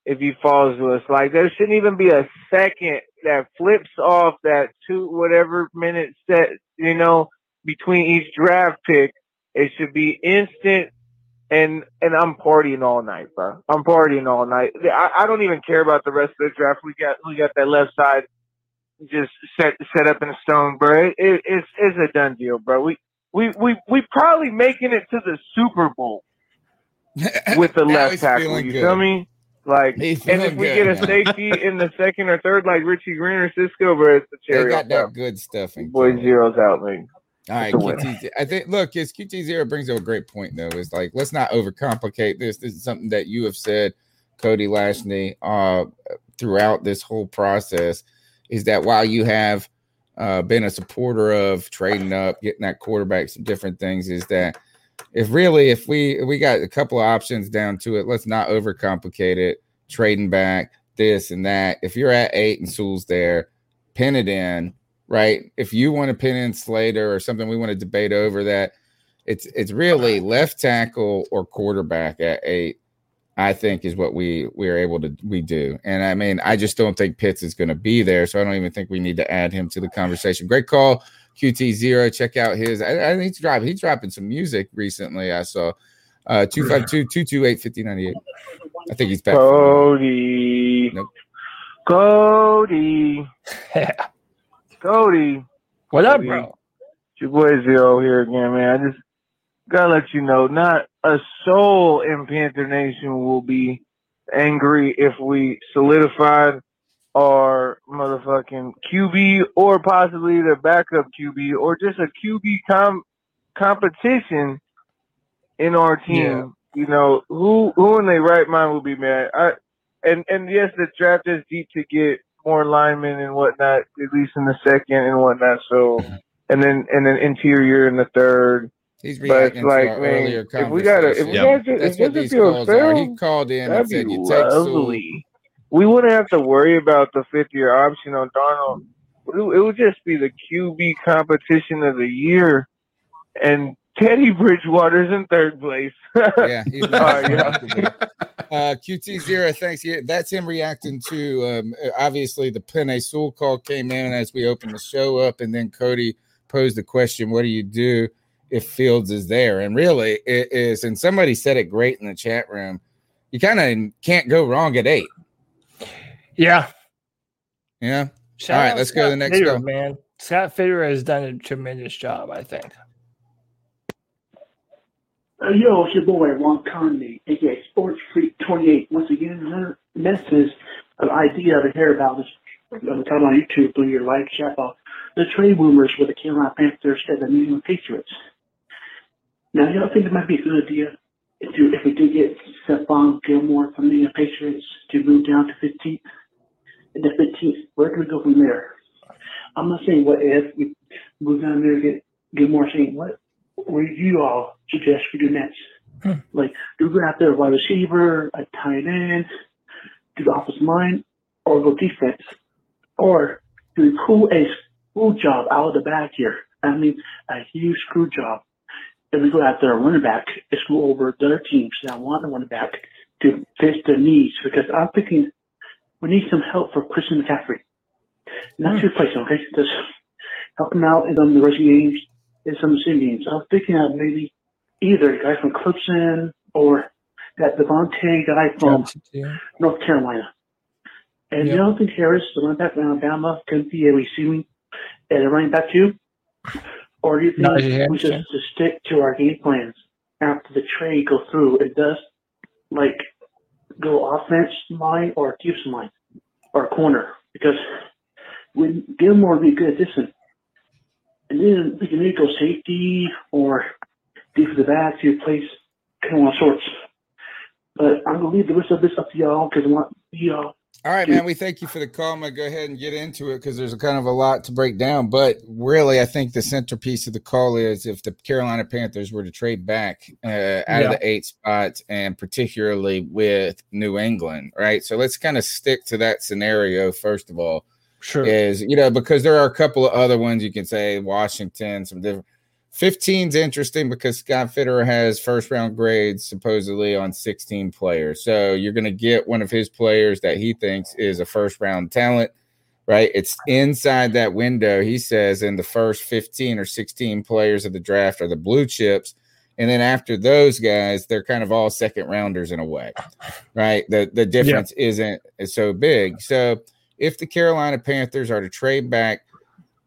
S10: if he falls to us. Like there shouldn't even be a second that flips off that two whatever minute set, you know, between each draft pick. It should be instant and and I'm partying all night, bro. I'm partying all night. I, I don't even care about the rest of the draft. We got we got that left side just set set up in stone, bro. It, it, it's it's a done deal, bro. We we we we probably making it to the Super Bowl with the left tackle. You
S5: good.
S10: feel me? Like, and if we get a safety in the second or third, like Richie Grant or Cisco, bro, it's the cherry.
S5: They
S10: got
S5: that good stuff. In
S10: Boy, zeros out, man.
S5: All right,
S10: It's a win.
S5: QT. I think look, it's QT zero brings up a great point though. Is like let's not overcomplicate this. This is something that you have said, Cody Lashney, uh, throughout this whole process. Is that while you have uh, been a supporter of trading up, getting that quarterback, some different things, is that if really if we we got a couple of options down to it, let's not overcomplicate it. Trading back this and that. If you're at eight and Sewell's there, pin it in right? If you want to pin in Slater or something, we want to debate over that. It's it's really left tackle or quarterback at eight. I think is what we we are able to we do, and I mean I just don't think Pitts is going to be there, so I don't even think we need to add him to the conversation. Great call, QT zero. Check out his. I, I think he's dropping he's dropping some music recently. I saw uh 252 228 5098. I think he's back.
S10: Cody.
S5: Nope.
S10: Cody. Cody.
S6: What up,
S10: Cody.
S6: bro?
S10: It's your boy Zero here again, man. I just gotta let you know, not a soul in Panther Nation will be angry if we solidified our motherfucking QB or possibly the backup QB or just a QB com- competition in our team. You know, who who in their right mind will be mad? I and and yes, the draft is deep to get more linemen and whatnot, at least in the second and whatnot. So, mm-hmm. and then and then interior in the third.
S5: He's
S10: But it's
S5: reacting to our
S10: man,
S5: earlier
S10: if we gotta, if
S5: conversation.
S10: we
S5: Yep.
S10: gotta, if
S5: That's what these calls are. He called in and said, "You take Sewell."
S10: We wouldn't have to worry about the fifth year option on Darnold. It would- it would just be the QB competition of the year, and Teddy Bridgewater's in third place.
S5: yeah, he's not
S10: yeah.
S5: uh, QT zero. Thanks. Yeah, that's him reacting to um, obviously the Penei Sewell call came in as we opened the show up, and then Cody posed the question, "What do you do if Fields is there?" And really, it is. And somebody said it great in the chat room. You kind of can't go wrong at eight.
S6: Yeah.
S5: Yeah.
S6: Shout
S5: All right, let's go to the next
S6: Fitterer,
S5: call.
S6: man. Scott Fitterer has done a tremendous job, I think.
S21: Uh, yo, it's your boy Juan Conley, aka Sports Freak 28. Once again, sir, messes an idea I've heard about this on the time on YouTube through your live chat about the trade rumors with the Carolina Panthers and the New England Patriots. Now, y'all think it might be a good idea if, you, if we do get Stephon Gilmore from the Patriots to move down to 15th? And the 15th, where can we go from there? I'm not saying what if we move down there and get more saying what would you all suggest we do next? Hmm. Like, do we go after a wide receiver, a tight end, do the offensive line, or go defense? Or do we pull a screw job out of the back here? I mean, a huge screw job. If we go after a running back, and screw over the other teams that want a running back to fit their needs. Because I'm thinking we need some help for Christian McCaffrey. Not to replace him, okay? Just help him out in some the rushing games, in some of the same games. I was thinking of maybe either a guy from Clemson or that Devontae guy from North Carolina. And you don't think Harris, the running back from Alabama, can be a receiving and a running back too? Or do you think we just
S6: yeah.
S21: to stick to our game plans after the trade go through? It does like go offense line or defense line or corner because when Gilmore be good addition. And then we can either go safety or defensive back to replace kind of all sorts. But I'm gonna leave the rest of this up to y'all because I want y'all.
S5: All right, man. We thank you for the call. I'm gonna go ahead and get into it because there's a kind of a lot to break down. But really, I think the centerpiece of the call is if the Carolina Panthers were to trade back uh, out of the eight spots, and particularly with New England, right? So let's kind of stick to that scenario first of all.
S6: Sure.
S5: Is you know because there are a couple of other ones you can say Washington, some different. 15's interesting because Scott Fitterer has first round grades supposedly on 16 players. So you're going to get one of his players that he thinks is a first round talent, right? It's inside that window. He says in the first 15 or 16 players of the draft are the blue chips. And then after those guys, they're kind of all second rounders in a way, right? The the difference isn't so big. So if the Carolina Panthers are to trade back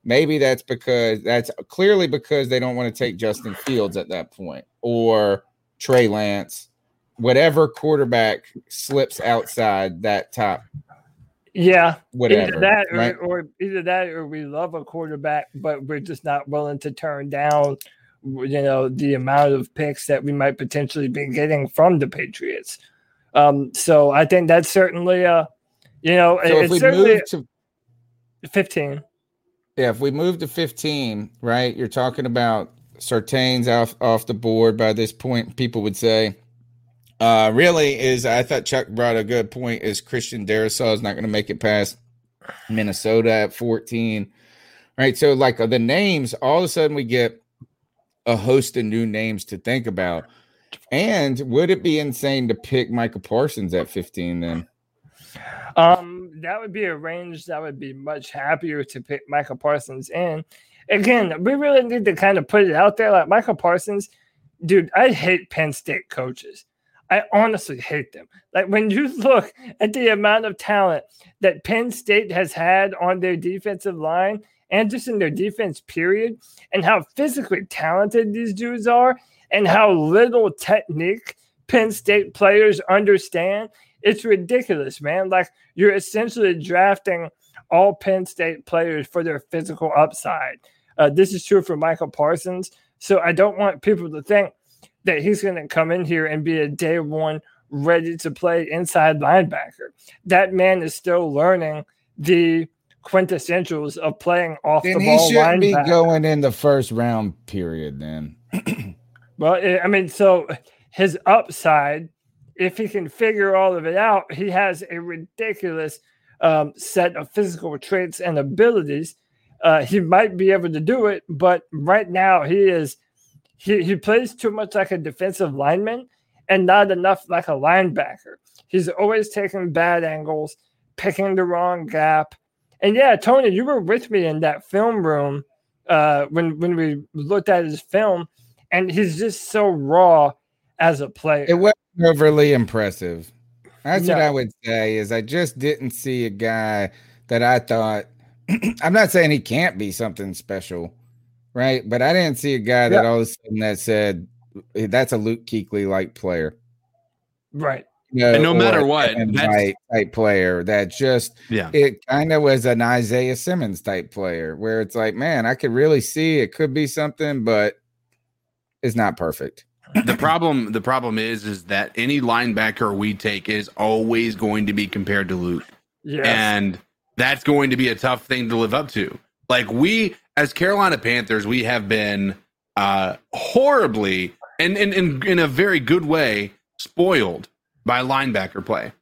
S5: maybe that's because that's clearly because they don't want to take Justin Fields at that point or Trey Lance, whatever quarterback slips outside that top.
S6: Yeah,
S5: Whatever,
S6: Either that, or,
S5: right?
S6: or either that, or we love a quarterback, but we're just not willing to turn down, you know, the amount of picks that we might potentially be getting from the Patriots. Um, so I think that's certainly a, you know,
S5: So
S6: it's certainly
S5: to
S6: fifteen.
S5: Yeah, if we move to 15, right, you're talking about Surtain's off off the board by this point, people would say. Uh really is I thought Chuck brought a good point is Christian Darrisaw is not going to make it past Minnesota at 14. Right. So like uh, the names, all of a sudden we get a host of new names to think about. And would it be insane to pick Michael Parsons at 15 then?
S6: Um, that would be a range that would be much happier to pick Michael Parsons in. Again, we really need to kind of put it out there. Like Michael Parsons, dude, I hate Penn State coaches. I honestly hate them. Like when you look at the amount of talent that Penn State has had on their defensive line and just in their defense, period, and how physically talented these dudes are, and how little technique Penn State players understand, it's ridiculous, man. Like you're essentially drafting all Penn State players for their physical upside. Uh, this is true for Michael Parsons. So I don't want people to think that he's going to come in here and be a day one ready to play inside linebacker. That man is still learning the quintessentials of playing off
S5: Then
S6: the
S5: he
S6: ball
S5: shouldn't be going in the first round period then.
S6: Well, I mean, so his upside, if he can figure all of it out, he has a ridiculous um, set of physical traits and abilities. Uh, he might be able to do it, but right now he is he, he plays too much like a defensive lineman and not enough like a linebacker. He's always taking bad angles, picking the wrong gap. And yeah, Tony, you were with me in that film room uh, when when we looked at his film, and he's just so raw as a player.
S5: It wasn't overly impressive. That's what I would say. Is I just didn't see a guy that I thought. I'm not saying he can't be something special, right? But I didn't see a guy that
S6: Yeah.
S5: all of a sudden that said that's a Luke Kuechly like player.
S6: Right.
S5: you know,
S7: And no matter what,
S5: Kevin type player that just
S7: Yeah.
S5: it kind of was an Isaiah Simmons type player where it's like, man, I could really see it could be something, but it's not perfect.
S7: The problem the problem is is that any linebacker we take is always going to be compared to Luke.
S6: Yes.
S7: And that's going to be a tough thing to live up to. Like we as Carolina Panthers, we have been uh horribly and in in, in a very good way spoiled by linebacker play.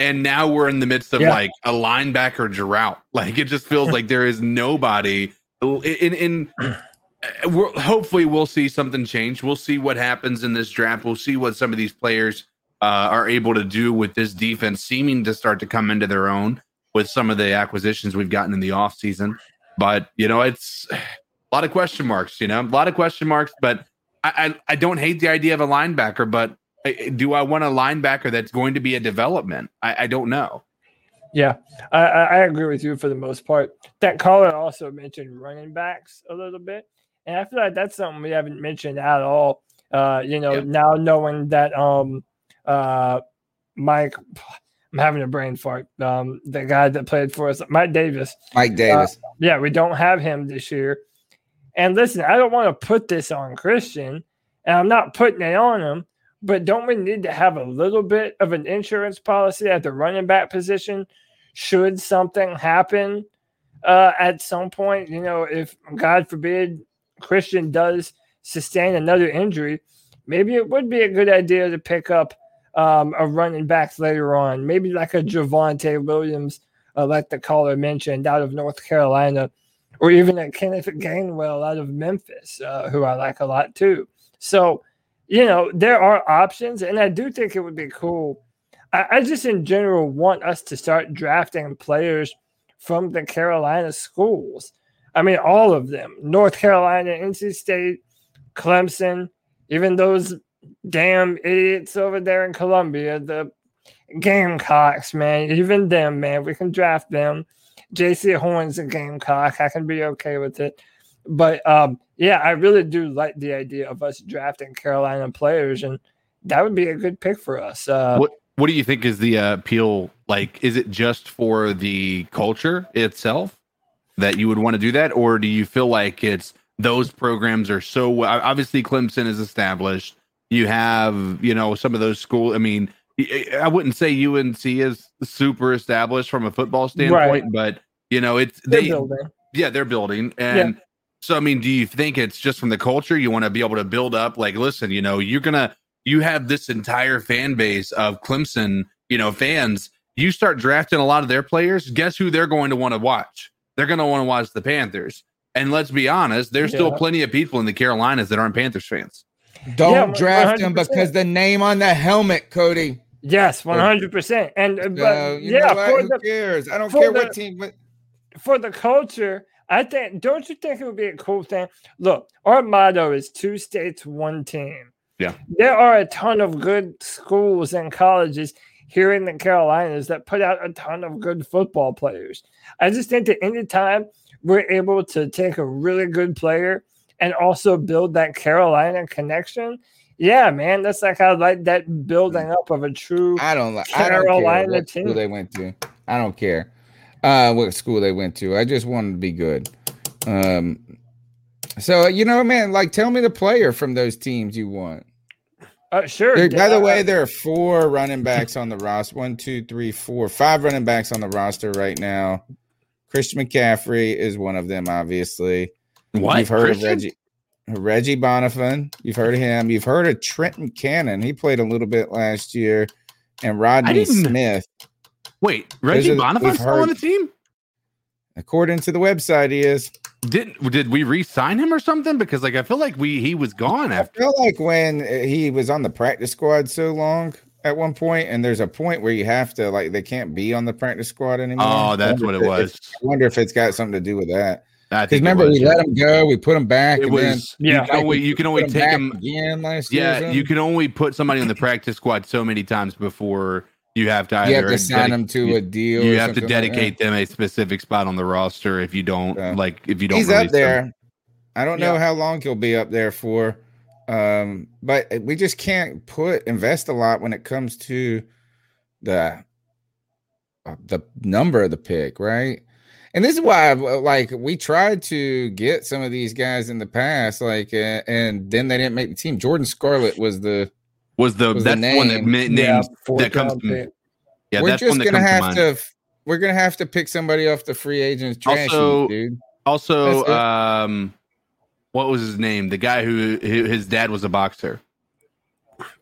S7: And now we're in the midst of
S6: Yeah.
S7: like a linebacker drought. Like it just feels like there is nobody in in we're, hopefully we'll see something change. We'll see what happens in this draft. We'll see what some of these players uh, are able to do with this defense seeming to start to come into their own with some of the acquisitions we've gotten in the offseason. But, you know, it's a lot of question marks, you know, a lot of question marks. But I, I, I don't hate the idea of a linebacker, but uh, do I want a linebacker that's going to be a development? I, I don't know.
S6: Yeah, I I agree with you for the most part. That caller also mentioned running backs a little bit, and I feel like that's something we haven't mentioned at all. Uh, you know, now knowing that um uh Mike, I'm having a brain fart. Um, the guy that played for us, Mike Davis.
S5: Mike Davis.
S6: Uh, yeah, we don't have him this year. And listen, I don't want to put this on Christian, and I'm not putting it on him, but don't we need to have a little bit of an insurance policy at the running back position should something happen uh, at some point? You know, if God forbid Christian does sustain another injury, maybe it would be a good idea to pick up um, a running back later on, maybe like a Javonte Williams, uh, like the caller mentioned, out of North Carolina, or even a Kenneth Gainwell out of Memphis, uh, who I like a lot too. So, you know, there are options, and I do think it would be cool. I, I just, in general, want us to start drafting players from the Carolina schools. I mean, all of them North Carolina, NC State, Clemson, even those damn idiots over there in Columbia, the Gamecocks, man. Even them, man. We can draft them. Jaycee Horn's a Gamecock. I can be okay with it. But um, yeah, I really do like the idea of us drafting Carolina players, and that would be a good pick for us. Uh,
S7: what What do you think is the uh, appeal? Like, is it just for the culture itself that you would want to do that, or do you feel like it's those programs are so obviously Clemson is established. You have you know some of those school. I mean, I wouldn't say UNC is super established from a football standpoint,
S6: Right.
S7: but you know it's
S6: They're
S7: they
S6: building.
S7: yeah they're building and. So I mean, do you think it's just from the culture you want to be able to build up? Like, listen, you know, you're gonna you have this entire fan base of Clemson, you know, fans. You start drafting a lot of their players. Guess who they're going to want to watch? They're going to want to watch the Panthers. And let's be honest, there's still plenty of people in the Carolinas that aren't Panthers fans.
S5: Don't
S6: Yeah,
S5: draft him
S6: 100%.
S5: because the name on the helmet, Cody.
S6: Yes, one hundred percent. And uh, but
S5: So, you
S6: yeah,
S5: know what?
S6: for
S5: Who
S6: the
S5: cares? I don't care
S6: the-
S5: what team. But
S6: for the culture, I think. Don't you think it would be a cool thing? Look, our motto is two states, one team.
S7: Yeah.
S6: There are a ton of good schools and colleges here in the Carolinas that put out a ton of good football players. I just think that anytime we're able to take a really good player and also build that Carolina connection, yeah, man, that's like I like that building up of a true
S5: I don't like. I don't care
S6: Carolina
S5: school
S6: team.
S5: they went to. I don't care uh, what school they went to. I just want them to be good. Um, so you know, man, like tell me the player from those teams you want.
S6: Uh, sure.
S5: There- by the way, there are four running backs on the roster. One, two, three, four, five running backs on the roster right now. Christian McCaffrey is one of them, obviously.
S7: What?
S5: You've heard
S7: Christian?
S5: of Reggie Reggie Bonnafon. You've heard of him. You've heard of Trenton Cannon. He played a little bit last year. And Rodney Smith.
S7: Wait, Reggie
S5: Those are-
S7: still on the team?
S5: According to the website, he is.
S7: Did did we re-sign him or something? Because like I feel like we he was gone after.
S5: I feel like when uh, he was on the practice squad so long at one point, and there's a point where you have to like they can't be on the practice squad anymore.
S7: Oh, that's what it
S5: if-
S7: was.
S5: I wonder if it's got something to do with that. Because remember,
S7: was,
S5: we
S7: yeah.
S5: let him go, we put him back.
S7: It
S5: and then,
S7: was you can only you can only take
S5: back
S7: him
S5: again last year. or
S7: Yeah, you can only put somebody on the practice squad so many times before you have to either
S5: You have to sign them to a deal.
S7: You
S5: or
S7: have to
S5: something like
S7: dedicate them a specific spot on the roster. If you don't like, if you don't,
S5: He's up there.
S7: them.
S5: I don't know how long he'll be up there for, um, but we just can't put invest a lot when it comes to the uh, the number of the pick, right? And this is why, uh, like, we tried to get some of these guys in the past, like, uh, and then they didn't make the team. Jordan Scarlett was the
S7: was the
S5: was the
S7: that's one that
S5: name. Yeah,
S7: names that comes to
S5: pick.
S7: yeah
S5: we're
S7: that's
S5: just
S7: one that
S5: gonna
S7: comes to
S5: have
S7: mind.
S5: to. We're gonna have to pick somebody off the free agents trash
S7: also
S5: heap, dude.
S7: also um what was his name the guy who, who his dad was a boxer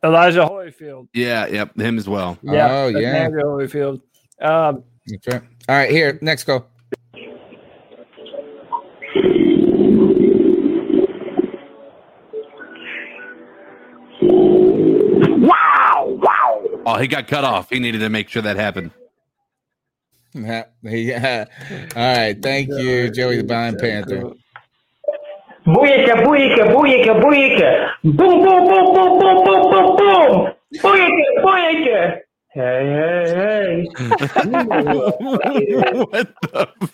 S6: Elijah Holyfield.
S7: yeah yep him as well
S6: Yeah.
S5: Oh, yeah.
S6: Andrew Holyfield. Um,
S5: That's right. All right, here, next go.
S7: Oh he got cut off he needed to make sure that happened
S5: Yeah. yeah. All right, thank you, Joey the Blind Panther.
S22: Booyaka, booyaka, booyaka, booyaka. Boom, boom, boom, boom, boom, boom, boom, boom. Booyaka, booyaka. Hey, hey, hey.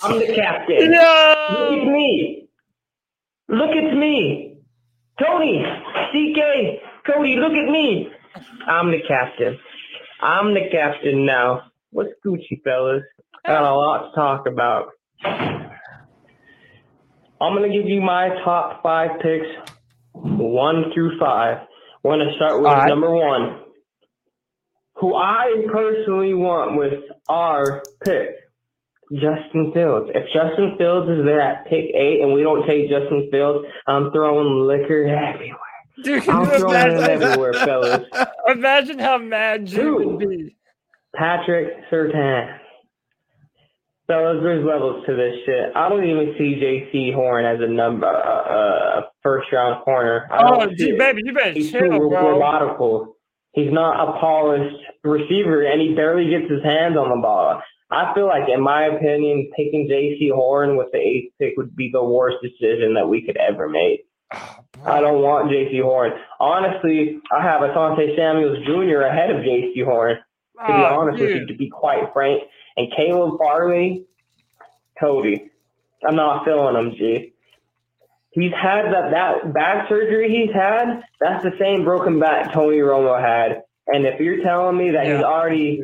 S22: I'm the captain. Look at me. Look at me. Tony, CK, Cody, look at me. I'm the captain. I'm the captain now. What's Gucci, fellas? Got a lot to talk about. I'm gonna give you my top five picks, one through five. We're gonna start with
S6: right.
S22: number one, who I personally want with our pick, Justin Fields. If Justin Fields is there at pick eight and we don't take Justin Fields, I'm throwing liquor everywhere.
S6: Dude, can
S22: I'm
S6: you
S22: throwing it
S6: imagine?
S22: everywhere, fellas.
S6: Imagine how mad you would be.
S22: Patrick Surtain. Fellas, there's levels to this shit. I don't even see Jaycee Horn as a number, uh, uh, first round corner.
S6: Oh,
S22: don't
S6: gee, baby, you better
S22: He's
S6: chill,
S22: too
S6: bro.
S22: robotical. He's not a polished receiver, and he barely gets his hands on the ball. I feel like, in my opinion, picking Jaycee Horn with the eighth pick would be the worst decision that we could ever make. I don't want Jaycee Horn. Honestly, I have Asante Samuels Jr. ahead of Jaycee Horn. To be
S6: Oh,
S22: honest with you, to be quite frank, and Caleb Farley, Cody, I'm not feeling him, G. He's had that that back surgery he's had. That's the same broken back Tony Romo had. And if you're telling me that he's already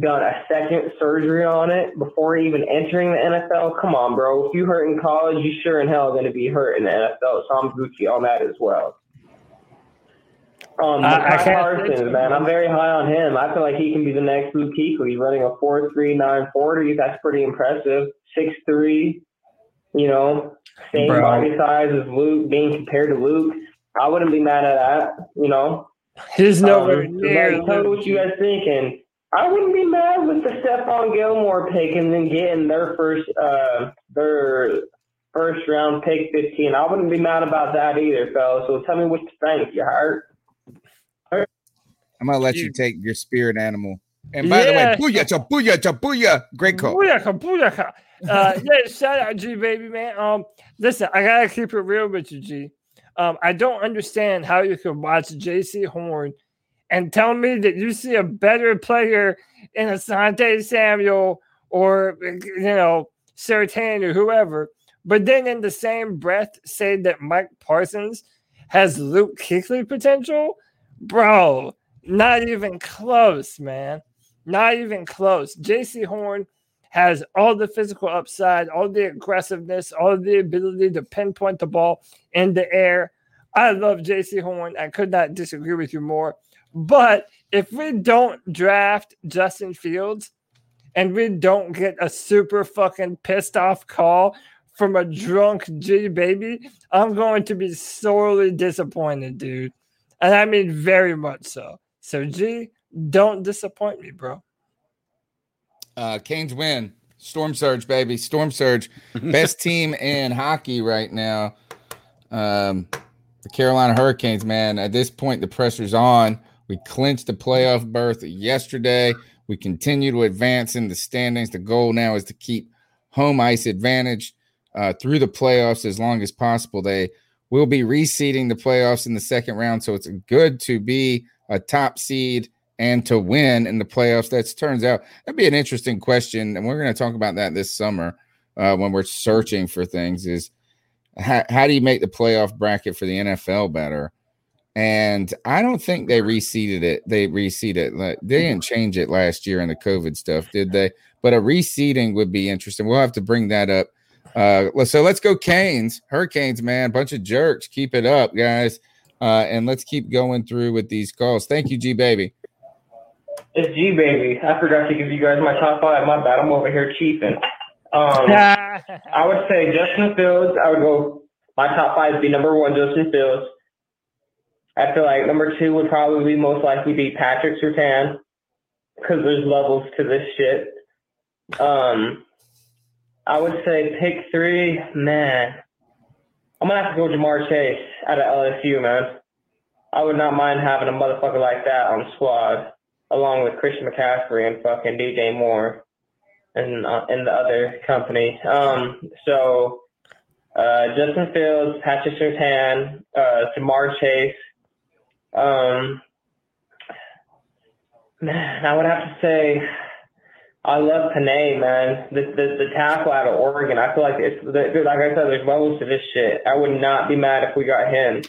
S22: done a second surgery on it before even entering the NFL, come on, bro. If you hurt in college, you sure in hell are going to be hurt in the NFL. So I'm Gucci on that as well. Um,
S6: I- I
S22: Micah
S6: can't
S22: Parsons,
S6: think-
S22: man, I'm very high on him. I feel like he can be the next Luke Kuechly. He's running a four three nine forty. That's pretty impressive. Six three, you know, same
S6: Bro.
S22: body size as Luke, being compared to Luke. I wouldn't be mad at that. You know,
S6: He's nowhere
S22: um,
S6: near.
S22: tell me what you guys think, and I wouldn't be mad with the Stephon Gilmore pick and then getting their first uh their first round pick fifteen. I wouldn't be mad about that either, fellas. So tell me what you think. You heart?
S5: I'm gonna let you take your spirit animal. And by
S6: Yeah.
S5: the way, booyah, booyah, booyah. Great call.
S6: Booyaka, booyaka. Uh, yeah, shout out G baby man. Um, listen, I gotta keep it real with you, G. Um, I don't understand how you can watch Jaycee Horn and tell me that you see a better player in Asante Samuel or you know Surtain or whoever, but then in the same breath say that Mike Parsons has Luke Kuechly potential, bro. Not even close, man. Not even close. Jaycee Horn has all the physical upside, all the aggressiveness, all the ability to pinpoint the ball in the air. I love Jaycee Horn. I could not disagree with you more. But if we don't draft Justin Fields and we don't get a super fucking pissed off call from a drunk G baby, I'm going to be sorely disappointed, dude. And I mean very much so. So G, don't disappoint me, bro.
S5: Uh, Canes win. Storm Surge, baby. Storm Surge. Best team in hockey right now. Um, the Carolina Hurricanes, man. At this point, the pressure's on. We clinched the playoff berth yesterday. We continue to advance in the standings. The goal now is to keep home ice advantage uh, through the playoffs as long as possible. They will be reseeding the playoffs in the second round, so it's good to be a top seed and to win in the playoffs. That turns out that'd be an interesting question, and we're going to talk about that this summer uh, when we're searching for things. Is how, how do you make the playoff bracket for the NFL better? And I don't think they reseeded it. They reseeded it. Like, They didn't change it last year in the COVID stuff, did they? But a reseeding would be interesting. We'll have to bring that up. Uh, so let's go Canes, Hurricanes, man, bunch of jerks. Keep it up, guys, uh, and let's keep going through with these calls. Thank you, G baby.
S22: It's G baby. I forgot to give you guys my top five. My bad. I'm over here cheaping. Um, I would say Justin Fields. I would go. My top five would be number one, Justin Fields. I feel like number two would probably most likely be Patrick Surtain because there's levels to this shit. Um, I would say pick three, man. I'm gonna have to go Ja'Marr Chase out of LSU, man. I would not mind having a motherfucker like that on squad, along with Christian McCaffrey and fucking DJ Moore, and uh, the other company. Um, so uh, Justin Fields, Patrick Surtain, uh, Ja'Marr Chase. Um, man, I would have to say I love Penei, man. The, the the tackle out of Oregon. I feel like it's the, like I said, there's levels to this shit. I would not be mad if we got him.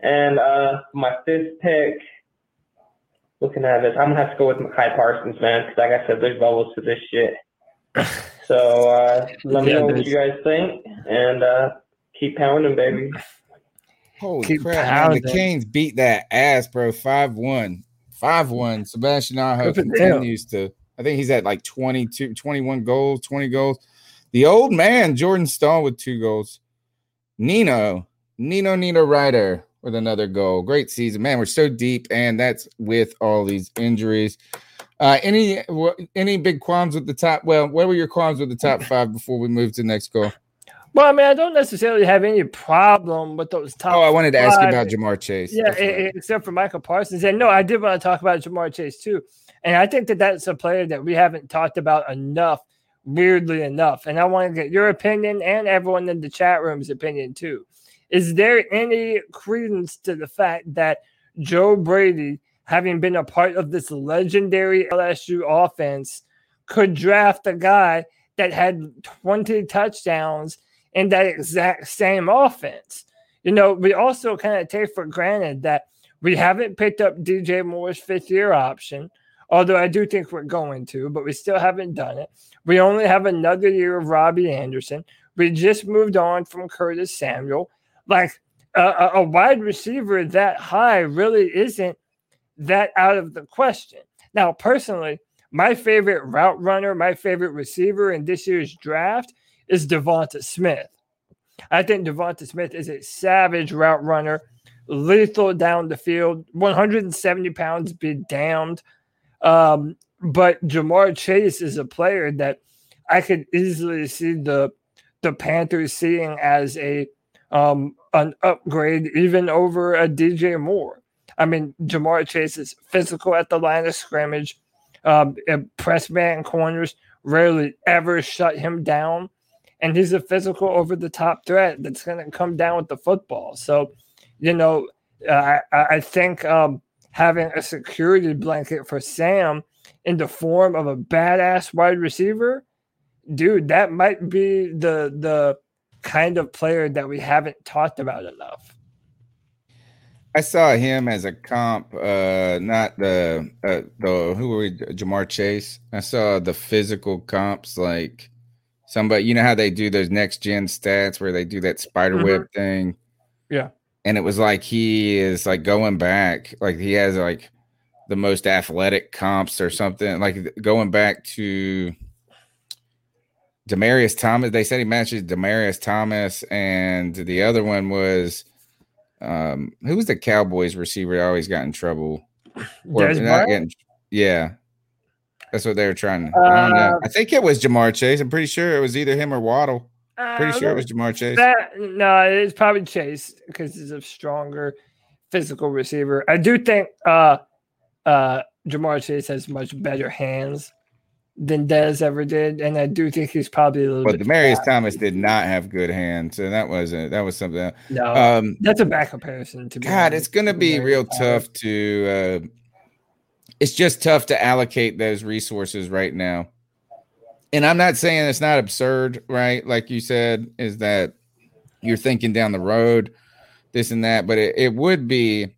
S22: And uh, my fifth pick, looking at this, I'm gonna have to go with Micah Parsons, man. Because like I said, there's levels to this shit. So uh, let me
S6: Yeah,
S22: know what you guys think, and uh, keep pounding, baby.
S5: Holy
S6: Keep
S5: crap, man. The. Canes beat that ass, bro. 5 1. 5 1. Sebastian Aho
S6: Good for them.
S5: continues to, I think he's at like 22, 21 goals, 20 goals. The old man, Jordan Staal, with two goals. Nino, Nino, Nino Ryder with another goal. Great season, man. We're so deep, and that's with all these injuries. Uh, any any big qualms with the top? Well, what were your qualms with the top five before we move to the next goal?
S6: Well, I mean, I don't necessarily have any problem with those top.
S5: Oh, I wanted to ask you about Ja'Marr Chase.
S6: Yeah, e- except for Michael Parsons. And no, I did want to talk about Ja'Marr Chase too. And I think that that's a player that we haven't talked about enough, weirdly enough. And I want to get your opinion and everyone in the chat room's opinion too. Is there any credence to the fact that Joe Brady, having been a part of this legendary LSU offense, could draft a guy that had 20 touchdowns in that exact same offense? You know, we also kind of take for granted that we haven't picked up DJ Moore's fifth year option, although I do think we're going to, but we still haven't done it. We only have another year of Robbie Anderson. We just moved on from Curtis Samuel. Like a, a- a wide receiver that high really isn't that out of the question. Now, personally, my favorite route runner, my favorite receiver in this year's draft is DeVonta Smith. I think DeVonta Smith is a savage route runner, lethal down the field, 170 pounds, be damned. Um, but Ja'Marr Chase is a player that I could easily see the the Panthers seeing as a um, an upgrade even over a DJ Moore. I mean, Ja'Marr Chase is physical at the line of scrimmage. Um, press man corners rarely ever shut him down and he's a physical over the top threat that's going to come down with the football. So, you know, uh, I, I think um, having a security blanket for Sam in the form of a badass wide receiver, dude, that might be the the kind of player that we haven't talked about enough.
S5: I saw him as a comp, uh, not the uh, the who were we, Ja'Marr Chase. I saw the physical comps like somebody. You know how they do those next gen stats where they do that spider
S6: Mhm.
S5: web thing,
S6: Yeah.
S5: and it was like he is like going back, like he has like the most athletic comps or something, like going back to Demaryius Thomas. They said he matches Demaryius Thomas, and the other one was um who was the Cowboys receiver that always got in trouble? Or not getting- yeah. That's what they were trying to. I don't know.
S6: Uh,
S5: I think it was Ja'Marr Chase. I'm pretty sure it was either him or Waddle. Pretty
S6: Uh,
S5: sure it was Ja'Marr Chase.
S6: That, no, it's probably Chase because he's a stronger physical receiver. I do think uh, uh, Ja'Marr Chase has much better hands than Dez ever did, and I do think he's probably a little
S5: But. Demaryius Thomas did not have good hands, so that wasn't that was something. else.
S6: No,
S5: Um,
S6: that's a bad comparison. To be
S5: God,
S6: honest.
S5: it's gonna be
S6: Demaryius
S5: real tough to. It's just tough to allocate those resources right now. And I'm not saying it's not absurd, right? Like you said, is that you're thinking down the road, this and that, but it, it would be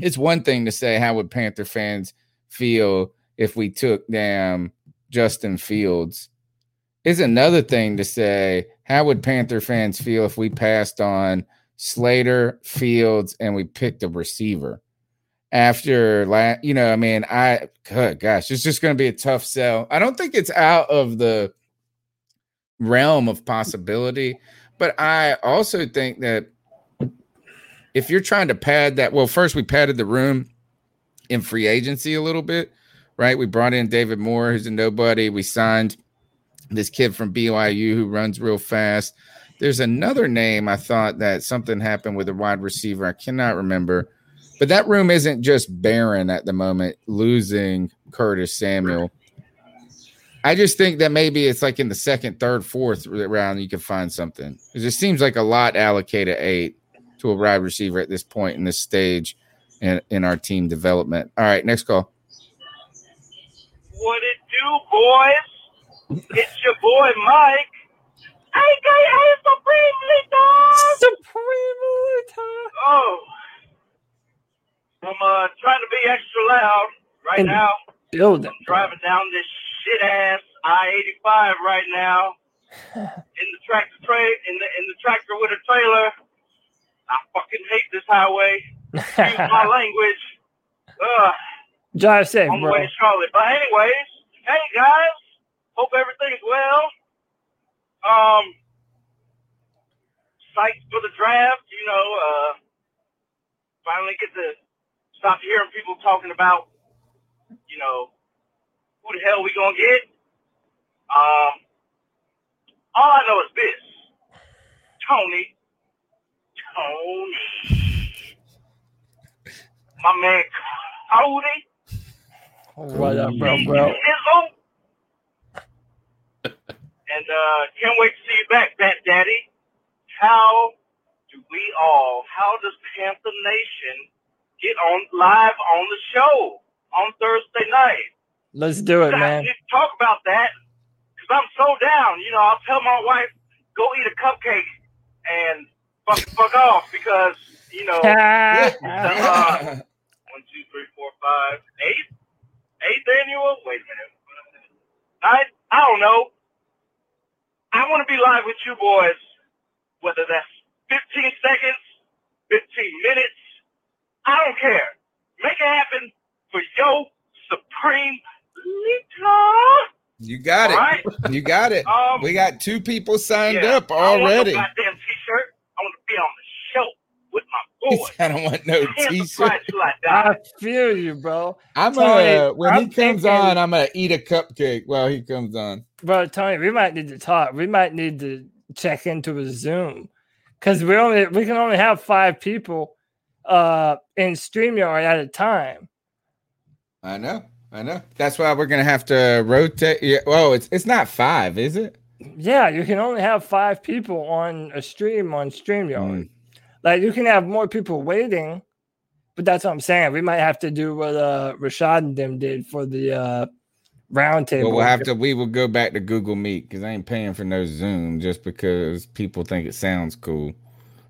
S5: it's one thing to say how would Panther fans feel if we took down Justin Fields. Is another thing to say how would Panther fans feel if we passed on Slater, Fields, and we picked a receiver after last? You know, I mean, I good gosh, it's just going to be a tough sell. I don't think it's out of the realm of possibility, but I also think that if you're trying to pad that, well, first we padded the room in free agency a little bit, right? We brought in David Moore, who's a nobody. We signed this kid from BYU who runs real fast. There's another name I thought that something happened with a wide receiver. I cannot remember, but that room isn't just barren at the moment, losing Curtis Samuel. I just think that maybe it's like in the second, third, fourth round, you can find something. It just seems like a lot allocated eight to a wide receiver at this point in this stage in, in our team development. All right, next call.
S23: What it do, boys? It's your boy Mike, aka Supreme Leader.
S6: Supreme Leader.
S23: Oh, I'm uh, trying to be extra loud right
S6: In
S23: now.
S6: Building.
S23: I'm driving down this shit ass I-85 right now in the tractor tray in the in the tractor with a trailer. I fucking hate this highway. Excuse my language. Ugh.
S6: Drive safe,
S23: on the
S6: bro.
S23: way to Charlotte. But anyways, hey guys, hope everything's well. Um, psyched for the draft. You know, uh, finally get to stop hearing people talking about, you know, who the hell we gonna get. Um, all I know is this: Tony, Tony, my man Cody.
S6: What up, bro, bro?
S23: And uh, can't wait to see you back, Bat Daddy. How do we all, how does Panther Nation get on live on the show on Thursday night?
S6: Let's do it,
S23: I
S6: man.
S23: need to talk about that because I'm so down. You know, I'll tell my wife, go eat a cupcake and fuck, fuck off because, you know, uh, one, two, three, four, five, eight, eighth annual. Wait a minute, ninth. I don't know. I want to be live with you boys, whether that's 15 seconds, 15 minutes. I don't care. Make it happen for your supreme leader.
S5: You got it.
S23: All right.
S5: You got it.
S23: Um,
S5: we got two people signed
S23: Yeah,
S5: up already.
S23: I don't want
S5: already.
S23: no goddamn t-shirt. I want to be on the show with my boys.
S5: I don't want no
S23: Can't
S5: t-shirt.
S23: I die.
S6: I feel you, bro.
S5: I'm
S6: Tony,
S5: gonna when
S6: I'm
S5: he comes
S6: thinking-
S5: on, I'm gonna eat a cupcake while he comes on.
S6: Bro, Tony, we might need to talk. We might need to check into a Zoom because we only we can only have five people uh in StreamYard at a time.
S5: I know, I know. That's why we're gonna have to rotate. Yeah. Oh, it's it's not five, is it?
S6: Yeah, you can only have five people on a stream on StreamYard.
S5: Mm.
S6: Like you can have more people waiting, but that's what I'm saying. We might have to do what uh Rashad and them did for the uh roundtable.
S5: Well, we'll have to. We will go back to Google Meet because I ain't paying for no Zoom just because people think it sounds cool.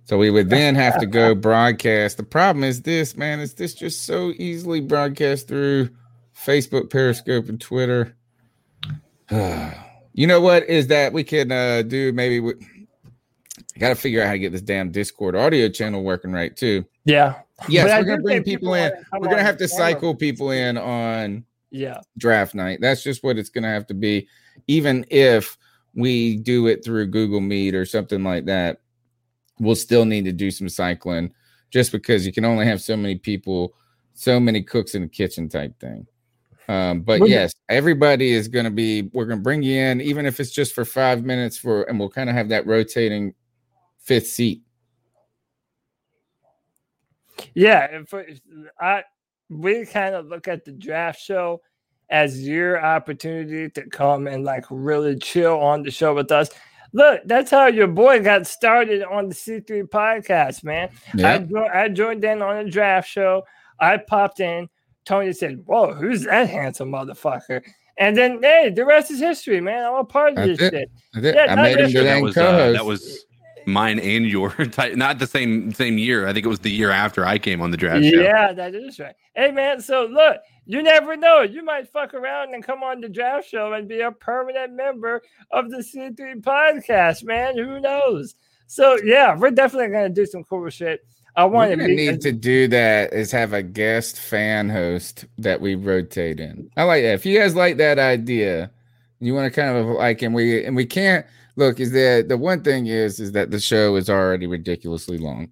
S5: So we would then have to go broadcast. The problem is this, man. Is this just so easily broadcast through Facebook, Periscope, and Twitter? you know what is that we can uh, do? Maybe we got to figure out how to get this damn Discord audio channel working right too.
S6: Yeah.
S5: Yes,
S6: But
S5: we're gonna bring people
S6: people
S5: in. We're gonna have to cycle people in on
S6: Yeah.
S5: draft night. That's just what it's gonna have to be. Even if we do it through Google Meet or something like that, we'll still need to do some cycling just because you can only have so many people, so many cooks in the kitchen type thing. Um, but yes, everybody is going to be. We're going to bring you in, even if it's just for five minutes for, and we'll kind of have that rotating fifth seat.
S6: Yeah, if, if I we kind of look at the draft show as your opportunity to come and like really chill on the show with us. Look, that's how your boy got started on the C3 podcast, man. I, jo- I joined in on a draft show. I popped in. Tony said, Whoa, who's that handsome motherfucker? And then, hey, the rest is history, man. I'm a part of
S5: That's
S6: this
S5: it.
S6: shit. Yeah,
S5: I made him
S6: just-
S7: that was uh,
S5: co-host.
S7: that was mine and your type, not the same same year. I think it was the year after I came on the draft show.
S6: Yeah, that is right. Hey man, so look, you never know. You might fuck around and come on the draft show and be a permanent member of the C3 podcast, man. Who knows? So yeah, we're definitely gonna do some cool shit. I want to
S5: need to do that is have a guest fan host that we rotate in. I like that. If you guys like that idea, you want to kind of like, and we and we can't look. Is that the one thing is is that the show is already ridiculously long,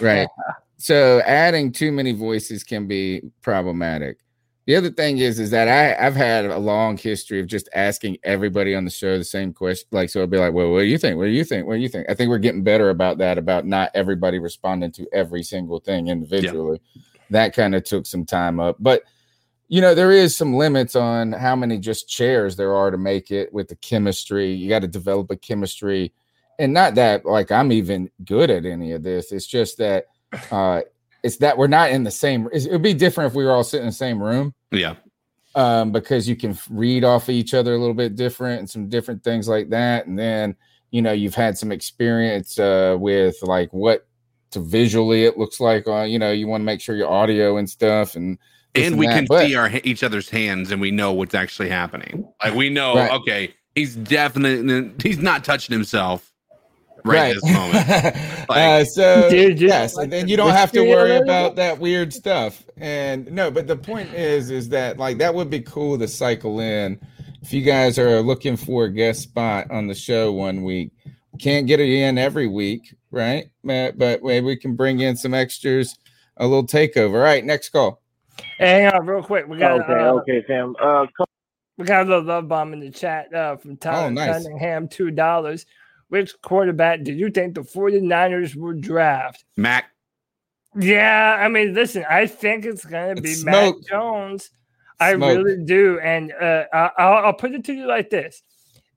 S5: right? so adding too many voices can be problematic. The other thing is, is that I I've had a long history of just asking everybody on the show the same question. Like, so it'd be like, well, what do you think? What do you think? What do you think? I think we're getting better about that, about not everybody responding to every single thing individually. That kind of took some time up, but you know, there is some limits on how many just chairs there are to make it with the chemistry. You got to develop a chemistry, and not that like I'm even good at any of this. It's just that uh it's that we're not in the same. It would be different if we were all sitting in the same room
S7: Yeah.
S5: um, because you can read off of each other a little bit different and some different things like that. And then, you know, you've had some experience uh, with like what to visually it looks like on, you know, you want to make sure your audio and stuff and
S7: and we can
S5: But-
S7: see our each other's hands and we know what's actually happening. Like we know,
S5: Right.
S7: okay, he's definitely he's not touching himself right, this moment.
S5: uh, so
S6: Dude, just
S5: yes,
S6: like
S5: and then you don't have to worry about that weird stuff. And no, but the point is, is that like that would be cool to cycle in if you guys are looking for a guest spot on the show one week. Can't get it in every week, right? Matt? But maybe we can bring in some extras, a little takeover. All right, next call.
S6: Hang on, real quick. We got
S10: Okay,
S6: uh,
S10: okay, Sam. Uh, co-
S6: we got a little love bomb in the chat uh, from Tyler
S5: Oh, nice.
S6: Cunningham, two dollars. Which quarterback do you think the 49ers will draft?
S7: Mac.
S6: Yeah, I mean, listen, I think it's gonna be
S5: It's
S6: Matt. Jones. I
S5: Smoke.
S6: really do, and uh, I'll, I'll put it to you like this: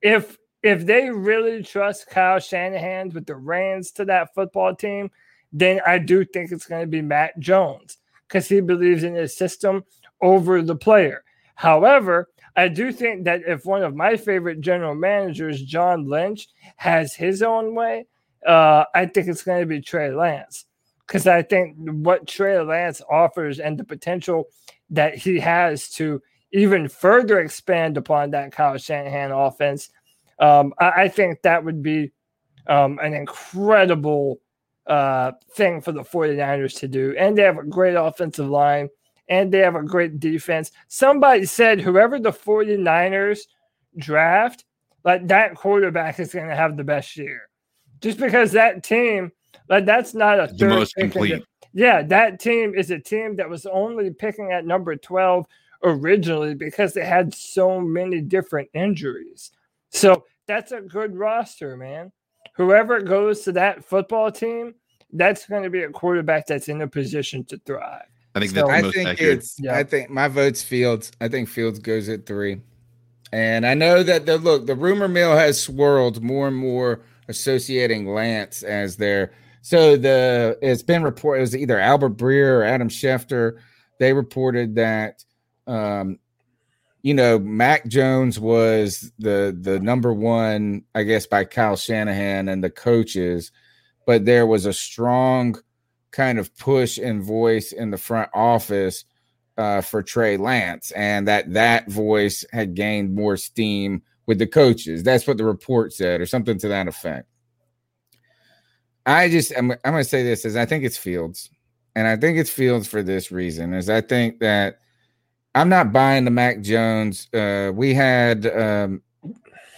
S6: if if they really trust Kyle Shanahan with the reins to that football team, then I do think it's going to be Mac Jones because he believes in his system over the player. However, I do think that if one of my favorite general managers, John Lynch, has his own way, uh, I think it's going to be Trey Lance because I think what Trey Lance offers and the potential that he has to even further expand upon that Kyle Shanahan offense, um, I, I think that would be um, an incredible uh, thing for the 49ers to do. And they have a great offensive line and they have a great defense. Somebody said whoever the 49ers draft, like that quarterback is going to have the best year. Just because that team, like that's not a
S7: The most
S6: in the-
S7: complete.
S6: yeah, that team is a team that was only picking at number 12 originally because they had so many different injuries. So that's a good roster, man. Whoever goes to that football team, that's going to be a quarterback that's in a position to thrive.
S7: I think
S6: So-
S7: that's the
S5: I
S7: most
S5: think
S7: accurate.
S5: it's. I think my vote's Fields. I think Fields goes at three, and I know that the look the rumor mill has swirled more and more, associating Lance as their. So the it's been reported it was either Albert Breer or Adam Schefter. They reported that, um, you know, Mac Jones was the the number one, I guess, by Kyle Shanahan and the coaches, but there was a strong kind of push and voice in the front office uh, for Trey Lance, and that that voice had gained more steam with the coaches. That's what the report said, or something to that effect. I just I'm, I'm going to say this is I think it's Fields, and I think it's Fields for this reason is I think that I'm not buying the Mac Jones. Uh, we had. Um,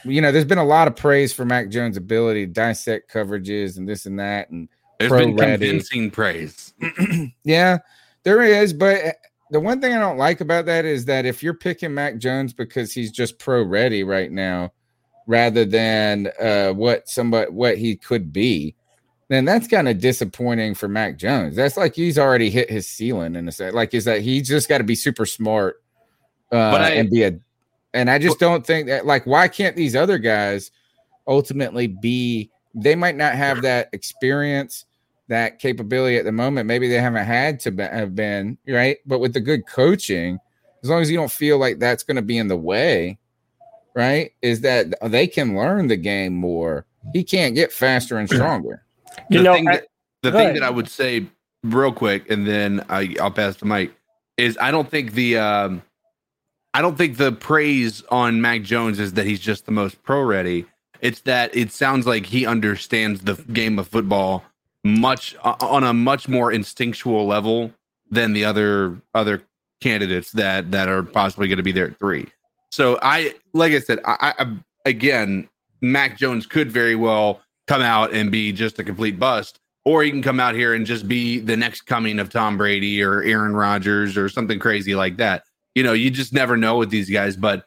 S5: you know, there's been a lot of praise for Mac Jones' ability to dissect coverages and this and that, and
S7: There's
S5: pro
S7: been convincing praise.
S5: Yeah, there is, but eh, the one thing I don't like about that is that if you're picking Mac Jones because he's just pro ready right now, rather than uh, what somebody what he could be, then that's kind of disappointing for Mac Jones. That's like he's already hit his ceiling in a sense. Like is that he's just got to be super smart uh,
S7: But I-
S5: and be a. And I just don't think that like why can't these other guys ultimately be? They might not have that experience that capability at the moment. Maybe they haven't had to be, have been right, but with the good coaching, as long as you don't feel like that's going to be in the way, right? Is that they can learn the game more He can't get faster and stronger.
S7: the
S6: You know,
S7: thing
S6: I-
S7: that, the thing
S6: ahead.
S7: that I would say real quick, and then I, I'll pass the mic, is I don't think the um, I don't think the praise on Mac Jones is that he's just the most pro ready. It's that it sounds like he understands the game of football much uh, on a much more instinctual level than the other other candidates that that are possibly going to be there at three. So I, like I said, I, I again, Mac Jones could very well come out and be just a complete bust, or he can come out here and just be the next coming of Tom Brady or Aaron Rodgers or something crazy like that. You know, you just never know with these guys. But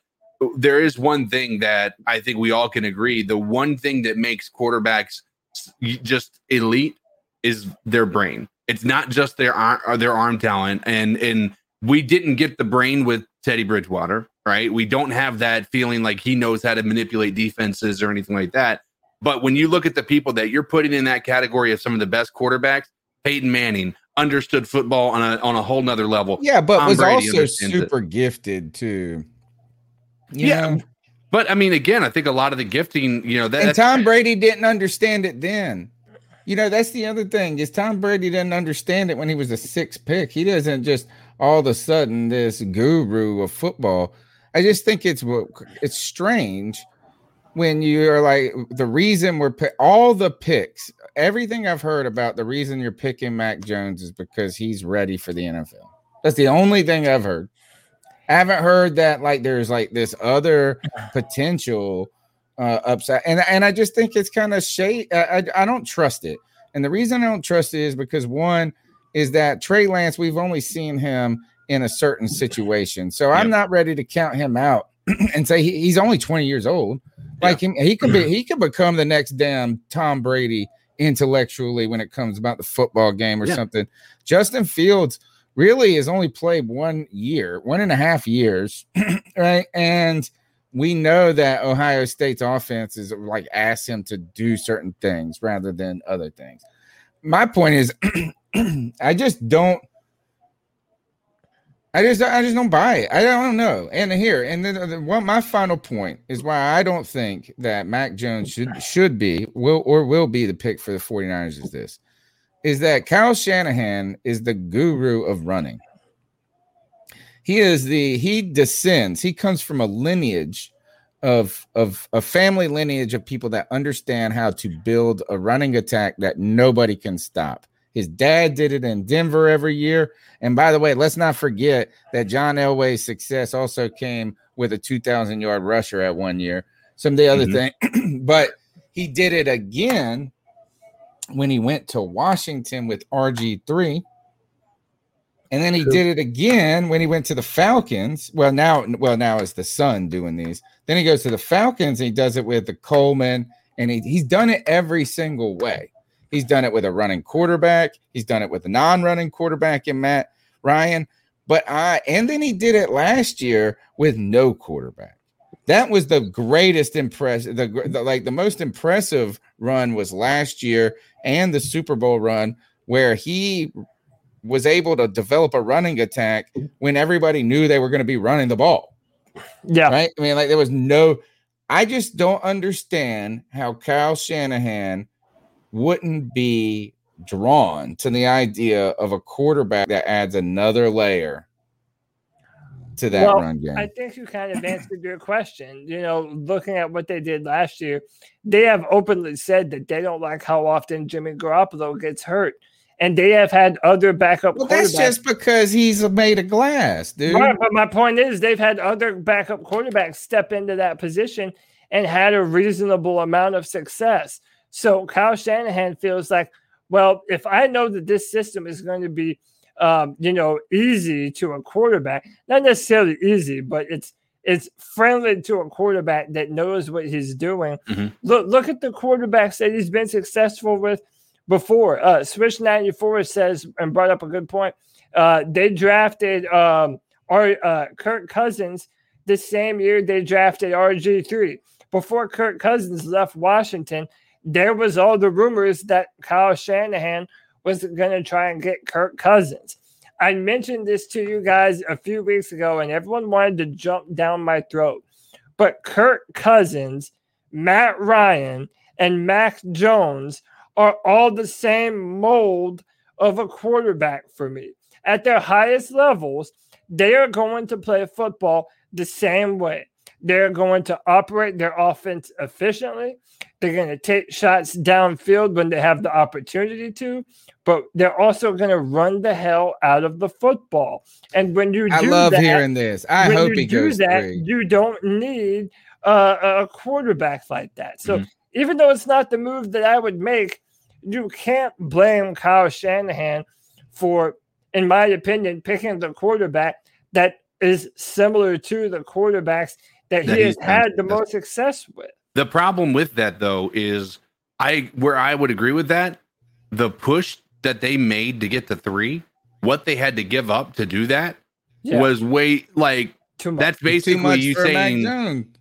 S7: there is one thing that I think we all can agree: the one thing that makes quarterbacks just elite is their brain. It's not just their ar- or their arm talent, and and we didn't get the brain with Teddy Bridgewater, right? We don't have that feeling like he knows how to manipulate defenses or anything like that. But when you look at the people that you're putting in that category of some of the best quarterbacks, Peyton Manning understood football on a on a whole nother level.
S5: Yeah, but
S7: Tom
S5: was
S7: Brady
S5: also
S7: understands it.
S5: super gifted too.
S7: Yeah,
S5: know?
S7: But I mean, again, I think a lot of the gifting, you know, that
S5: and Tom Brady didn't understand it then. You know, that's the other thing is Tom Brady didn't understand it when he was a sixth pick. He doesn't just all of a sudden this guru of football. I just think it's it's strange when you are like the reason we're all the picks, everything I've heard about the reason you're picking Mac Jones is because he's ready for the NFL. That's the only thing I've heard. I haven't heard that like there's like this other potential uh, upside, and and I just think it's kind of shade. I, I I don't trust it, and the reason I don't trust it is because one is that Trey Lance. We've only seen him in a certain situation, so I'm not ready to count him out and say he, he's only 20 years old. Like him, he could be he could become the next damn Tom Brady intellectually when it comes about the football game or
S7: Yeah.
S5: something. Justin Fields really has only played one year, one and a half years, right? And we know that Ohio State's offense is like ask him to do certain things rather than other things. My point is, I just don't. I just I just don't buy it. I don't know. And here, and then uh, the, one my final point is why I don't think that Mac Jones should should be will or will be the pick for the 49ers is this is that Kyle Shanahan is the guru of running. He is the he descends, he comes from a lineage of of a family lineage of people that understand how to build a running attack that nobody can stop. His dad did it in Denver every year. And by the way, let's not forget that John Elway's success also came with a 2,000 yard rusher at one year. Some of the other
S7: Mhm.
S5: thing, but he did it again when he went to Washington with RG3. And then he did it again when he went to the Falcons. Well, now, well, now it's the son doing these. Then he goes to the Falcons and he does it with the Coleman, and he, he's done it every single way. He's done it with a running quarterback. He's done it with a non-running quarterback in Matt Ryan. But I and then he did it last year with no quarterback. That was the greatest impress the, the like the most impressive run was last year and the Super Bowl run where he was able to develop a running attack when everybody knew they were going to be running the ball.
S6: Yeah.
S5: Right? I mean, like there was no I just don't understand how Kyle Shanahan wouldn't be drawn to the idea of a quarterback that adds another layer to that
S6: well,
S5: run game.
S6: I think you kind of answered your question. You know, looking at what they did last year, they have openly said that they don't like how often Jimmy Garoppolo gets hurt. And they have had other backup
S5: well, that's just because he's made of glass, dude.
S6: Right, but my point is, they've had other backup quarterbacks step into that position and had a reasonable amount of success. So Kyle Shanahan feels like, well, if I know that this system is going to be, um, you know, easy to a quarterback, not necessarily easy, but it's it's friendly to a quarterback that knows what he's doing.
S7: Mhm.
S6: Look, look at the quarterbacks that he's been successful with before. Uh, Switch 94 says and brought up a good point. Uh, they drafted um, our, uh, Kirk Cousins the same year they drafted RG3. Before Kirk Cousins left Washington, there was all the rumors that Kyle Shanahan was going to try and get Kirk Cousins. I mentioned this to you guys a few weeks ago, and everyone wanted to jump down my throat. But Kirk Cousins, Matt Ryan, and Mac Jones are all the same mold of a quarterback for me. At their highest levels, they are going to play football the same way. They're going to operate their offense efficiently. They're going to take shots downfield when they have the opportunity to, but they're also going to run the hell out of the football. And when you do
S5: I love
S6: that,
S5: hearing this. I
S6: when
S5: hope
S6: you
S5: he
S6: do
S5: goes
S6: that, you don't need uh, a quarterback like that. So even though it's not the move that I would make, you can't blame Kyle Shanahan for, in my opinion, picking the quarterback that is similar to the quarterbacks that,
S7: That
S6: he has had the most success with.
S7: The problem with that though is I where I would agree with that, the push that they made to get to three, what they had to give up to do that
S6: Yeah.
S7: was way like
S6: Too much.
S7: that's basically
S5: much
S7: you saying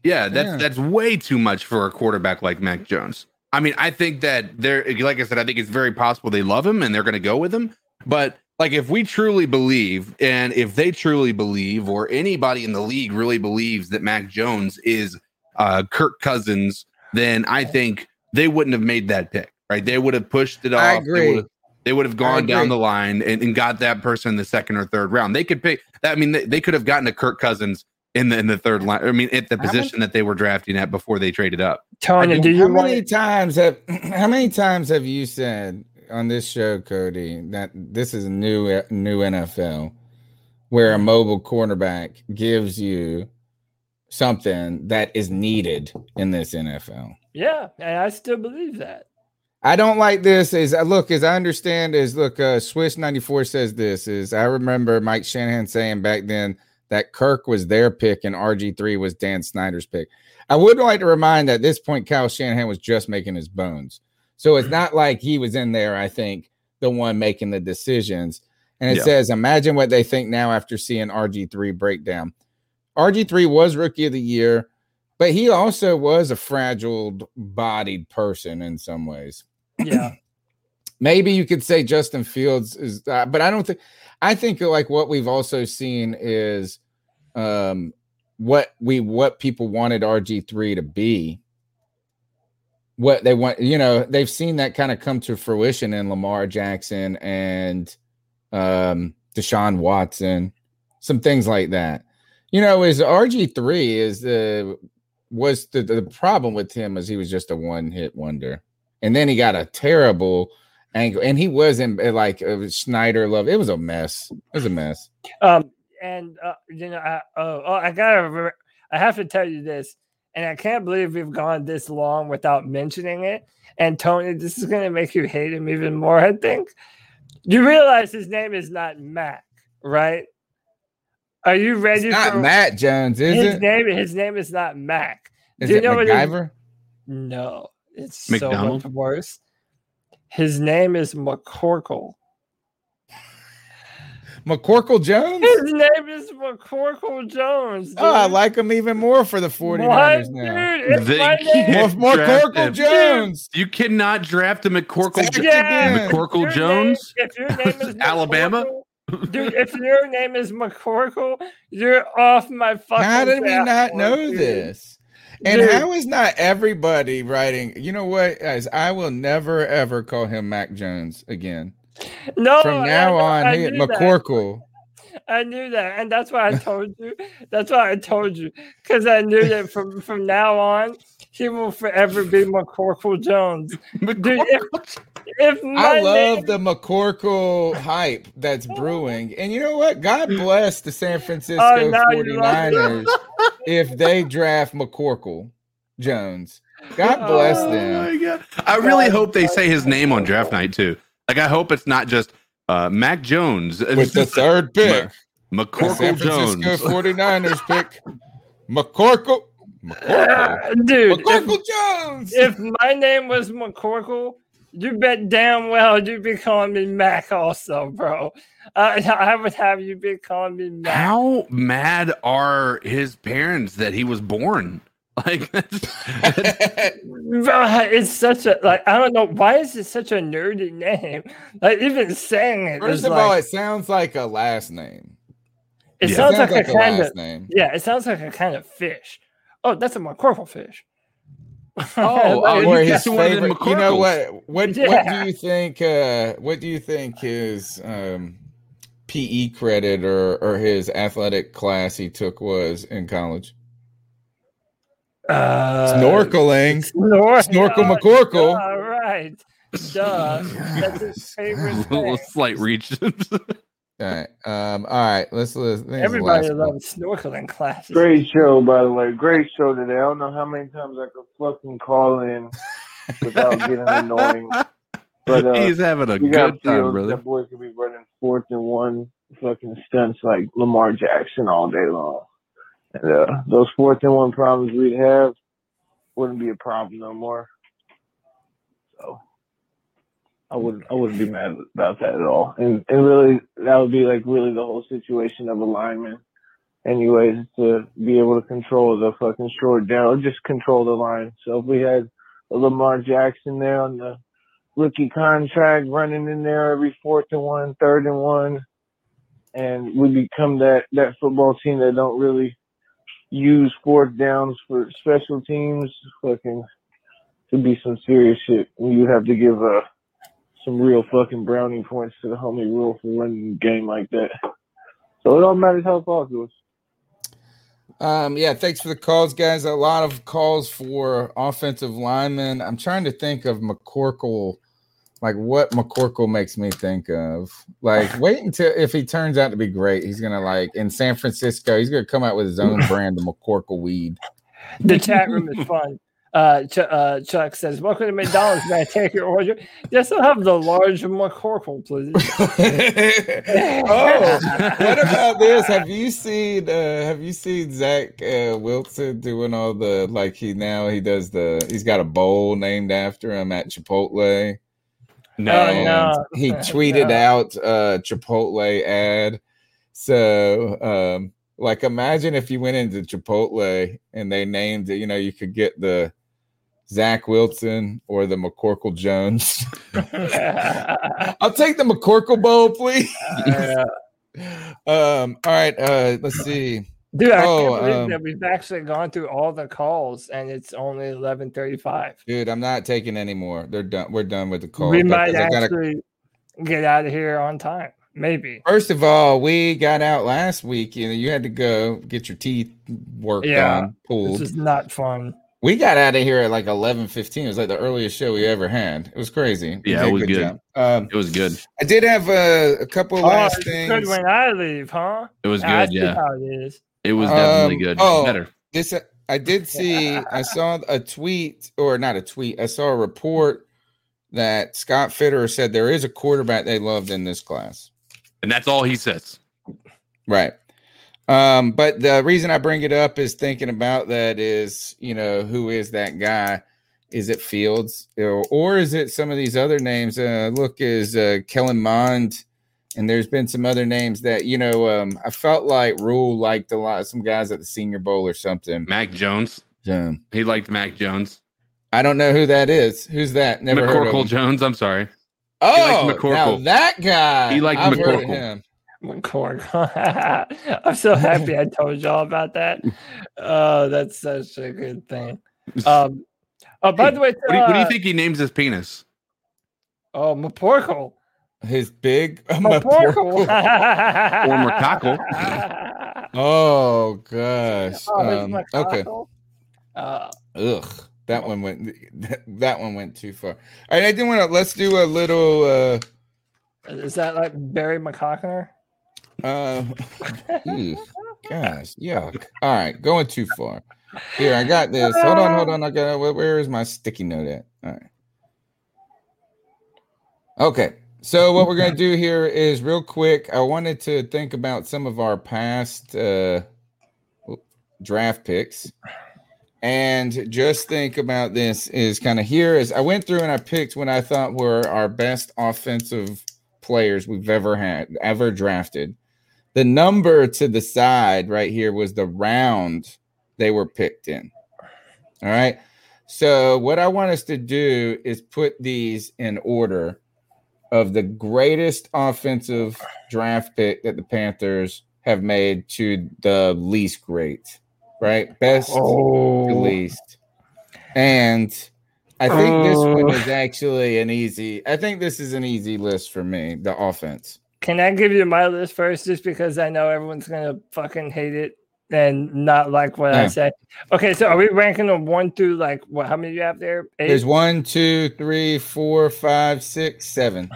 S7: yeah, that's
S5: Yeah.
S7: that's way too much for a quarterback like Mac Jones. I mean, I think that they're like I said, I think it's very possible they love him and they're going to go with him. But like, if we truly believe, and if they truly believe, or anybody in the league really believes that Mac Jones is uh, Kirk Cousins, then I think they wouldn't have made that pick, right? They would have pushed it off.
S5: I
S7: They
S5: agree.
S7: would have, they would have gone down the line and, and got that person in the second or third round. They could pick. I mean, they, they could have gotten a Kirk Cousins in the in the third line. I mean, at the
S5: How much-
S7: position that they were drafting at before they traded up.
S6: Tony, do
S5: how
S6: you want
S5: many times have how many times have you said on this show, Cody, that this is a new new NFL where a mobile cornerback gives you something that is needed in this NFL?
S6: Yeah, and I still believe that.
S5: I don't like this. Is uh, look as I understand is look. Uh, Swiss ninety four says this is I remember Mike Shanahan saying back then that Kirk was their pick and RG three was Dan Snyder's pick. I would like to remind that at this point Kyle Shanahan was just making his bones, so it's not like he was in there. I think the one making the decisions. And it
S7: Yeah.
S5: says, imagine what they think now after seeing RG three breakdown. RG three was rookie of the year, but he also was a fragile bodied person in some ways
S6: Yeah.
S5: maybe you could say Justin Fields is, uh, but I don't think. I think like what we've also seen is, um, what we what people wanted RG three to be. What they want, you know, they've seen that kind of come to fruition in Lamar Jackson and um Deshaun Watson, some things like that. You know, is RG three is the was the, the problem with him is he was just a one hit wonder, and then he got a terrible angle, and he was in uh, like uh, Snyder love. It was a mess. It was a mess.
S6: Um, and uh, you know, I, oh, oh, I gotta, re- I have to tell you this, and I can't believe we've gone this long without mentioning it. And Tony, this is gonna make you hate him even more. I think you realize his name is not Mac, right? Are you ready
S5: It's not
S6: for
S5: Matt Jones, is
S6: his
S5: it?
S6: name? His name is not Mac.
S5: Is
S6: Do you
S5: it
S6: know what his- No, it's so much worse. His name is McCorkle.
S5: McCorkle Jones.
S6: His name is McCorkle Jones.
S5: Oh, I like him even more for the 49ers
S6: What,
S5: now.
S6: dude? It's my name.
S7: can't
S5: More- more
S7: draft
S5: Corkle
S7: him.
S5: Jones.
S7: You cannot draft a McCorkle,
S5: Say it
S7: Jo-
S5: again.
S7: McCorkle
S6: Your
S7: Jones.
S6: name- if your name is
S7: Alabama?
S6: Dude, if your name is McCorkle, you're off my fucking.
S5: How did we not know
S6: dude.
S5: this? And
S6: Dude.
S5: how is not everybody writing? You know what, guys? I will never ever call him Mac Jones again.
S6: No,
S5: From now
S6: know-
S5: on,
S6: I
S5: he,
S6: knew that.
S5: McCorkle.
S6: I knew that, and that's why I told you. That's why I told you because I knew that from from now on he will forever be McCorkle Jones. Dude, if, if my
S5: I love
S6: name-
S5: the McCorkle hype that's brewing. And you know what? God bless the San Francisco
S6: Oh, now
S5: 49ers if they draft McCorkle Jones. God bless
S7: Oh
S5: them.
S7: my God. I really hope they say his name on draft night too. Like I hope it's not just uh, Mac Jones
S5: With the third pick.
S7: Ma-
S5: The
S7: McCorkle
S5: San Francisco
S7: Jones.
S5: 49ers pick McCorkle.
S6: Uh, dude,
S5: McCorkle
S6: if,
S5: Jones.
S6: if my name was McCorkle, you bet damn well you'd be calling me Mac also, bro. Uh, I would have you be calling me Mac.
S7: How mad are his parents that he was born? Like that's,
S6: Bro, it's such a like I don't know why is it such a nerdy name? Like even saying it
S5: First
S6: is
S5: of all,
S6: like
S5: it sounds like a last name.
S6: it
S7: Yeah.
S6: sounds,
S5: Sounds
S6: like,
S5: like
S6: a
S5: a
S6: kind
S5: last
S6: of
S5: name.
S6: yeah, it sounds like a kind of fish. Oh, that's a McCorkle fish.
S5: Oh,
S6: Like,
S5: or
S6: you
S5: his
S6: got-
S5: favorite. You know what? What what do you think? Uh, what do you think his um, PE credit or or his athletic class he took was in college?
S6: Uh,
S5: Snorkeling,
S6: snor-
S5: snorkel
S6: Oh,
S5: McCorkle.
S6: All right. Duh. That's his favorite
S7: A little
S6: thing.
S7: slight reach.
S5: All right. Um. All right. Let's listen.
S6: Everybody loves snorkeling classes.
S10: Great show, by the way. Great show today. I don't know how many times I could fucking call in without getting annoying. But uh,
S7: He's having a good time,
S10: Fields,
S7: brother.
S10: That boy could be running fourth and one fucking stunts like Lamar Jackson all day long. And uh, those fourth and one problems we'd have wouldn't be a problem no more. So I wouldn't I wouldn't be mad about that at all. And and really that would be like really the whole situation of a lineman. Anyways, to be able to control the fucking short down or just control the line. So if we had a Lamar Jackson there on the rookie contract running in there every fourth and one, third and one, and we become that that football team that don't really use fourth downs for special teams, fucking to be some serious shit. You'd have to give uh, some real fucking brownie points to the homie rule for running a game like that. So it all matters how far it goes.
S5: Um, yeah, thanks for the calls, guys. A lot of calls for offensive linemen. I'm trying to think of McCorkle, like what McCorkle makes me think of. Like, wait until if he turns out to be great, he's gonna like in San Francisco, he's gonna come out with his own brand of McCorkle weed.
S6: The chat room is fun. Uh, Ch- uh, Chuck says, "Welcome to McDonald's. May I take your order? Yes, I'll have the large McCorkle, please."
S5: oh, what about this? Have you seen uh have you seen Zach uh Wilson doing all the like he now he does the he's got a bowl named after him at Chipotle.
S7: No.
S5: And
S6: no.
S5: he tweeted
S6: No.
S5: out a Chipotle ad. So um like imagine if you went into Chipotle and they named it, you know, you could get the Zach Wilson or the McCorkle Jones. I'll take the McCorkle bowl, please. um, all right, uh, let's see.
S6: Dude, I
S5: Oh,
S6: can't believe
S5: um,
S6: that we've actually gone through all the calls and it's only eleven thirty-five.
S5: Dude, I'm not taking any more. They're done. We're done with the call.
S6: we might
S5: because I gotta-
S6: actually get out of here on time. Maybe.
S5: First of all, we got out last week. You know, you had to go get your teeth worked
S6: Yeah,
S5: on, pulled.
S6: This is not fun.
S5: We got out of here at like 11:15. It was like the earliest show we ever had. It was crazy. We
S7: Yeah,
S5: did
S7: it was good.
S5: job. Um,
S7: it was good.
S5: I did have uh, a couple of
S6: Oh,
S5: last
S6: it's
S5: things.
S6: good when I leave, huh?
S7: It was
S6: I
S7: good,
S6: see
S7: yeah.
S6: how it is.
S7: It was definitely
S5: Um,
S7: good.
S5: Oh,
S7: Better.
S5: This I did see. I saw a tweet, or not a tweet. I saw a report that Scott Fitterer said there is a quarterback they loved in this class.
S7: And that's all he says.
S5: Right. Um, but the reason I bring it up is thinking about that is, you know, who is that guy? Is it Fields or, or is it some of these other names? Uh, look, is uh, Kellen Mond, and there's been some other names that you know. Um, I felt like Rule liked a lot, some guys at the Senior Bowl or something.
S7: Mac Jones.
S5: Yeah.
S7: He liked Mac Jones.
S5: I don't know who that is. Who's that? Never heard of
S7: McCorkle
S5: him.
S7: Jones. I'm sorry.
S5: Oh,
S7: liked
S5: now that guy.
S7: He liked
S5: I've heard of
S7: McCorkle.
S5: him.
S6: McCork. I'm so happy I told y'all about that. Oh, that's such a good thing. Um, oh, by the way,
S7: What do, you, what do you
S6: uh,
S7: think he names his penis?
S6: Oh, McCorkle.
S5: His big
S6: McCorkle.
S7: Former cockle.
S5: Oh gosh.
S6: Oh,
S5: Um, okay.
S6: Uh,
S5: Ugh. That one went. That one went too far. All right, I didn't want to. Let's do a little. uh
S6: is that like Barry McCockner?
S5: uh ew, Gosh, yuck. All right, going too far. Here, I got this. Hold on, hold on. I got. where- Where is my sticky note at? All right. Okay. So what we're gonna do here is real quick. I wanted to think about some of our past uh draft picks. And just think about this is kind of here is I went through and I picked what I thought were our best offensive players we've ever had, ever drafted. The number to the side right here was the round they were picked in. All right. So, what I want us to do is put these in order of the greatest offensive draft pick that the Panthers have made to the least great, right? Best to
S6: Oh.
S5: least. And I think this one
S6: Oh.
S5: is actually an easy. I think this is an easy list for me. The offense.
S6: Can I give you my list first, just because I know everyone's gonna fucking hate it and not like what I
S5: Yeah.
S6: say? Okay, so are we ranking them one through like what? How many do you have there? Eight.
S5: There's one, two, three, four, five, six, seven.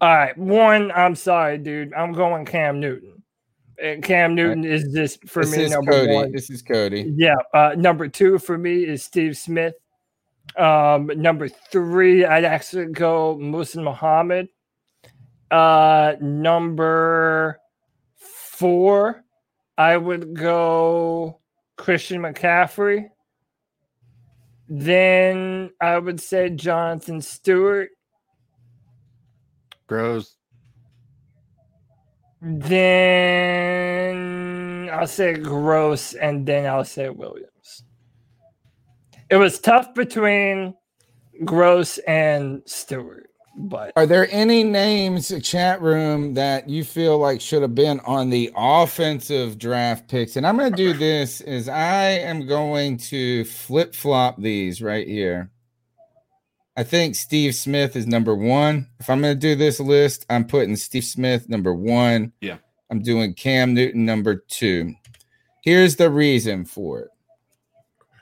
S6: All right, one. I'm sorry, dude. I'm going Cam Newton. And Cam Newton is just for
S5: this
S6: me number
S5: Cody.
S6: one.
S5: This is Cody.
S6: Yeah. Uh, number two for me is Steve Smith. Um, number three, I'd actually go Muhsin Muhammad. Uh, number four, I would go Christian McCaffrey. Then I would say Jonathan Stewart.
S7: Gross.
S6: Then I'll say Gross, and then I'll say Williams. It was tough between Gross and Stewart, but
S5: Are there any names, uh, chat room, that you feel like should have been on the offensive draft picks? And I'm going to do this is I am going to flip flop these right here. I think Steve Smith is number one. If I'm going to do this list, I'm putting Steve Smith number one.
S7: Yeah.
S5: I'm doing Cam Newton number two. Here's the reason for it.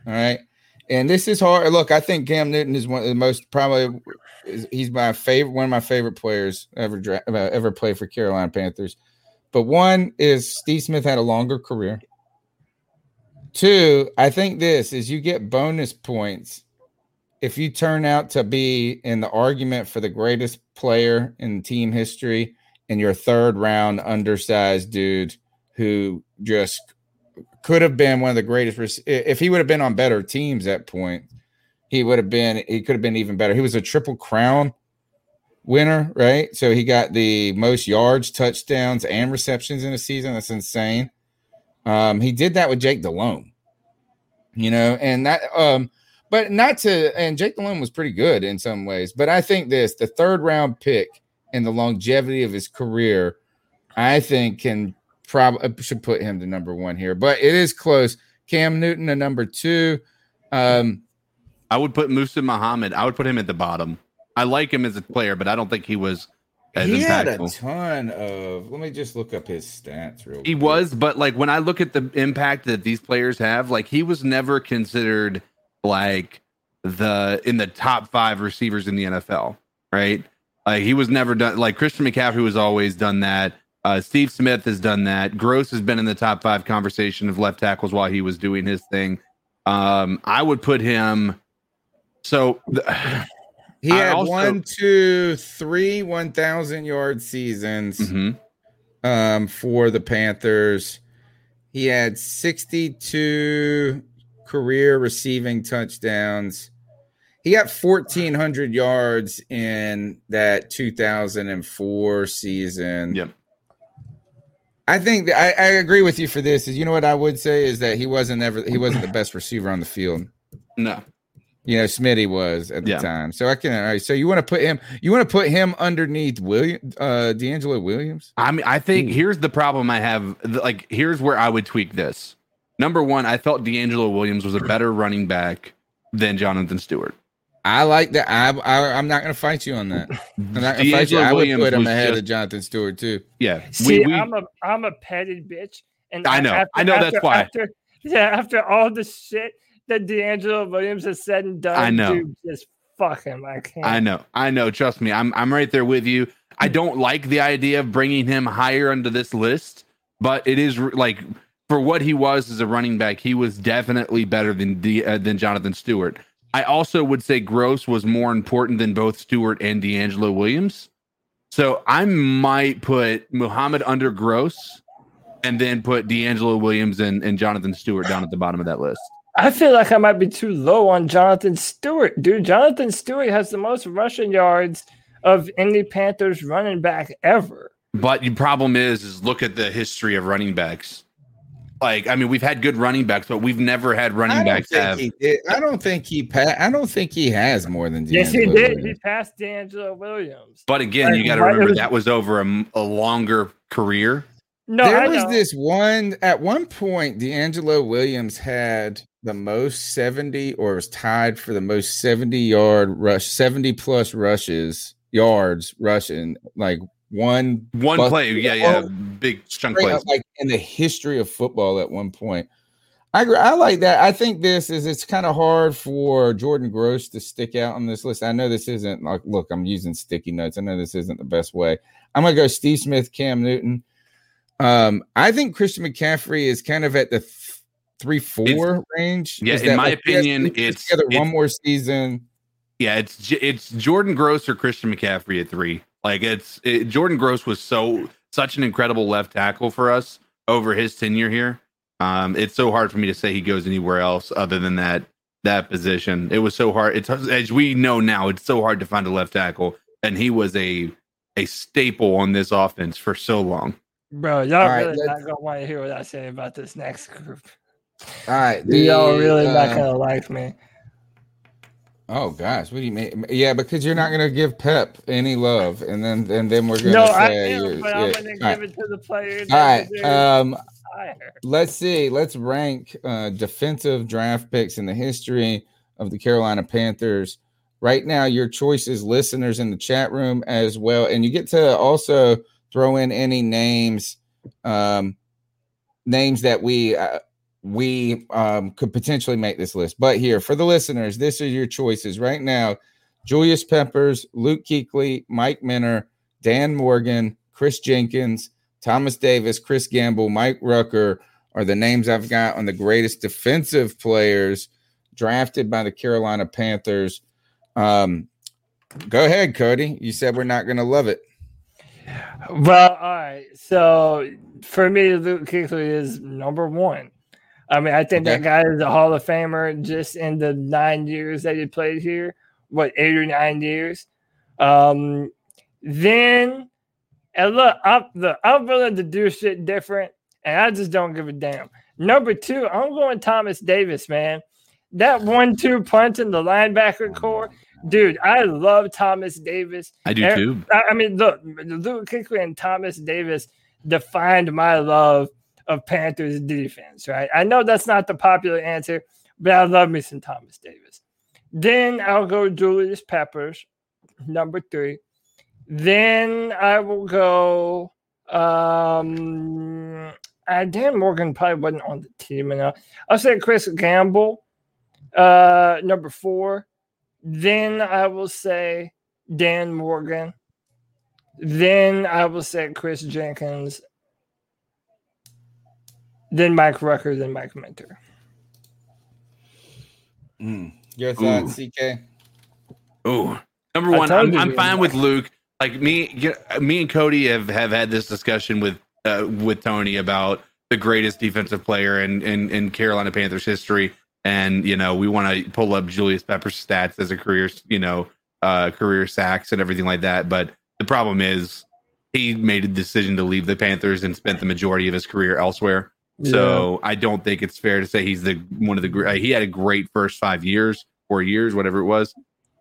S5: All right. And this is hard. Look, I think Cam Newton is one of the most probably he's my favorite one of my favorite players ever dra- uh, ever play for Carolina Panthers. But one is Steve Smith had a longer career. Two, I think this is you get bonus points if you turn out to be in the argument for the greatest player in team history and your third round undersized dude who just could have been one of the greatest if he would have been on better teams at point he would have been he could have been even better. He was a triple crown winner right? So he got the most yards touchdowns and receptions in a season. That's insane. Um he did that with jake delhomme you know and that um but not to and jake delhomme was pretty good in some ways but i think this the third round pick and the longevity of his career i think can probably should put him to number one here but it is close. Cam newton to number two. Um
S7: I would put Muhsin Muhammad. I would put him at the bottom. I like him as a player, but I don't think he was as
S5: he had a ton of let me just look up his stats real
S7: He was, but like when I look at the impact that these players have, like he was never considered like the in the top five receivers in the NFL, right? Like he was never done. Like Christian McCaffrey was always done that. Uh, Steve Smith has done that. Gross has been in the top five conversation of left tackles while he was doing his thing. Um, I would put him. So the,
S5: He had
S7: also-
S5: one, two, three 1,000 yard seasons
S7: Mm-hmm.
S5: um, for the Panthers. He had 62 career receiving touchdowns. He got 1,400 yards in that 2004 season.
S7: Yep.
S5: I think that I, I agree with you for this. Is you know what I would say is that he wasn't ever he wasn't the best receiver on the field.
S7: No.
S5: You know, Smitty was at the
S7: Yeah.
S5: time. So I can all right. So you want to put him you want to put him underneath William uh DeAngelo Williams?
S7: I mean, I think here's the problem I have. Like, here's where I would tweak this. Number one, I felt DeAngelo Williams was a better running back than Jonathan Stewart.
S5: I like that. I, I I'm not gonna fight you on that. I'm not gonna fight you. I would
S7: Williams
S5: put him
S7: was
S5: ahead
S7: just-
S5: of Jonathan Stewart too.
S7: Yeah.
S6: See, I'm a I'm a petted bitch, and
S5: I know. I know that's why.
S6: After, yeah, after all the shit that DeAngelo Williams has said and done,
S7: I know.
S6: dude, just fuck him. I can't.
S7: I know. I know. Trust me. I'm I'm right there with you. I don't like the idea of bringing him higher under this list, but it is like for what he was as a running back, he was definitely better than D, uh, than Jonathan Stewart. I also would say Gross was more important than both Stewart and DeAngelo Williams. So I might put Muhammad under Gross and then put DeAngelo Williams and, and Jonathan Stewart down at the bottom of that list.
S6: I feel like I might be too low on Jonathan Stewart, dude. Jonathan Stewart has the most rushing yards of any Panthers running back ever.
S7: But the problem is, is look at the history of running backs. Like, I mean, we've had good running backs, but we've never had running
S5: I
S7: backs have.
S5: I don't think he pa- I don't think he has more than
S6: Yes, he did.
S5: Williams.
S6: He passed DeAngelo Williams.
S7: But again, you got to remember
S6: was-
S7: that was over a longer career.
S6: No,
S5: there
S6: I
S5: was
S6: know.
S5: this one at one point. DeAngelo Williams had the most 70 or was tied for the most 70 yard rush, 70 plus rushes, yards rushing, like one
S7: One play, yeah, yeah,
S5: Oh,
S7: big chunk
S5: play like in the history of football at one point. I agree. I like that. I think this is it's kind of hard for Jordan Gross to stick out on this list. I know this isn't like look, I'm using sticky notes. I know this isn't the best way. I'm gonna go Steve Smith, Cam Newton. Um, I think Christian McCaffrey is kind of at the th- three four range.
S7: yeah,
S5: Is
S7: in my
S5: like, he has to
S7: opinion,
S5: put
S7: it's-
S5: together one more season.
S7: Yeah, it's it's Jordan Gross or Christian McCaffrey at three. Like it's it, Jordan Gross was so such an incredible left tackle for us over his tenure here. Um, it's so hard for me to say he goes anywhere else other than that that position. It was so hard. It's as we know now, it's so hard to find a left tackle, and he was a a staple on this offense for so long.
S6: Bro, y'all
S5: All right,
S6: really
S5: let's-
S6: not gonna want to hear what I say about this next group.
S5: All right, Do
S6: y'all
S5: the,
S6: really not
S5: uh,
S6: gonna like me.
S5: Oh gosh, what do you mean? Yeah, because you're not gonna give Pep any love, and then and then we're gonna
S6: No, I
S5: say
S6: am,
S5: you're-
S6: but I'm gonna
S5: All
S6: give
S5: right.
S6: it to the player.
S5: All
S6: that
S5: right.
S6: deserves
S5: Um,
S6: higher.
S5: let's see. Let's rank uh, defensive draft picks in the history of the Carolina Panthers. Right now, your choices, listeners in the chat room as well, and you get to also throw in any names, um, names that we uh, we um, could potentially make this list. But here for the listeners, this is your choices right now: Julius Peppers, Luke Kuechly, Mike Minter, Dan Morgan, Chris Jenkins, Thomas Davis, Chris Gamble, Mike Rucker are the names I've got on the greatest defensive players drafted by the Carolina Panthers. Um, go ahead, Cody. You said we're not going to love it.
S6: Well, all right. So for me, Luke Kuechly is number one. I mean, I think that guy is a Hall of Famer just in the nine years that he played here. What eight or nine years? Um, then and look, I'm look, I'm willing to do shit different, and I just don't give a damn. Number two, I'm going Thomas Davis, man. That one-two punch in the linebacker core, dude. I love Thomas Davis.
S7: I do too.
S6: I I mean, look, Luke Kuechly and Thomas Davis defined my love of Panthers defense, right? I know that's not the popular answer, but I love me some Thomas Davis. Then I'll go Julius Peppers, number three. Then I will go. Um, uh, Dan Morgan probably wasn't on the team enough. I'll say Chris Gamble, uh, number four. Then I will say Dan Morgan. Then I will say Chris Jenkins. Then Mike Rucker. Then Mike Minter.
S5: Your thoughts, CK?
S7: Oh, number one, I'm, I'm fine
S6: were-
S7: with Luke. Like me, you know, me and Cody have, have had this discussion with uh, with Tony about the greatest defensive player in, in in Carolina Panthers history, and you know we want to pull up Julius Pepper's stats as a career, you know, uh, career sacks and everything like that. But the problem is he made a decision to leave the Panthers and spent the majority of his career elsewhere. So I don't think it's fair to say he's the one of the great. He had a great first five years, four years, whatever it was,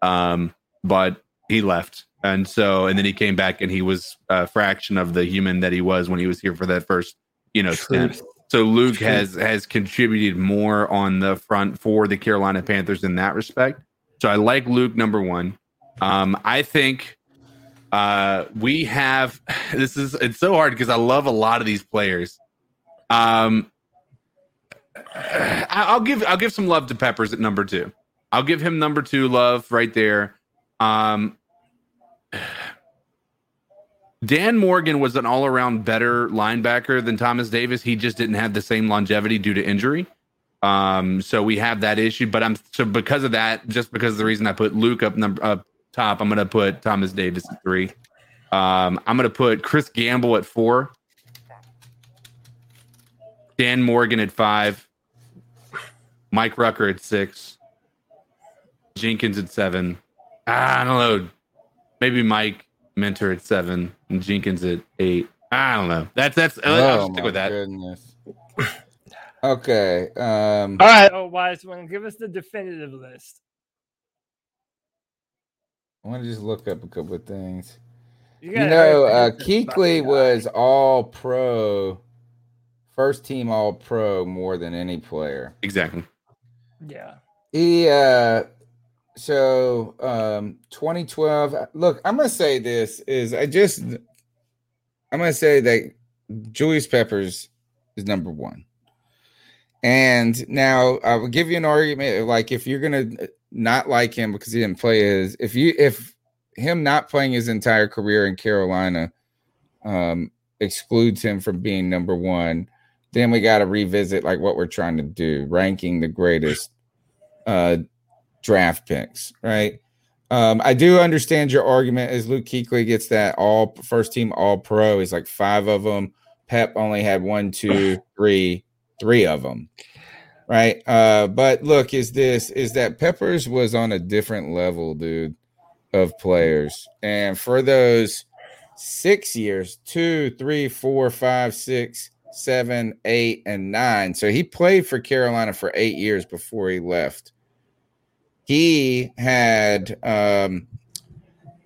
S7: um, but he left, and so and then he came back and he was a fraction of the human that he was when he was here for that first, you know, stint. So Luke
S6: Truth.
S7: has has contributed more on the front for the Carolina Panthers in that respect. So I like Luke number one. Um, I think uh, we have this is it's so hard because I love a lot of these players. Um, I'll give I'll give some love to Peppers at number two. I'll give him number two love right there. Um, Dan Morgan was an all around better linebacker than Thomas Davis. He just didn't have the same longevity due to injury. Um, so we have that issue. But I'm so because of that, just because of the reason I put Luke up number up top, I'm gonna put Thomas Davis at three. Um, I'm gonna put Chris Gamble at four. Dan Morgan at five. Mike Rucker at six. Jenkins at seven. I don't know. Maybe Mike Minter at seven and Jenkins at eight. I don't know. That's that's. I'll
S5: Oh,
S7: just stick with that.
S5: Goodness. Okay. Um,
S6: All right, oh wise one, give us the definitive list.
S5: I want to just look up a couple of things.
S6: You
S5: You, know,
S6: hurry
S5: uh,
S6: up and get this
S5: Kuechly was all pro, first team all pro more than any player.
S7: Exactly.
S6: Yeah.
S5: He uh so um 2012 look i'm gonna say this is i just i'm gonna say that julius peppers is number one and now i will give you an argument like if you're gonna not like him because he didn't play his if you if him not playing his entire career in carolina um excludes him from being number one then we got to revisit like what we're trying to do ranking the greatest uh draft picks, right? Um, I do understand your argument as Luke Kuechly gets that all first team all pro. He's like five of them. Pep only had one, two, three, three of them. Right. Uh, but look, is this is that Peppers was on a different level, dude, of players. And for those six years, two, three, four, five, six, seven, eight, and nine. So he played for Carolina for eight years before he left he had um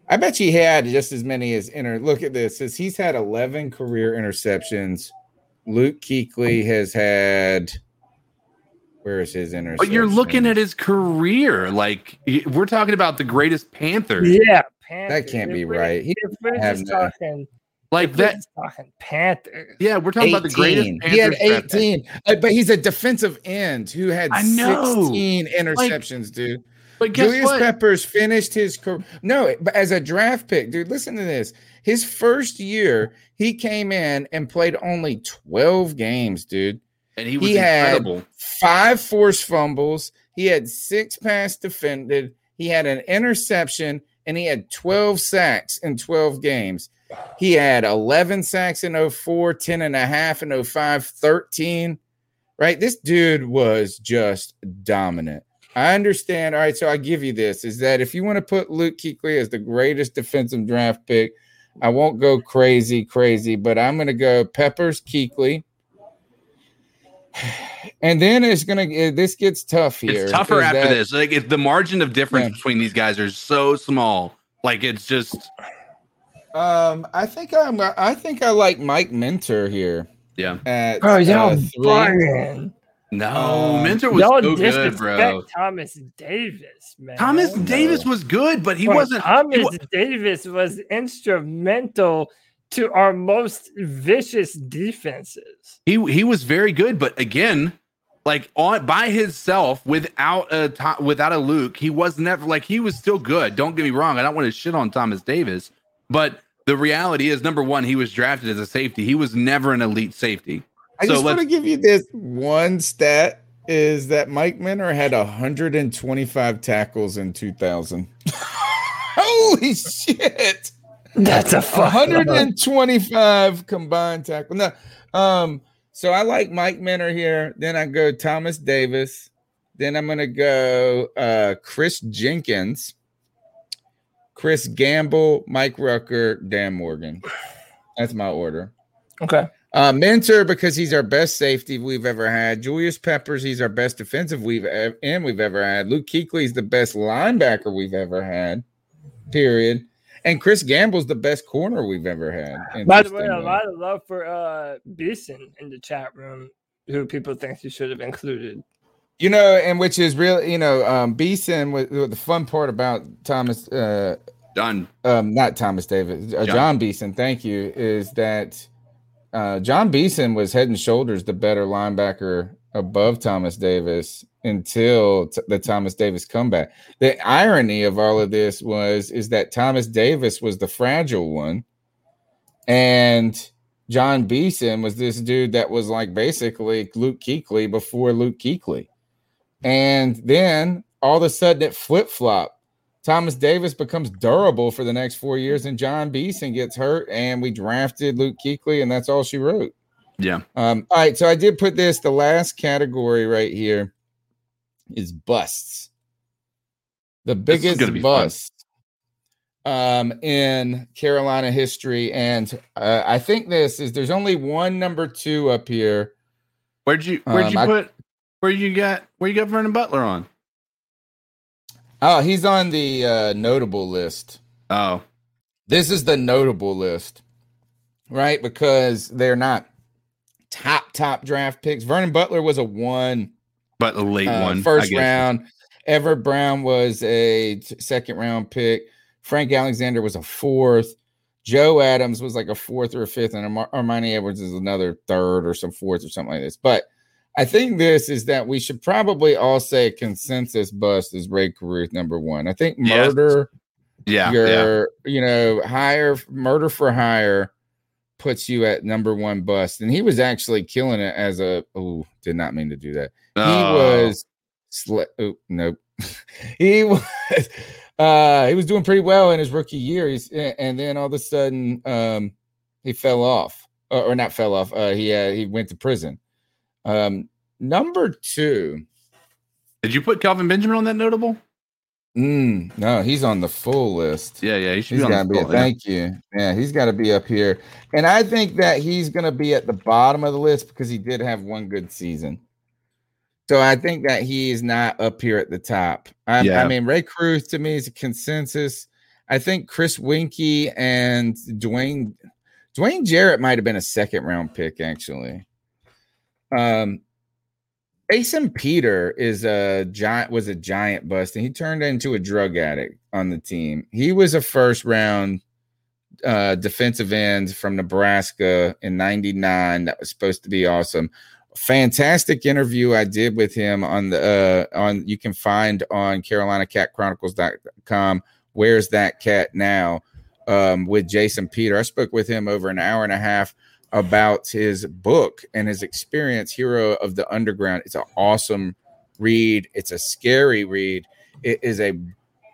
S5: I bet he had just as many as inter look at this says he's had 11 career interceptions. Luke Kuechly has had where is his interception?
S7: But you're looking at his career. Like we're talking about the greatest Panthers.
S6: Yeah,
S5: that can't be
S6: If we're-
S5: right. He
S6: If we're
S5: have
S6: just
S5: no-
S6: talking,
S7: like that.
S6: talking Panthers.
S7: Yeah, we're talking about the greatest
S5: 18. He had
S7: Panthers draft
S5: 18, Uh, but he's a defensive end who had
S7: I know.
S5: 16
S7: Like,
S5: interceptions, dude.
S7: But guess
S5: Julius
S7: what?
S5: Peppers finished his career. No, but as a draft pick, dude, listen to this. His first year, he came in and played only 12 games, dude.
S7: and he was
S5: he
S7: incredible.
S5: had five forced fumbles. He had six pass defended. He had an interception and he had 12 sacks in 12 games. He had 11 sacks in 04, 10 and a half in 05, 13. Right? This dude was just dominant. I understand. All right, so I give you this is that if you want to put Luke Kuechly as the greatest defensive draft pick, I won't go crazy, crazy, but I'm going to go Peppers Kuechly. And then it's gonna. uh, This gets tough here.
S7: It's tougher after
S5: that-
S7: this. Like it, the margin of difference
S5: Yeah.
S7: between these guys are so small. Like it's just
S5: Um, I think I'm. I think I like Mike Minter here.
S7: yeah.
S5: At
S6: Bro, y'all
S5: uh, three.
S7: No,
S5: Um,
S7: Minter was
S6: Y'all
S7: so good, bro.
S6: Thomas Davis, man.
S7: Thomas Davis was good, but he
S6: Bro,
S7: wasn't. he
S6: Thomas
S7: wa-
S6: Davis was instrumental to our most vicious defenses.
S7: he he was very good, but again, like on by himself without a without a Luke, he was never like he was still good. Don't get me wrong. I don't want to shit on Thomas Davis, but the reality is, number one, he was drafted as a safety. He was never an elite safety.
S5: I
S7: so
S5: just want to give you this one stat: is that Mike Minter had 125 tackles in 2000. Holy shit!
S6: That's a fuck.
S5: 125 combined tackle. No, um, so I like Mike Minter here. Then I go Thomas Davis. Then I'm gonna go uh Chris Jenkins, Chris Gamble, Mike Rucker, Dan Morgan. That's my order.
S6: Okay.
S5: Uh, Minter because he's our best safety we've ever had. Julius Peppers, he's our best defensive we've ev- and we've ever had. Luke Kuechly's the best linebacker we've ever had. Period. And Chris Gamble's the best corner we've ever had.
S6: By the way, a lot of love for uh Beason in the chat room, who people think you should have included.
S5: You know, and which is real, you know, um, Beason, the fun part about Thomas, uh,
S7: John,
S5: um, not Thomas Davis, uh,
S7: John.
S5: John Beason, thank you, is that uh, John Beason was head and shoulders the better linebacker above Thomas Davis until t- the Thomas Davis comeback. The irony of all of this was is that Thomas Davis was the fragile one, and John Beason was this dude that was like basically Luke Kuechly before Luke Kuechly. And then all of a sudden it flip flop. Thomas Davis becomes durable for the next four years, and John Beason gets hurt, and we drafted Luke Kuechly, and that's all she wrote.
S7: yeah,
S5: Um, all right, so I did put this. The last category right here is busts. The biggest bust um, in Carolina history, and uh, I think this is there's only one number two up here.
S7: where'd you where'd
S5: Um,
S7: you put where you got where you got Vernon Butler on?
S5: Oh, he's on the uh, notable list.
S7: Oh,
S5: This is the notable list, right? Because they're not top top draft picks. Vernon Butler was a one.
S7: but a late
S5: uh,
S7: one, I
S5: first round. Everett Brown was a t- second round pick. Frank Alexander was a fourth. Joe Adams was like a fourth or a fifth, and Ar- Armani Edwards is another third or some fourth or something like this. But I think this is that we should probably all say consensus bust is Ray Carruth number one. I think murder,
S7: Yeah,
S5: your you know higher murder for hire puts you at number one bust, and he was actually killing it as a. Oh, did not mean to do that. He
S7: Oh.
S5: was. Sle- oh, nope. he was. Uh, he was doing pretty well in his rookie year. He's and then all of a sudden, um, he fell off, or, or not fell off. Uh, he uh, he went to prison. Um, number two.
S7: Did you put Kelvin Benjamin on that notable?
S5: Mm, no, he's on the full list.
S7: Yeah, yeah, he should
S5: He's
S7: be
S5: got
S7: on
S5: to
S7: the
S5: be.
S7: full, yeah.
S5: thank you. Yeah, he's got to be up here, and I think that he's going to be at the bottom of the list because he did have one good season. So I think that he is not up here at the top. I,
S7: Yeah.
S5: I mean, Ray Carruth to me is a consensus. I think Chris Winky and Dwayne Dwayne Jarrett might have been a second round pick actually. Um, Jason Peter is a giant was a giant bust, and he turned into a drug addict on the team. He was a first round uh, defensive end from Nebraska in '99. That was supposed to be awesome. Fantastic interview I did with him on the uh, on you can find on CarolinaCatChronicles.com. Where's that cat now? Um, with Jason Peter, I spoke with him over an hour and a half about his book and his experience, Hero of the Underground. It's an awesome read. It's a scary read. It is a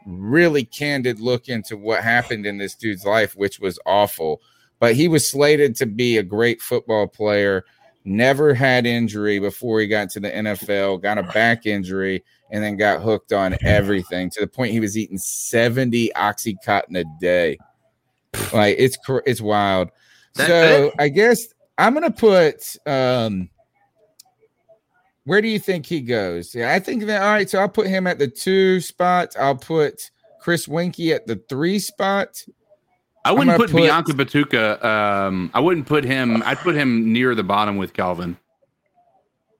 S5: really candid look into what happened in this dude's life, which was awful. But he was slated to be a great football player, never had injury before he got to the NFL, got a back injury, and then got hooked on everything to the point he was eating 70 Oxycontin a day. Like it's it's wild. So
S7: it?
S5: I guess I'm gonna put um where do you think he goes? Yeah, I think that all right. So I'll put him at the two spot. I'll put Chris Winky at the three spot.
S7: I wouldn't
S5: gonna
S7: put, Bianca Batuka. Um, I wouldn't put him. I'd put him near the bottom with Kelvin.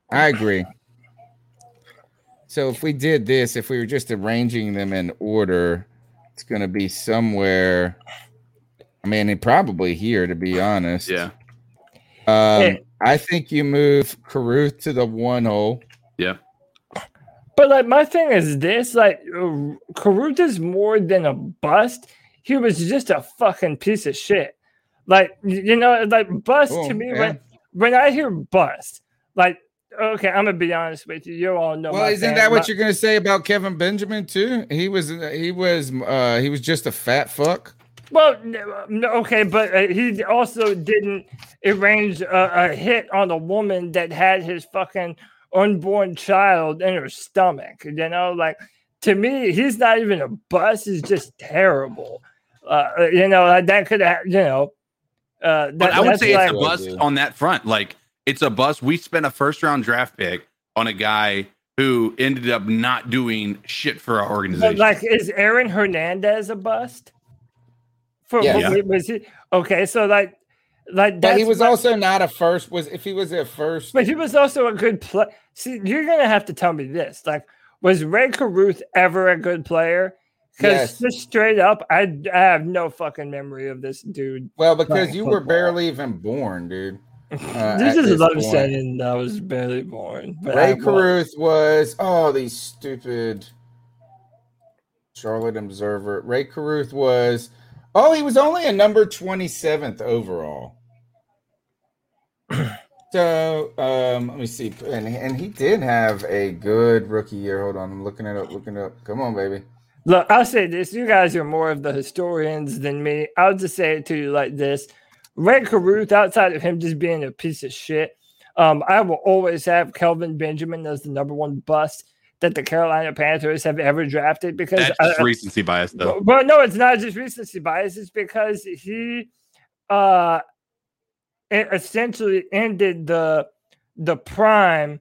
S5: I agree. So if we did this, if we were just arranging them in order, it's going to be somewhere. I mean, it probably here, to be honest.
S7: Yeah.
S5: Um,
S6: Hey.
S5: I think you move Carruth to the one hole.
S7: Yeah.
S6: But like my thing is this: like Carruth is more than a bust. He was just a fucking piece of shit. Like you know, like bust
S5: Oh,
S6: to me
S5: yeah.
S6: when when I hear bust, like okay, I'm gonna be honest with you. You all know.
S5: Well,
S6: my
S5: isn't
S6: fan-
S5: that what
S6: my-
S5: you're going to say about Kelvin Benjamin too? He was he was uh he was just a fat fuck.
S6: Well, okay, but uh, he also didn't arrange a, a hit on a woman that had his fucking unborn child in her stomach. You know, like to me, he's not even a bust. He's just terrible. Uh, you know, uh, that could have, you know. Uh,
S7: But I would say it's a bust on that front. Like it's a bust. We spent a first round draft pick on a guy who ended up not doing shit for our
S6: But
S7: organization.
S6: like, is Aaron Hernandez a bust? For
S5: Yeah.
S6: was, was he okay? So like, like
S5: But he was
S6: what-
S5: also not a first. Was if he was a first,
S6: But he was also a good play. See, you're gonna have to tell me this. Like, was Ray Carruth ever a good player? Because
S5: Yes.
S6: just straight up, I, I have no fucking memory of this dude.
S5: well, because
S6: playing
S5: you were barely even born, dude. Uh,
S6: this is what I'm saying. I was barely born. But
S5: Ray
S6: I was.
S5: Carruth was oh these stupid Charlotte Observer. Ray Carruth was oh he was only a number 27th overall. so um let me see and, and he did have a good rookie year. Hold on, I'm looking it up, looking it up. Come on, baby.
S6: Look, I'll say this: you guys are more of the historians than me. I'll just say it to you like this: Ray Carruth, outside of him just being a piece of shit, um, I will always have Kelvin Benjamin as the number one bust that the Carolina Panthers have ever drafted because I-
S7: recency bias, though.
S6: Well, no, it's not just recency bias. It's because he uh essentially ended the the prime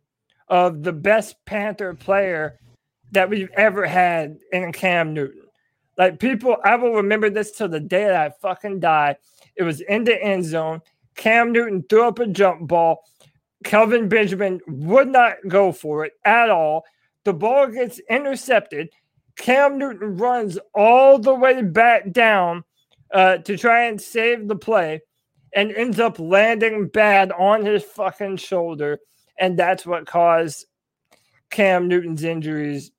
S6: of the best Panther player that we've ever had in Cam Newton. Like people, I will remember this till the day that I fucking die. It was in the end zone. Cam Newton threw up a jump ball. Kelvin Benjamin would not go for it at all. The ball gets intercepted. Cam Newton runs all the way back down uh, to try and save the play and ends up landing bad on his fucking shoulder. And that's what caused Cam Newton's injuries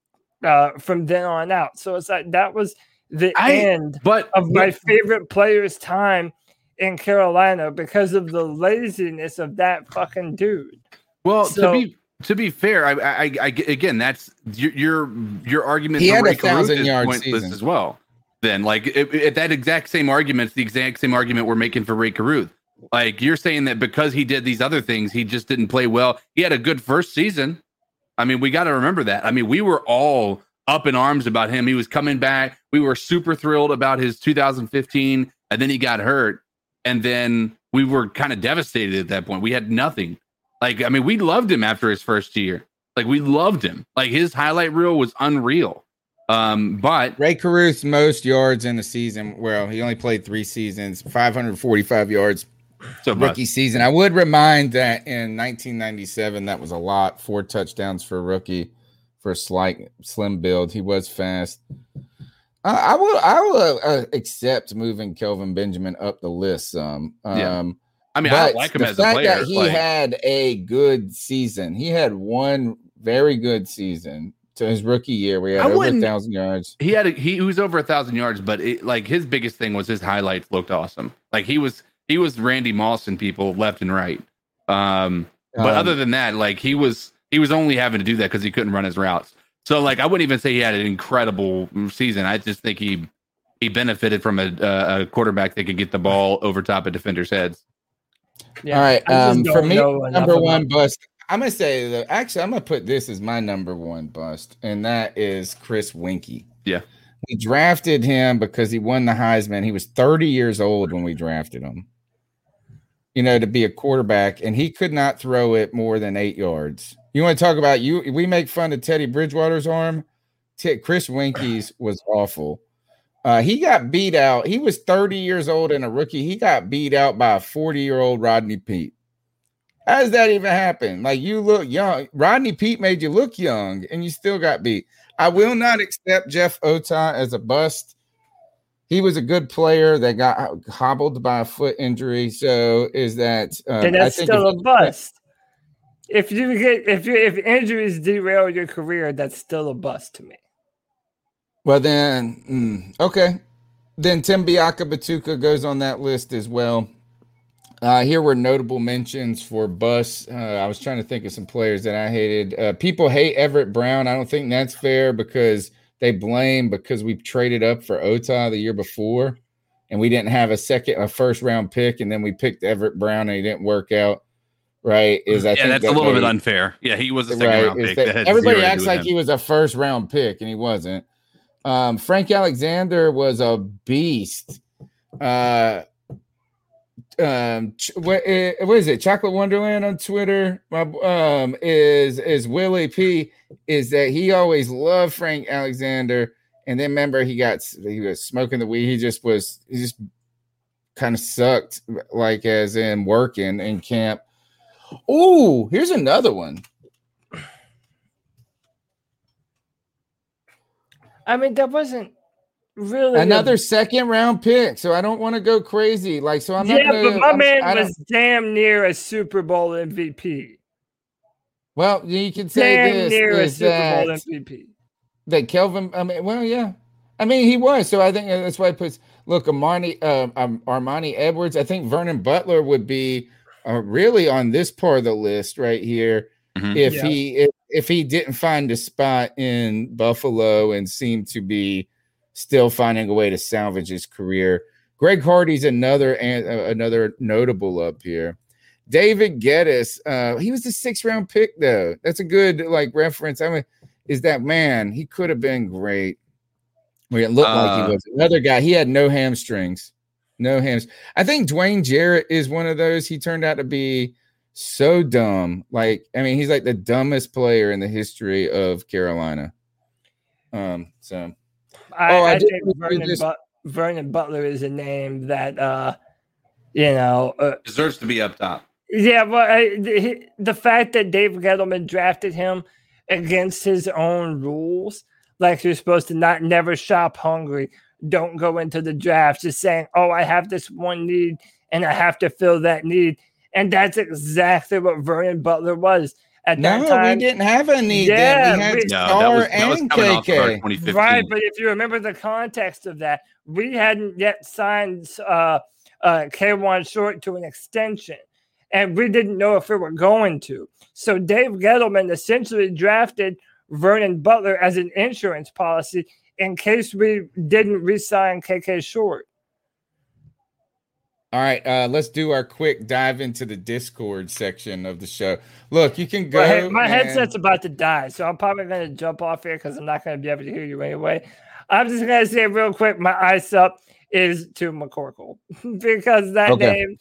S6: uh, from then on out. So it's like that was the
S7: I-
S6: end
S7: but-
S6: of my favorite player's time in Carolina because of the laziness of that fucking dude.
S7: Well,
S6: So-
S7: to be to be fair, I, I, I, again, that's your your, your argument.
S5: He had a thousand yard season.
S7: as well. Then, like, it, it- that exact same argument, it's the exact same argument we're making for Ray Carruth. Like, you're saying that because he did these other things, he just didn't play well. He had a good first season. I mean, we got to remember that. I mean, we were all up in arms about him. He was coming back. We were super thrilled about his 2015, and then he got hurt, and then we were kind of devastated at that point. We had nothing. Like, I mean, we loved him after his first year. Like, we loved him. Like, his highlight reel was unreal. Um, but
S5: Ray Carruth's most yards in the season. Well, he only played three seasons, 545 yards
S7: so
S5: rookie season. I would remind that in 1997, that was a lot. Four touchdowns for a rookie for a slight slim build. He was fast. Uh, I will. I will uh, accept moving Kelvin Benjamin up the list some. Um,
S7: Yeah. I mean, I
S5: but
S7: like him as a
S5: fact
S7: player,
S5: That he
S7: like-
S5: had a good season. He had one very good season to his rookie year. We had
S7: I
S5: over a thousand yards.
S7: he had a, he, he was over a thousand yards, but it, like his biggest thing was his highlights looked awesome. Like he was he was Randy Moss and people left and right. Um, but
S5: Um,
S7: other than that, like he was he was only having to do that because he couldn't run his routes. So like I wouldn't even say he had an incredible season. I just think he he benefited from a, a, a quarterback that could get the ball over top of defenders' heads.
S5: All right. Um, for me, number one bust. I'm gonna say that actually I'm gonna put this as my number one bust, and that is Chris Weinke.
S7: Yeah.
S5: We drafted him because he won the Heisman. He was 30 years old when we drafted him. You know, to be a quarterback, and he could not throw it more than eight yards. You want to talk about you? We make fun of Teddy Bridgewater's arm. T- Chris Weinke's was awful. Uh, he got beat out. He was 30 years old and a rookie. He got beat out by a 40 year old Rodney Peete. How does that even happen? Like you look young. Rodney Peete made you look young and you still got beat. I will not accept Jeff Otah as a bust. He was a good player that got hobbled by a foot injury. So is that
S6: then
S5: I
S6: that's still
S5: if-
S6: a bust. If you get if you if injuries derail your career, that's still a bust to me.
S5: Well, then, mm, okay. Then Tim Biakabutuka goes on that list as well. Uh, here were notable mentions for Bus. Uh, I was trying to think of some players that I hated. Uh, people hate Everett Brown. I don't think that's fair because they blame because we traded up for Otah the year before and we didn't have a second, a first round pick, and then we picked Everett Brown and he didn't work out. Right? Is I
S7: yeah, that's a
S5: that
S7: little bit unfair. Yeah, he was a second
S5: right,
S7: round pick.
S5: that
S7: That
S5: everybody acts like
S7: him.
S5: he was a first round pick and he wasn't. Um, Frank Alexander was a beast. Uh, um, uh, what is it? Chocolate Wonderland on Twitter. My um is is Willie P. Is that he always loved Frank Alexander, and then remember he got he was smoking the weed. He just was he just kind of sucked, like as in working in camp. Oh, here's another one.
S6: I mean, that wasn't really a-
S5: Another second round pick. So I don't want to go crazy. Like, so I'm not
S6: yeah,
S5: gonna,
S6: but my
S5: I'm-
S6: man
S5: I
S6: was damn near a Super Bowl MVP.
S5: well, you can say
S6: Damn
S5: this
S6: near a
S5: is
S6: Super Bowl MVP.
S5: that Kelvin. I mean, well, yeah. I mean, he was. So I think that's why he puts. Look, Armanti, uh, um, Armanti Edwards. I think Vernon Butler would be uh, really on this part of the list right here. If
S7: Yeah.
S5: he if, if he didn't find a spot in Buffalo and seemed to be still finding a way to salvage his career. Greg Hardy's another uh, another notable up here. David Gettis, uh, he was the sixth round pick though. That's a good like reference. I mean, is that man? He could have been great. Well, it looked like
S7: Uh,
S5: he was another guy. He had no hamstrings, no hams. I think Dwayne Jarrett is one of those. He turned out to be so dumb. Like, I mean, he's like the dumbest player in the history of Carolina. Um, so
S6: I,
S5: Oh, I
S6: I
S5: did
S6: think Vernon,
S5: just-
S6: but- Vernon Butler is a name that uh, you know uh,
S7: deserves to be up top.
S6: Yeah, well, I, the, the fact that Dave Gettleman drafted him against his own rules, like you're supposed to not never shop hungry, don't go into the draft just saying, "Oh, I have this one need and I have to fill that need," and that's exactly what Vernon Butler was at
S5: No,
S6: that time, we
S5: didn't have any. need
S6: Yeah,
S5: then. We had
S6: we-
S5: Star and KK.
S6: Right, but if you remember the context of that, we hadn't yet signed uh, uh, Kawann Short to an extension, and we didn't know if we were going to. So Dave Gettleman essentially drafted Vernon Butler as an insurance policy in case we didn't re-sign KK Short.
S5: All right, uh, let's do our quick dive into the Discord section of the show. Look, you can go.
S6: But hey, my
S5: and-
S6: headset's about to die, so I'm probably going to jump off here because I'm not going to be able to hear you anyway. I'm just going to say real quick, my ice up is to McCorkle because that
S4: Okay.
S6: name,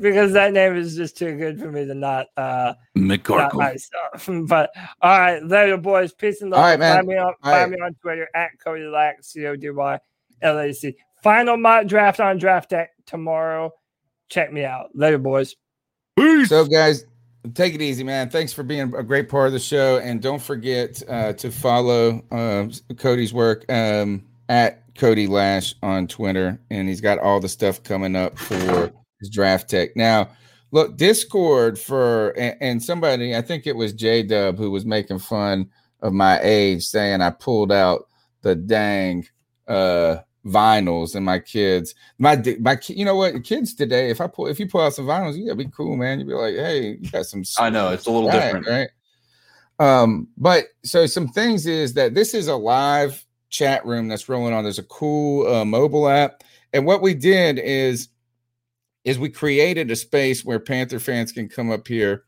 S6: because that name is just too good for me to not uh not
S4: McCorkle.
S6: ice up. But all right, later, boys. Peace and love.
S5: All right, man.
S6: Find me on,
S5: All
S6: find
S5: right.
S6: me on Twitter at Cody Lack, C O D Y L A C. Final mock draft on Draft Deck tomorrow. Check me out. Later, boys.
S5: So, guys, take it easy, man. Thanks for being a great part of the show, and don't forget uh, to follow uh, Cody's work um, at Cody Lash on Twitter, and he's got all the stuff coming up for his draft tech. Now, look, Discord for and, and somebody, I think it was J Dub who was making fun of my age, saying I pulled out the dang uh vinyls and my kids my my you know what kids today if i pull if you pull out some vinyls you gotta be cool man. You'd be like hey you got some
S9: I know, it's a little
S5: swag,
S9: different.
S5: right? Um but so some things is that this is a live chat room that's rolling on. There's a cool uh, mobile app. And what we did is is we created a space where panther fans can come up here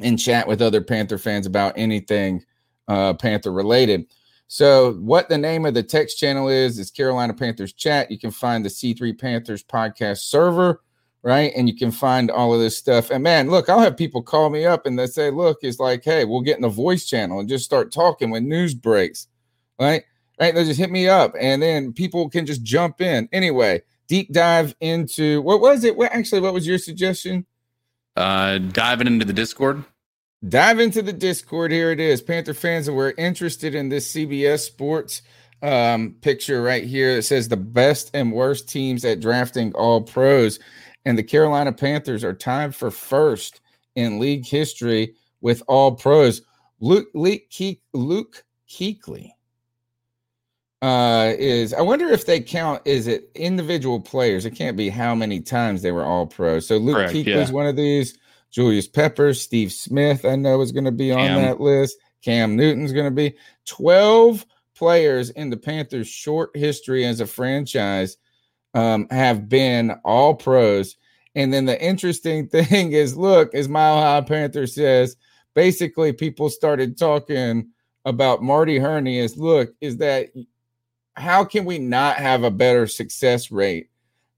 S5: and chat with other panther fans about anything uh panther related so, what the name of the text channel is is Carolina Panthers chat. You can find the C3 Panthers podcast server, right? And you can find all of this stuff. And man, look, I'll have people call me up and they say, "Look, it's like, hey, we'll get in the voice channel and just start talking when news breaks." Right? Right? They'll just hit me up and then people can just jump in. Anyway, deep dive into what was it? What actually what was your suggestion?
S7: Uh, diving into the Discord.
S5: Dive into the discord. Here it is. Panther fans and we're interested in this cbs sports um, picture right here it says the best and worst teams at drafting all pros and the carolina panthers are tied for first in league history with all pros. Luke luke, Keek, luke Kuechly uh is i wonder if they count is it individual players? It can't be how many times they were all pros. So luke
S7: Correct,
S5: Kuechly's
S7: yeah.
S5: one of these julius peppers steve smith i know is going to be on
S7: Cam.
S5: that list. Cam newton's going to be. 12 players in the panthers short history as a franchise um, have been all pros. And then the interesting thing is look as mile high panther says basically people started talking about marty Hurney is look is that how can we not have a better success rate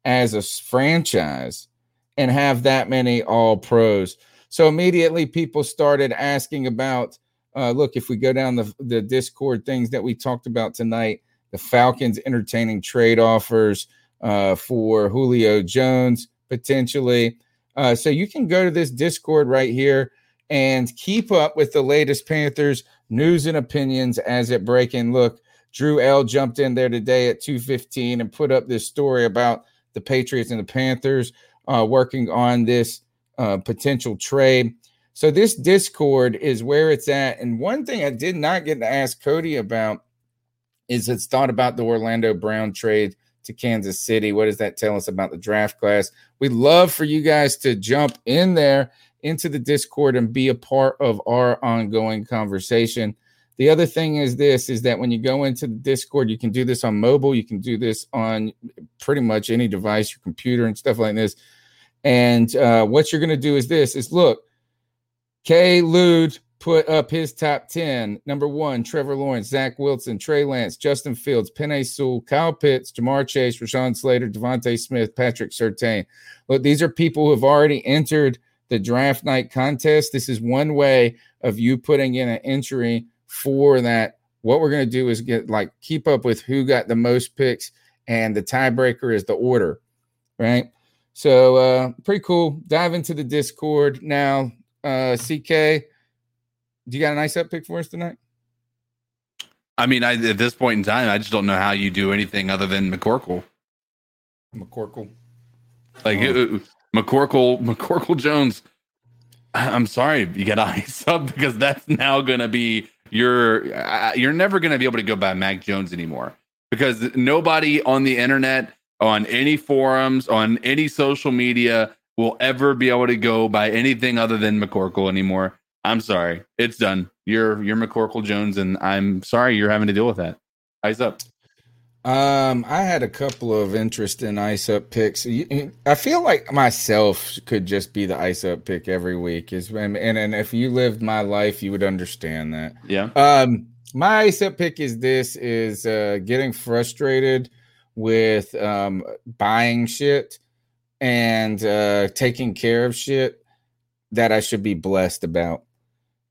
S5: as a franchise and have that many all pros? So immediately people started asking about uh, look, if we go down the, the Discord things that we talked about tonight, the Falcons entertaining trade offers uh, for Julio Jones potentially. Uh, so you can go to this Discord right here and keep up with the latest Panthers news and opinions as it break in. Look, Drew L jumped in there today at 2:15 and put up this story about the Patriots and the Panthers uh, working on this uh, potential trade. So this Discord is where it's at. And one thing I did not get to ask Cody about is it's thought about the Orlando Brown trade to Kansas City. What does that tell us about the draft class? We'd love for you guys to jump in there into the Discord and be a part of our ongoing conversation. The other thing is this is that when you go into the Discord, you can do this on mobile, you can do this on pretty much any device, your computer and stuff like this. And uh, what you're going to do is this is look, K. Lude put up his top 10. Number one, Trevor Lawrence, Zach Wilson, Trey Lance, Justin Fields, Penei Sewell, Kyle Pitts, Ja'Marr Chase, Rashawn Slater, DeVonta Smith, Patrick Surtain. Look, these are people who have already entered the draft night contest. This is one way of you putting in an entry for that. What we're going to do is get like keep up with who got the most picks, and the tiebreaker is the order, right? So uh pretty cool. Dive into the Discord now. Uh CK, do you got a nice up pick for us tonight?
S7: I mean, I, at this point in time, I just don't know how you do anything other than McCorkle.
S5: McCorkle.
S7: Like uh, McCorkle, McCorkle Jones. I'm sorry, you got to ice up because that's now going to be your. Uh, you're never going to be able to go by Mac Jones anymore because nobody on the internet, on any forums, on any social media will ever be able to go by anything other than McCorkle anymore. I'm sorry, it's done. You're you're McCorkle Jones, and I'm sorry you're having to deal with that. Eyes up.
S5: Um, I had a couple of interesting ice up picks. I feel like myself could just be the ice up pick every week. Is and and, and if you lived my life, you would understand that.
S7: Yeah.
S5: Um, my ice up pick is this: is uh, getting frustrated with um buying shit and uh taking care of shit that I should be blessed about.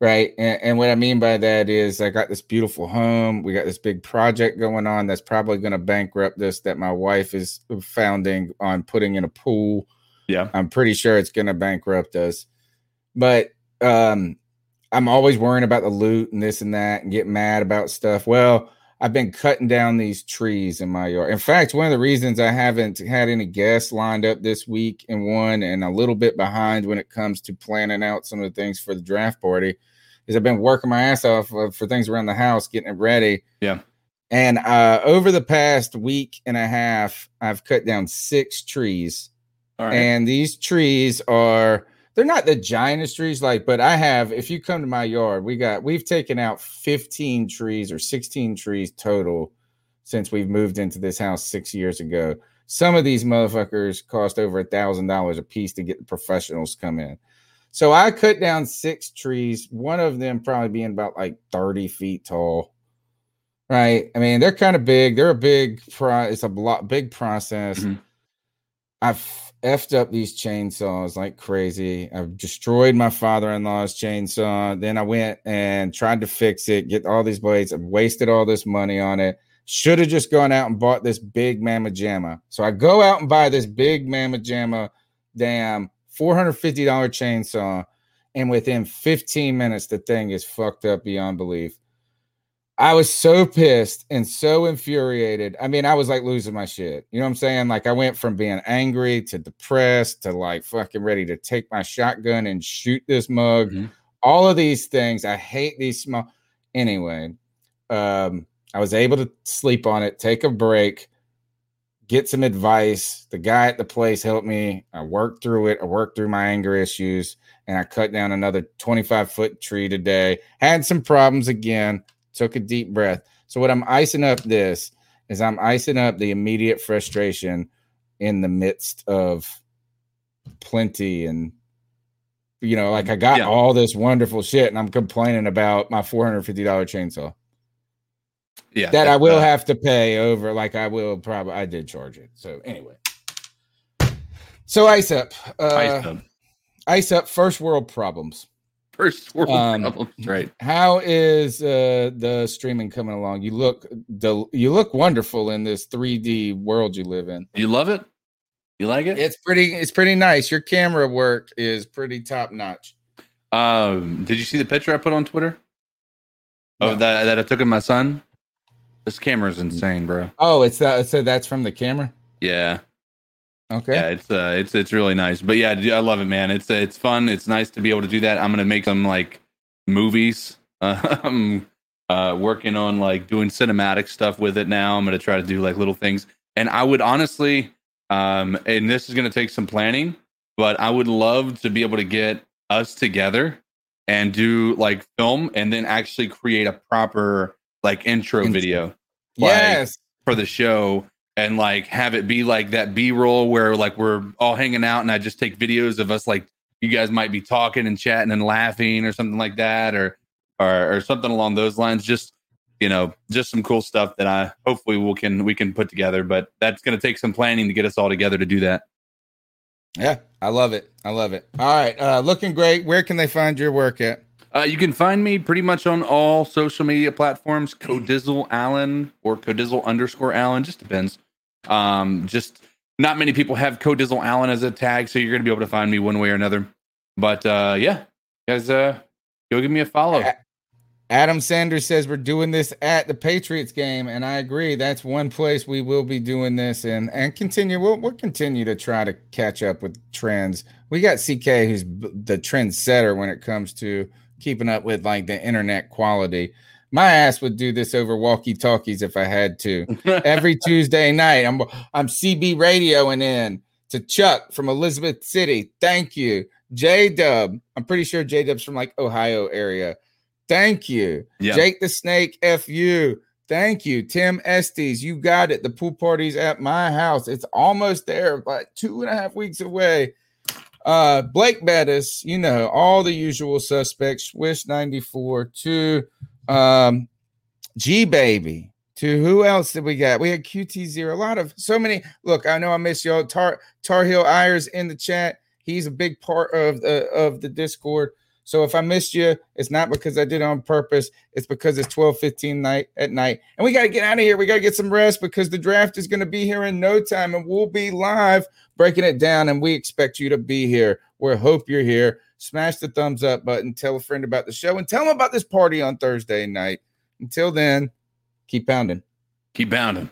S5: Right. And, and what I mean by that is I got this beautiful home. We got this big project going on that's probably going to bankrupt us that my wife is founding on putting in a pool.
S7: Yeah.
S5: I'm pretty sure it's going to bankrupt us. But um I'm always worrying about the loot and this and that and get mad about stuff. Well, I've been cutting down these trees in my yard. In fact, one of the reasons I haven't had any guests lined up this week and one and a little bit behind when it comes to planning out some of the things for the draft party is I've been working my ass off uh, for things around the house, getting it ready.
S7: Yeah.
S5: And uh, over the past week and a half, I've cut down six trees.
S7: All right.
S5: And these trees are they're not the giantest trees, like, but I have, if you come to my yard, we got we've taken out 15 trees or 16 trees total since we've moved into this house six years ago. Some of these motherfuckers cost over a thousand dollars a piece to get the professionals come in. So I cut down six trees, one of them probably being about like 30 feet tall. Right. I mean, they're kind of big. They're a big pro it's a lot big process. Mm-hmm. I've effed up these chainsaws like crazy. I've destroyed my father-in-law's chainsaw. Then I went and tried to fix it, get all these blades. I've wasted all this money on it. Should have just gone out and bought this big Mamma Jamma. So I go out and buy this big Mamma Jamma damn $450 chainsaw. And within 15 minutes, the thing is fucked up beyond belief. I was so pissed and so infuriated. I mean, I was like losing my shit. You know what I'm saying? Like I went from being angry to depressed to like fucking ready to take my shotgun and shoot this mug. All of these things. I hate these small. Anyway, um, I was able to sleep on it, take a break, get some advice. The guy at the place helped me. I worked through it. I worked through my anger issues, and I cut down another 25 foot tree today. Had some problems again. Took a deep breath. So what I'm icing up this is I'm icing up the immediate frustration in the midst of plenty and you know, like I got
S7: Yeah.
S5: all this wonderful shit, and I'm complaining about my $450 chainsaw
S7: Yeah.
S5: that I will
S7: uh,
S5: have to pay over. Like I will probably, I did charge it. So anyway, so ice up, uh,
S7: Ice up.
S5: ice up. First world problems.
S7: First world
S5: Um,
S7: problems, right?
S5: How is uh, the streaming coming along? You look, the you look wonderful in this 3D world you live in.
S7: You love it? You like it?
S5: It's pretty. It's pretty nice. Your camera work is pretty top notch.
S7: Um, did you see the picture I put on Twitter? Of that that I took of my son? This camera's insane, bro.
S5: Oh, it's that. So that's from the camera.
S7: Yeah.
S5: Okay.
S7: Yeah, it's uh, it's it's really nice. But yeah, I love it, man. It's it's fun. It's nice to be able to do that. I'm gonna make some like movies. Uh, I'm uh, working on like doing cinematic stuff with it now. I'm gonna try to do like little things. And I would honestly, um, and this is gonna take some planning, but I would love to be able to get us together and do like film and then actually create a proper like intro video. like,
S5: Yes.
S7: for the show and like have it be like that b-roll where like we're all hanging out and i just take videos of us like you guys might be talking and chatting and laughing or something like that or or, or something along those lines just you know just some cool stuff that i hopefully we can we can put together but that's going to take some planning to get us all together to do that
S5: Yeah, I love it. I love it. All right, uh, looking great. Where can they find your work at?
S7: Uh, you can find me pretty much on all social media platforms, Codizzle Allen or Codizzle underscore Allen, just depends. Um, just not many people have Codizzle Allen as a tag, so you're gonna be able to find me one way or another. But uh, yeah, guys, uh, go give me a follow.
S5: Adam Sanders says we're doing this at the Patriots game, and I agree. That's one place we will be doing this, and and continue. We'll we'll continue to try to catch up with trends. We got CK, who's the trendsetter when it comes to keeping up with like the internet quality. My ass would do this over walkie talkies if I had to. Every Tuesday night, I'm I'm CB radioing in to Chuck from Elizabeth City. Thank you, J Dub. I'm pretty sure J Dub's from like Ohio area. Thank you.
S7: Yeah.
S5: Jake the Snake, FU. Thank you. Tim Estes, you got it. The pool party's at my house. It's almost there, but two and a half weeks away. Uh, Blake Bettis, you know, all the usual suspects. Swish 94 to um G Baby. To who else did we got? We had QT0. A lot of so many. Look, I know I miss y'all. Tar Tar Heel Ayers in the chat. He's a big part of the of the Discord. So if I missed you, it's not because I did it on purpose. It's because it's 12 15 night at night. And we got to get out of here. We got to get some rest because the draft is going to be here in no time and we'll be live breaking it down. And we expect you to be here. We hope you're here. Smash the thumbs up button. Tell a friend about the show and tell them about this party on Thursday night. Until then, keep pounding.
S7: Keep pounding.